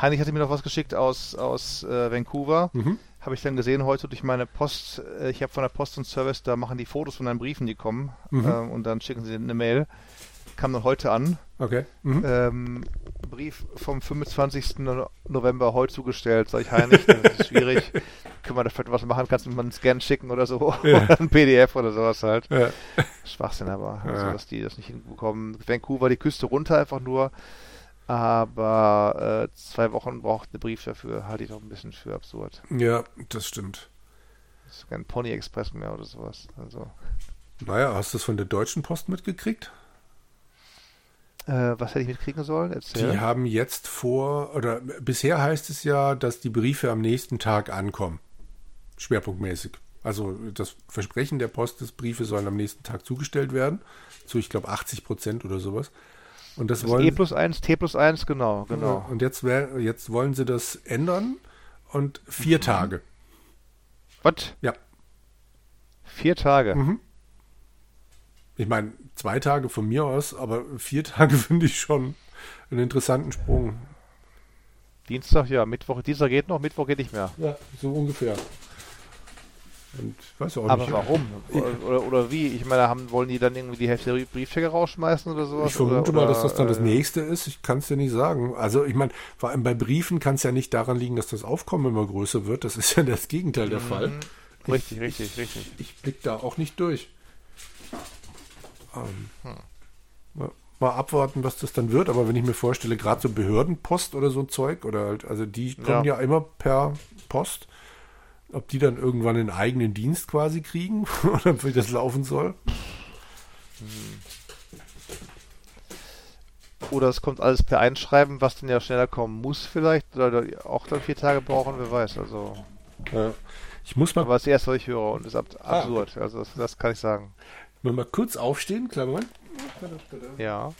Heinrich hatte mir noch was geschickt aus, aus äh, Vancouver. Mhm. Habe ich dann gesehen heute durch meine Post. Äh, ich habe von der Post und Service, da machen die Fotos von deinen Briefen, die kommen. Mhm. Äh, und dann schicken sie eine Mail. Kam dann heute an. Okay. Mhm. Ähm, Brief vom 25. November heute zugestellt. Sag ich, Heinrich, das ist schwierig. Können wir da vielleicht was machen? Kannst du mal einen Scan schicken oder so? Ja. oder ein PDF oder sowas halt. Ja. Schwachsinn aber. Also, dass die das nicht hinbekommen. Vancouver, die Küste runter einfach nur. Aber äh, zwei Wochen braucht eine Brief dafür, halte ich doch ein bisschen für absurd. Ja, das stimmt. Das ist kein Pony Express mehr oder sowas. Also. Naja, hast du es von der Deutschen Post mitgekriegt? Äh, was hätte ich mitkriegen sollen? Erzähl. Die haben jetzt vor, oder bisher heißt es ja, dass die Briefe am nächsten Tag ankommen. Schwerpunktmäßig. Also das Versprechen der Post des Briefes sollen am nächsten Tag zugestellt werden. Zu, ich glaube, 80 Prozent oder sowas. Und das, das wollen, E plus 1, T plus 1, genau, genau. Und jetzt, wär, jetzt wollen sie das ändern und vier mhm. Tage. Was? Ja. Vier Tage? Mhm. Ich meine, zwei Tage von mir aus, aber vier Tage finde ich schon einen interessanten Sprung. Dienstag, ja, Mittwoch, Dienstag geht noch, Mittwoch geht nicht mehr. Ja, so ungefähr. Und weiß auch Aber nicht. warum? Oder, oder, wie? Ich meine, haben, wollen die dann irgendwie die Hälfte der Briefchecker rausschmeißen oder sowas? Ich vermute oder, mal, dass das dann äh, das nächste ist. Ich kann es dir nicht sagen. Also ich meine, vor allem bei Briefen kann es ja nicht daran liegen, dass das Aufkommen immer größer wird. Das ist ja das Gegenteil der mhm. Fall. Richtig, ich, richtig, richtig. Ich, ich blick da auch nicht durch. Ähm, hm. mal, mal, abwarten, was das dann wird. Aber wenn ich mir vorstelle, gerade so Behördenpost oder so ein Zeug, oder halt, also die kommen ja, ja immer per Post ob die dann irgendwann einen eigenen Dienst quasi kriegen oder wie das laufen soll. Oder es kommt alles per Einschreiben, was dann ja schneller kommen muss vielleicht, oder auch dann vier Tage brauchen, wer weiß. Also. Ja. Ich muss mal. Aber das erste, was ich höre, und das ist ab ah, absurd. Okay. Also das, das, kann ich sagen. Ich will mal kurz aufstehen, klar, Moment. Ja.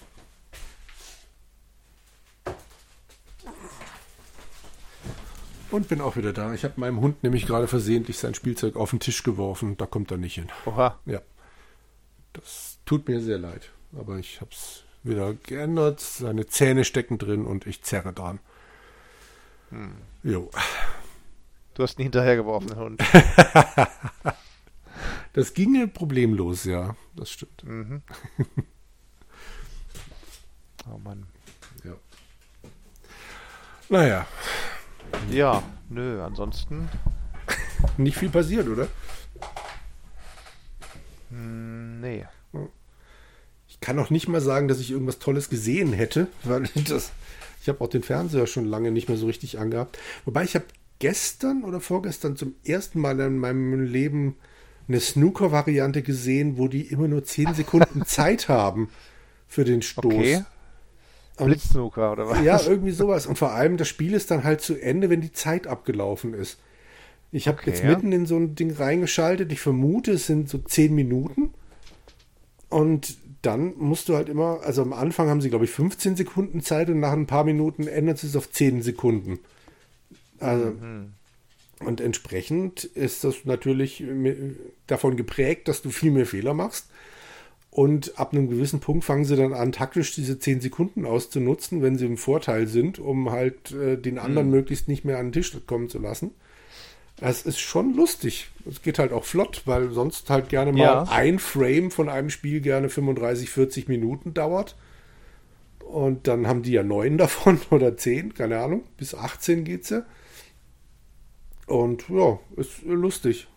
Und bin auch wieder da. Ich habe meinem Hund nämlich gerade versehentlich sein Spielzeug auf den Tisch geworfen. Da kommt er nicht hin. Oha. Ja. Das tut mir sehr leid. Aber ich habe es wieder geändert. Seine Zähne stecken drin und ich zerre dran. Hm. Jo. Du hast ihn hinterhergeworfen, Hund. das ginge problemlos, ja. Das stimmt. Mhm. oh Mann. Ja. Naja. Ja, nö, ansonsten. Nicht viel passiert, oder? Hm, nee. Ich kann auch nicht mal sagen, dass ich irgendwas Tolles gesehen hätte, weil das, ich habe auch den Fernseher schon lange nicht mehr so richtig angehabt. Wobei ich habe gestern oder vorgestern zum ersten Mal in meinem Leben eine Snooker-Variante gesehen, wo die immer nur 10 Sekunden Zeit haben für den Stoß. Okay. Blitzsnooker oder was? Ja, irgendwie sowas. Und vor allem, das Spiel ist dann halt zu Ende, wenn die Zeit abgelaufen ist. Ich habe okay, jetzt mitten in so ein Ding reingeschaltet. Ich vermute, es sind so 10 Minuten. Und dann musst du halt immer, also am Anfang haben sie, glaube ich, 15 Sekunden Zeit und nach ein paar Minuten ändert es auf 10 Sekunden. Also, mhm. Und entsprechend ist das natürlich davon geprägt, dass du viel mehr Fehler machst. Und ab einem gewissen Punkt fangen sie dann an, taktisch diese 10 Sekunden auszunutzen, wenn sie im Vorteil sind, um halt äh, den anderen mhm. möglichst nicht mehr an den Tisch kommen zu lassen. Das ist schon lustig. Es geht halt auch flott, weil sonst halt gerne mal ja. ein Frame von einem Spiel gerne 35, 40 Minuten dauert. Und dann haben die ja neun davon oder zehn, keine Ahnung. Bis 18 geht's ja. Und ja, ist lustig.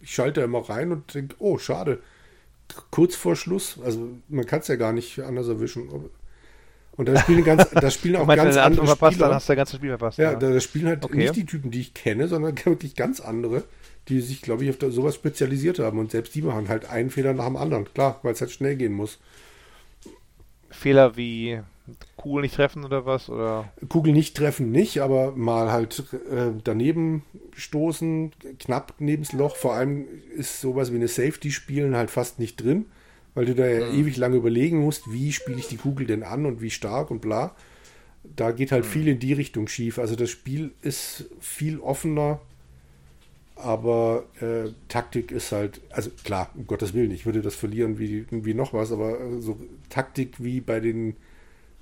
Ich schalte immer rein und denke, oh, schade. Kurz vor Schluss, also man kann es ja gar nicht anders erwischen. Und da spielen, ganz, da spielen auch ganz andere verpasst, Spieler. Dann hast du das ganze Spiel verpasst. Ja, ja. Da, da, spielen halt okay. nicht die Typen, die ich kenne, sondern wirklich ganz andere, die sich, glaube ich, auf sowas spezialisiert haben. Und selbst die machen halt einen Fehler nach dem anderen. Klar, weil es halt schnell gehen muss. Fehler wie Kugel nicht treffen oder was? Oder? Kugel nicht treffen nicht, aber mal halt äh, daneben stoßen, knapp neben das Loch. Vor allem ist sowas wie eine Safety spielen halt fast nicht drin, weil du da ja mhm. ewig lange überlegen musst, wie spiele ich die Kugel denn an und wie stark und bla. Da geht halt mhm. viel in die Richtung schief. Also das Spiel ist viel offener, aber äh, Taktik ist halt, also klar, um Gottes Willen, ich würde das verlieren wie, wie noch was, aber so Taktik wie bei den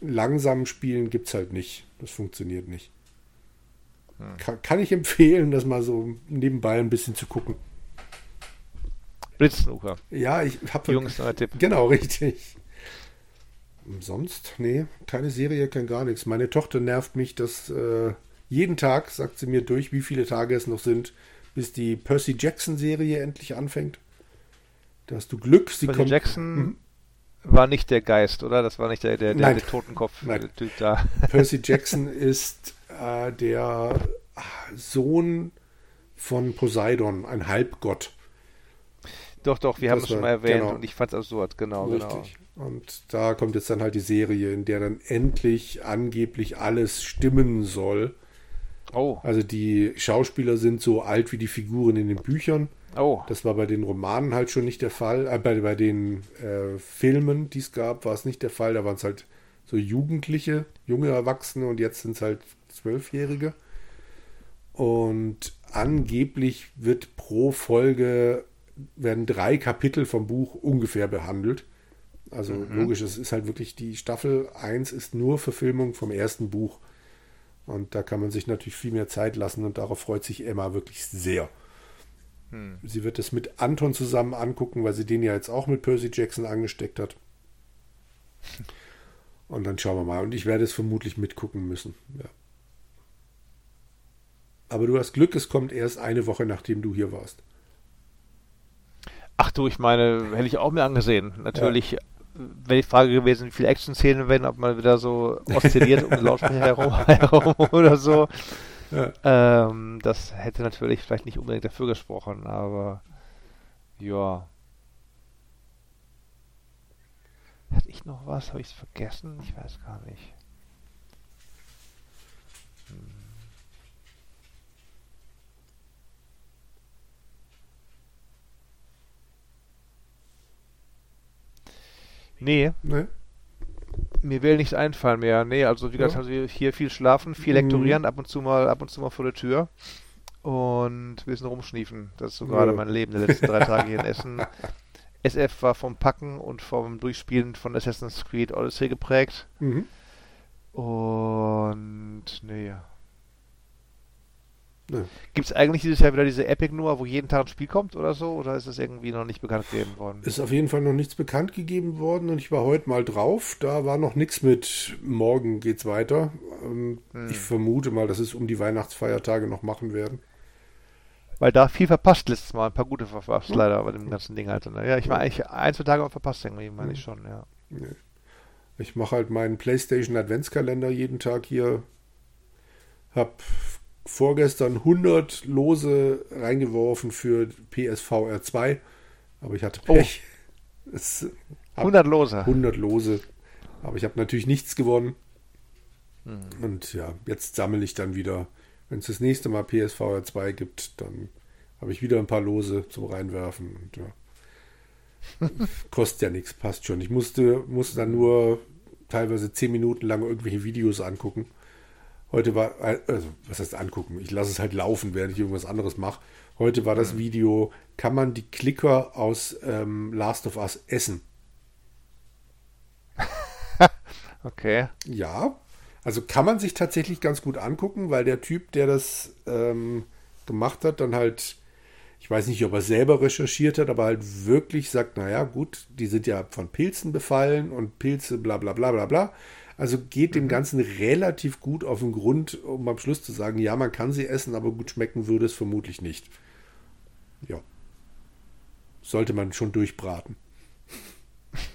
langsamen Spielen gibt es halt nicht. Das funktioniert nicht. Hm. Kann, kann, ich empfehlen, das mal so nebenbei ein bisschen zu gucken. Blitzsnooker. Ja, ich habe. Jungs, Tipp. Genau, richtig. Sonst, nee, keine Serie, kein gar nichts. Meine Tochter nervt mich, dass äh, jeden Tag sagt sie mir durch, wie viele Tage es noch sind, bis die Percy Jackson Serie endlich anfängt. Da hast du Glück, sie Percy kommt. Jackson mhm war nicht der Geist, oder? Das war nicht der, der, der, der Totenkopf-Typ da. Percy Jackson ist äh, der Sohn von Poseidon, ein Halbgott. Doch, doch, wir das haben es schon mal erwähnt genau. und ich fand es absurd, genau, genau. Richtig. genau. Und da kommt jetzt dann halt die Serie, in der dann endlich angeblich alles stimmen soll. Oh. Also die Schauspieler sind so alt wie die Figuren in den Büchern. Oh. Das war bei den Romanen halt schon nicht der Fall. Äh, bei, bei den äh, Filmen, die es gab, war es nicht der Fall. Da waren es halt so Jugendliche, junge Erwachsene und jetzt sind es halt Zwölfjährige. Und angeblich wird pro Folge werden drei Kapitel vom Buch ungefähr behandelt. Also mhm. logisch, es ist halt wirklich die Staffel 1 ist nur Verfilmung vom ersten Buch. Und da kann man sich natürlich viel mehr Zeit lassen und darauf freut sich Emma wirklich sehr. Hm. Sie wird es mit Anton zusammen angucken, weil sie den ja jetzt auch mit Percy Jackson angesteckt hat. Und dann schauen wir mal. Und ich werde es vermutlich mitgucken müssen. Ja. Aber du hast Glück, es kommt erst eine Woche, nachdem du hier warst. Ach du, ich meine, hätte ich auch mir angesehen. Natürlich ja. wäre die Frage gewesen, wie viele Action-Szenen werden, ob man wieder so oszilliert um den Lautsprecher herum, herum oder so. Ja. Ähm, das hätte natürlich vielleicht nicht unbedingt dafür gesprochen, aber ja. Hatte ich noch was? Habe ich es vergessen? Ich weiß gar nicht. Hm. Nee. Nee mir will nichts einfallen mehr. Nee, also wie gesagt, ja. also hier viel schlafen, viel lektorieren, mhm. ab und zu mal, ab und zu mal vor der Tür und ein bisschen rumschniefen. Das ist so gerade mein Leben der letzten drei Tage hier in Essen. SF war vom Packen und vom Durchspielen von Assassin's Creed Odyssey geprägt. Mhm. Und nee. Ne. Gibt es eigentlich dieses Jahr wieder diese Epic Noah, wo jeden Tag ein Spiel kommt oder so? Oder ist das irgendwie noch nicht bekannt gegeben worden? Ist auf jeden Fall noch nichts bekannt gegeben worden und ich war heute mal drauf. Da war noch nichts mit morgen geht's weiter. Ähm, hm. Ich vermute mal, dass es um die Weihnachtsfeiertage noch machen werden. Weil da viel verpasst letztes Mal, ein paar gute verpasst, hm. leider bei dem ganzen Ding halt. Ne? Ja, ich war eigentlich ein, zwei Tage verpasst irgendwie, meine hm. ich schon, ja. Ich mache halt meinen PlayStation Adventskalender jeden Tag hier. Hab vorgestern 100 Lose reingeworfen für PSVR 2, aber ich hatte oh. Pech. Oh. 100 Lose. 100 Lose. Aber ich habe natürlich nichts gewonnen. Hm. Und ja, jetzt sammle ich dann wieder. Wenn es das nächste Mal PSVR 2 gibt, dann habe ich wieder ein paar Lose zum Reinwerfen. Und ja. Kostet ja nichts, passt schon. Ich musste, musste dann nur teilweise 10 Minuten lang irgendwelche Videos angucken. Heute war, also was heißt angucken? Ich lasse es halt laufen, während ich irgendwas anderes mache. Heute war das mhm. Video, kann man die Klicker aus ähm, Last of Us essen? okay. Ja, also kann man sich tatsächlich ganz gut angucken, weil der Typ, der das ähm, gemacht hat, dann halt, ich weiß nicht, ob er selber recherchiert hat, aber halt wirklich sagt, naja, gut, die sind ja von Pilzen befallen und Pilze, bla bla bla bla bla. Also geht dem mhm. Ganzen relativ gut auf den Grund, um am Schluss zu sagen, ja, man kann sie essen, aber gut schmecken würde es vermutlich nicht. Ja. Sollte man schon durchbraten.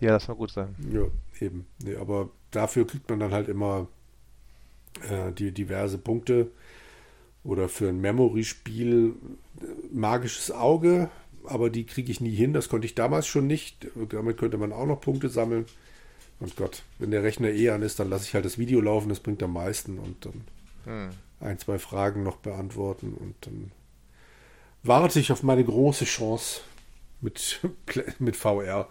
ja, das soll gut sein. Ja, eben. Nee, aber dafür kriegt man dann halt immer äh, die diverse Punkte. Oder für ein Memory-Spiel äh, magisches Auge, aber die kriege ich nie hin. Das konnte ich damals schon nicht. Damit könnte man auch noch Punkte sammeln. Und Gott, wenn der Rechner eh an ist, dann lasse ich halt das Video laufen, das bringt am meisten und dann hm. ein, zwei Fragen noch beantworten und dann warte ich auf meine große Chance mit, mit VR.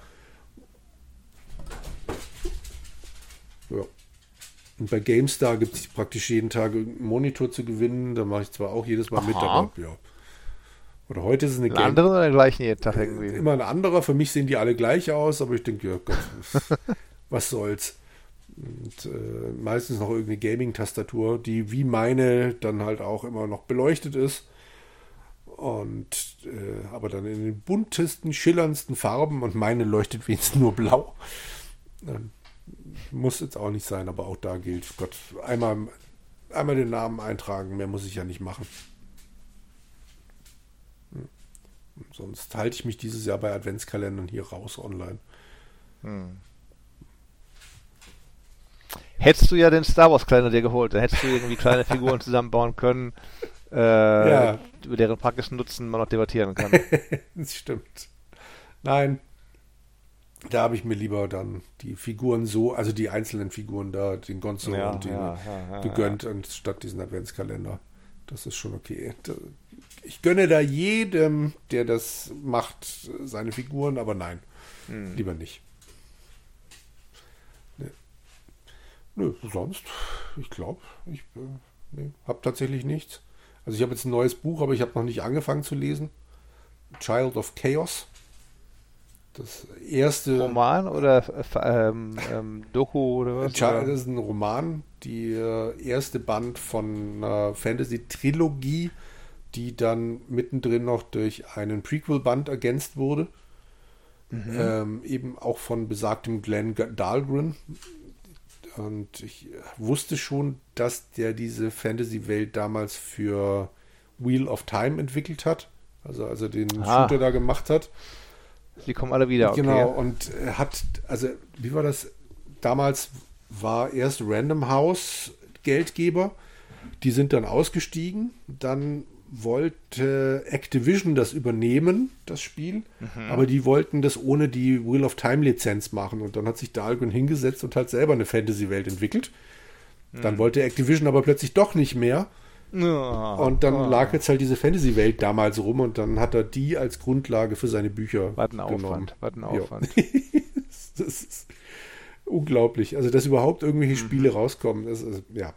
Ja. Und bei GameStar gibt es praktisch jeden Tag einen Monitor zu gewinnen. Da mache ich zwar auch jedes Mal Aha. mit, aber ja. Oder heute ist es eine ein andere oder der gleichen jeden Tag irgendwie? Immer ein anderer. Für mich sehen die alle gleich aus, aber ich denke, ja Gott. was soll's. Und äh, meistens noch irgendeine Gaming-Tastatur, die wie meine dann halt auch immer noch beleuchtet ist. Und äh, aber dann in den buntesten, schillerndsten Farben und meine leuchtet wenigstens nur blau. Ähm, muss jetzt auch nicht sein, aber auch da gilt, Gott, einmal, einmal den Namen eintragen, mehr muss ich ja nicht machen. Hm. Sonst halte ich mich dieses Jahr bei Adventskalendern hier raus online. Hm hättest du ja den Star Wars Kleiner dir geholt. Da hättest du irgendwie kleine Figuren zusammenbauen können, äh, ja. über deren praktischen Nutzen man noch debattieren kann. das stimmt. Nein. Da habe ich mir lieber dann die Figuren so, also die einzelnen Figuren da, den Gonzo ja, und den ja, gegönnt, anstatt diesen Adventskalender. Das ist schon okay. Ich gönne da jedem, der das macht, seine Figuren, aber nein, hm. lieber nicht. Nö, sonst, ich glaube, ich äh, nee, habe tatsächlich nichts. Also ich habe jetzt ein neues Buch, aber ich habe noch nicht angefangen zu lesen. Child of Chaos. Das erste. Roman oder ähm, ähm, Doku oder was? Child, das ist ein Roman, die äh, erste Band von einer Fantasy-Trilogie, die dann mittendrin noch durch einen Prequel-Band ergänzt wurde. Mhm. Ähm, eben auch von besagtem Glenn Dahlgren, und ich wusste schon, dass der diese Fantasy-Welt damals für Wheel of Time entwickelt hat. Also als er den ah. Shooter da gemacht hat. Die kommen alle wieder, okay. Genau, und er hat, also wie war das? Damals war erst Random House Geldgeber. Die sind dann ausgestiegen. Dann wollte Activision das übernehmen, das Spiel, mhm. aber die wollten das ohne die Wheel of Time Lizenz machen und dann hat sich Dahlgren hingesetzt und hat selber eine Fantasy-Welt entwickelt. Mhm. Dann wollte Activision aber plötzlich doch nicht mehr. Oh, und dann oh. lag jetzt halt diese Fantasy-Welt damals rum und dann hat er die als Grundlage für seine Bücher was ein genommen. Aufwand, was ein Aufwand. das ist unglaublich. Also, dass überhaupt irgendwelche mhm. Spiele rauskommen, das ist, ja.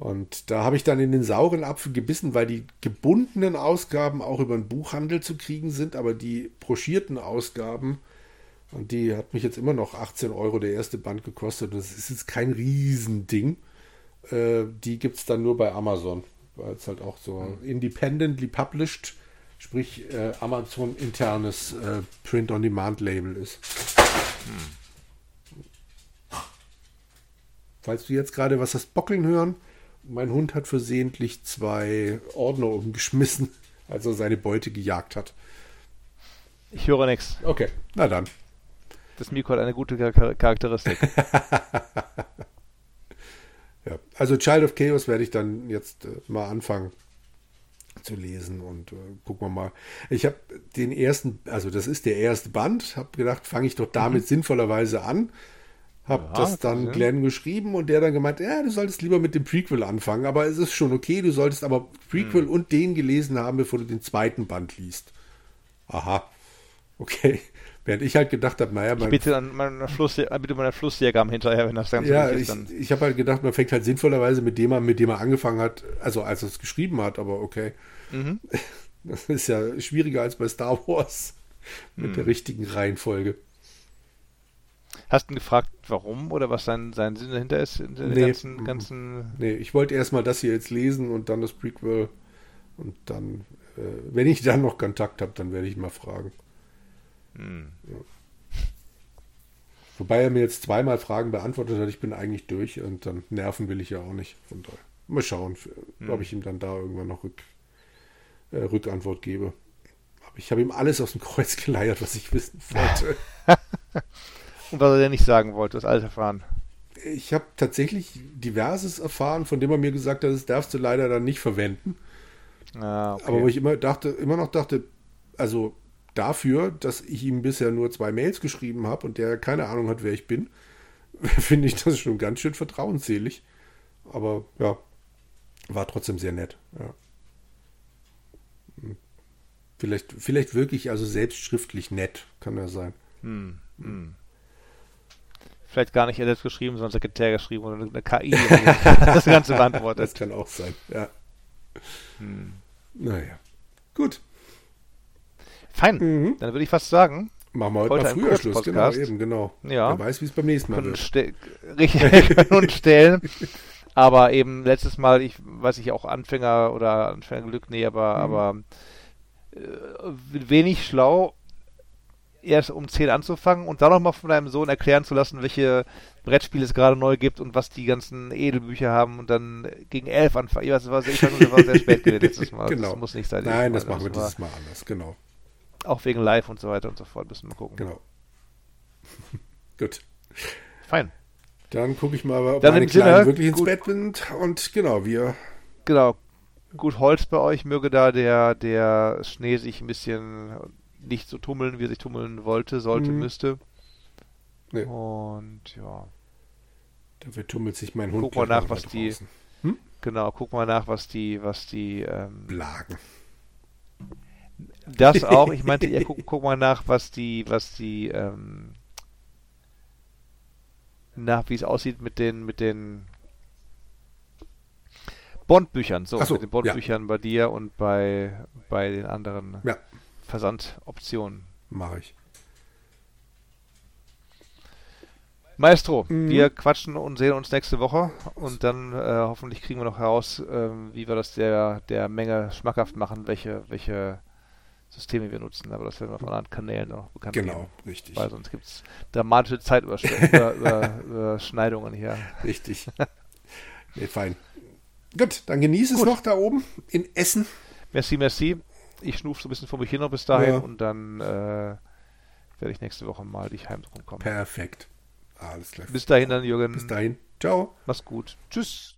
Und da habe ich dann in den sauren Apfel gebissen, weil die gebundenen Ausgaben auch über den Buchhandel zu kriegen sind, aber die broschierten Ausgaben, und die hat mich jetzt immer noch 18 Euro der erste Band gekostet. Das ist jetzt kein Riesending. Äh, die gibt es dann nur bei Amazon, weil es halt auch so hm. independently published, sprich äh, Amazon internes äh, Print-on-Demand-Label ist. Hm. Falls du jetzt gerade was hast bockeln hören, mein Hund hat versehentlich zwei Ordner umgeschmissen, als er seine Beute gejagt hat. Ich höre nichts. Okay, na dann. Das Mikro hat eine gute Charakteristik. ja, also Child of Chaos werde ich dann jetzt äh, mal anfangen zu lesen und äh, gucken wir mal. Ich habe den ersten, also das ist der erste Band, habe gedacht, fange ich doch damit mhm. sinnvollerweise an. Habe ja, das dann ja. Glenn geschrieben und der dann gemeint, ja, du solltest lieber mit dem Prequel anfangen, aber es ist schon okay, du solltest aber Prequel mhm. und den gelesen haben, bevor du den zweiten Band liest. Aha, okay. Während ich halt gedacht habe, naja, man. Ich bitte an meiner Fluss, bitte meiner Flussdiagramm hinterher, wenn das Ganze ja, ist. Ja, ich, ich habe halt gedacht, man fängt halt sinnvollerweise mit dem an, mit dem er angefangen hat, also als er es geschrieben hat, aber okay. Mhm. Das ist ja schwieriger als bei Star Wars mit mhm. der richtigen Reihenfolge. Hast du gefragt, warum oder was sein, sein Sinn dahinter ist? In nee, ganzen, ganzen nee, ich wollte erstmal das hier jetzt lesen und dann das Prequel. Und dann, äh, wenn ich dann noch Kontakt habe, dann werde ich mal fragen. Hm. Ja. Wobei er mir jetzt zweimal Fragen beantwortet hat, ich bin eigentlich durch und dann nerven will ich ja auch nicht. Von daher. Mal schauen, hm. ob ich ihm dann da irgendwann noch Rück, äh, Rückantwort gebe. Aber ich habe ihm alles aus dem Kreuz geleiert, was ich wissen wollte. Und was er denn nicht sagen wollte, das alles erfahren. Ich habe tatsächlich diverses erfahren, von dem er mir gesagt hat, das darfst du leider dann nicht verwenden. Ah, okay. Aber wo ich immer dachte, immer noch dachte, also dafür, dass ich ihm bisher nur zwei Mails geschrieben habe und der keine Ahnung hat, wer ich bin, finde ich das schon ganz schön vertrauensselig. Aber ja, war trotzdem sehr nett. Ja. Hm. Vielleicht, vielleicht wirklich also selbst schriftlich nett, kann er sein. Hm, hm vielleicht gar nicht er selbst geschrieben, sondern Sekretär geschrieben oder eine KI, das Ganze beantwortet. Das kann auch sein, ja. Hm. Naja, gut. Fein, mhm. dann würde ich fast sagen, Machen wir heute, heute mal früher Schluss, genau, eben, genau. Ja. Wer weiß, wie es beim nächsten Mal wird. Richtig, und stellen. Aber eben letztes Mal, ich weiß ich auch Anfänger oder Anfängerglück, nee, aber, mhm. aber äh, wenig schlau erst um 10 anzufangen und dann nochmal von deinem Sohn erklären zu lassen, welche Brettspiele es gerade neu gibt und was die ganzen Edelbücher haben und dann gegen 11 anfangen. Ich weiß, das war, ich weiß, das war sehr spät gewesen letztes Mal. Genau. Das muss nicht sein. Nein, das machen wir dieses Mal anders, genau. Auch wegen Live und so weiter und so fort müssen wir gucken. Genau. Gut. Fein. Dann gucke ich mal, ob dann meine Kleinen Sinne, wirklich ins gut. Bett sind und genau, wir... Genau. Gut Holz bei euch, möge da der, der Schnee sich ein bisschen nicht so tummeln, wie er sich tummeln wollte, sollte, mhm. müsste. Nee. Und ja. Dafür tummelt sich mein Hund. Guck mal nach, was die. Hm? Genau, guck mal nach, was die, was die. Ähm, Blagen. Das auch. Ich meinte, ja, guck, guck mal nach, was die, was die. Ähm, nach, wie es aussieht mit den, mit den Bondbüchern. So, so mit den Bondbüchern ja. bei dir und bei, bei den anderen. Ja. Versandoptionen. Mache ich. Maestro, mhm. wir quatschen und sehen uns nächste Woche und dann äh, hoffentlich kriegen wir noch heraus, äh, wie wir das der, der Menge schmackhaft machen, welche, welche Systeme wir nutzen. Aber das werden wir von anderen Kanälen noch bekannt Genau, geben, richtig. Weil sonst gibt es dramatische Zeitüberschneidungen hier. Richtig. nee, fein. Gut, dann genieße es noch da oben in Essen. Merci, merci ich schnufe so ein bisschen vor mich hin noch bis dahin ja. und dann äh, werde ich nächste Woche mal dich heimsuchen. Perfekt. Alles klar. Bis dahin dann, Jürgen. Bis dahin. Ciao. Mach's gut. Tschüss.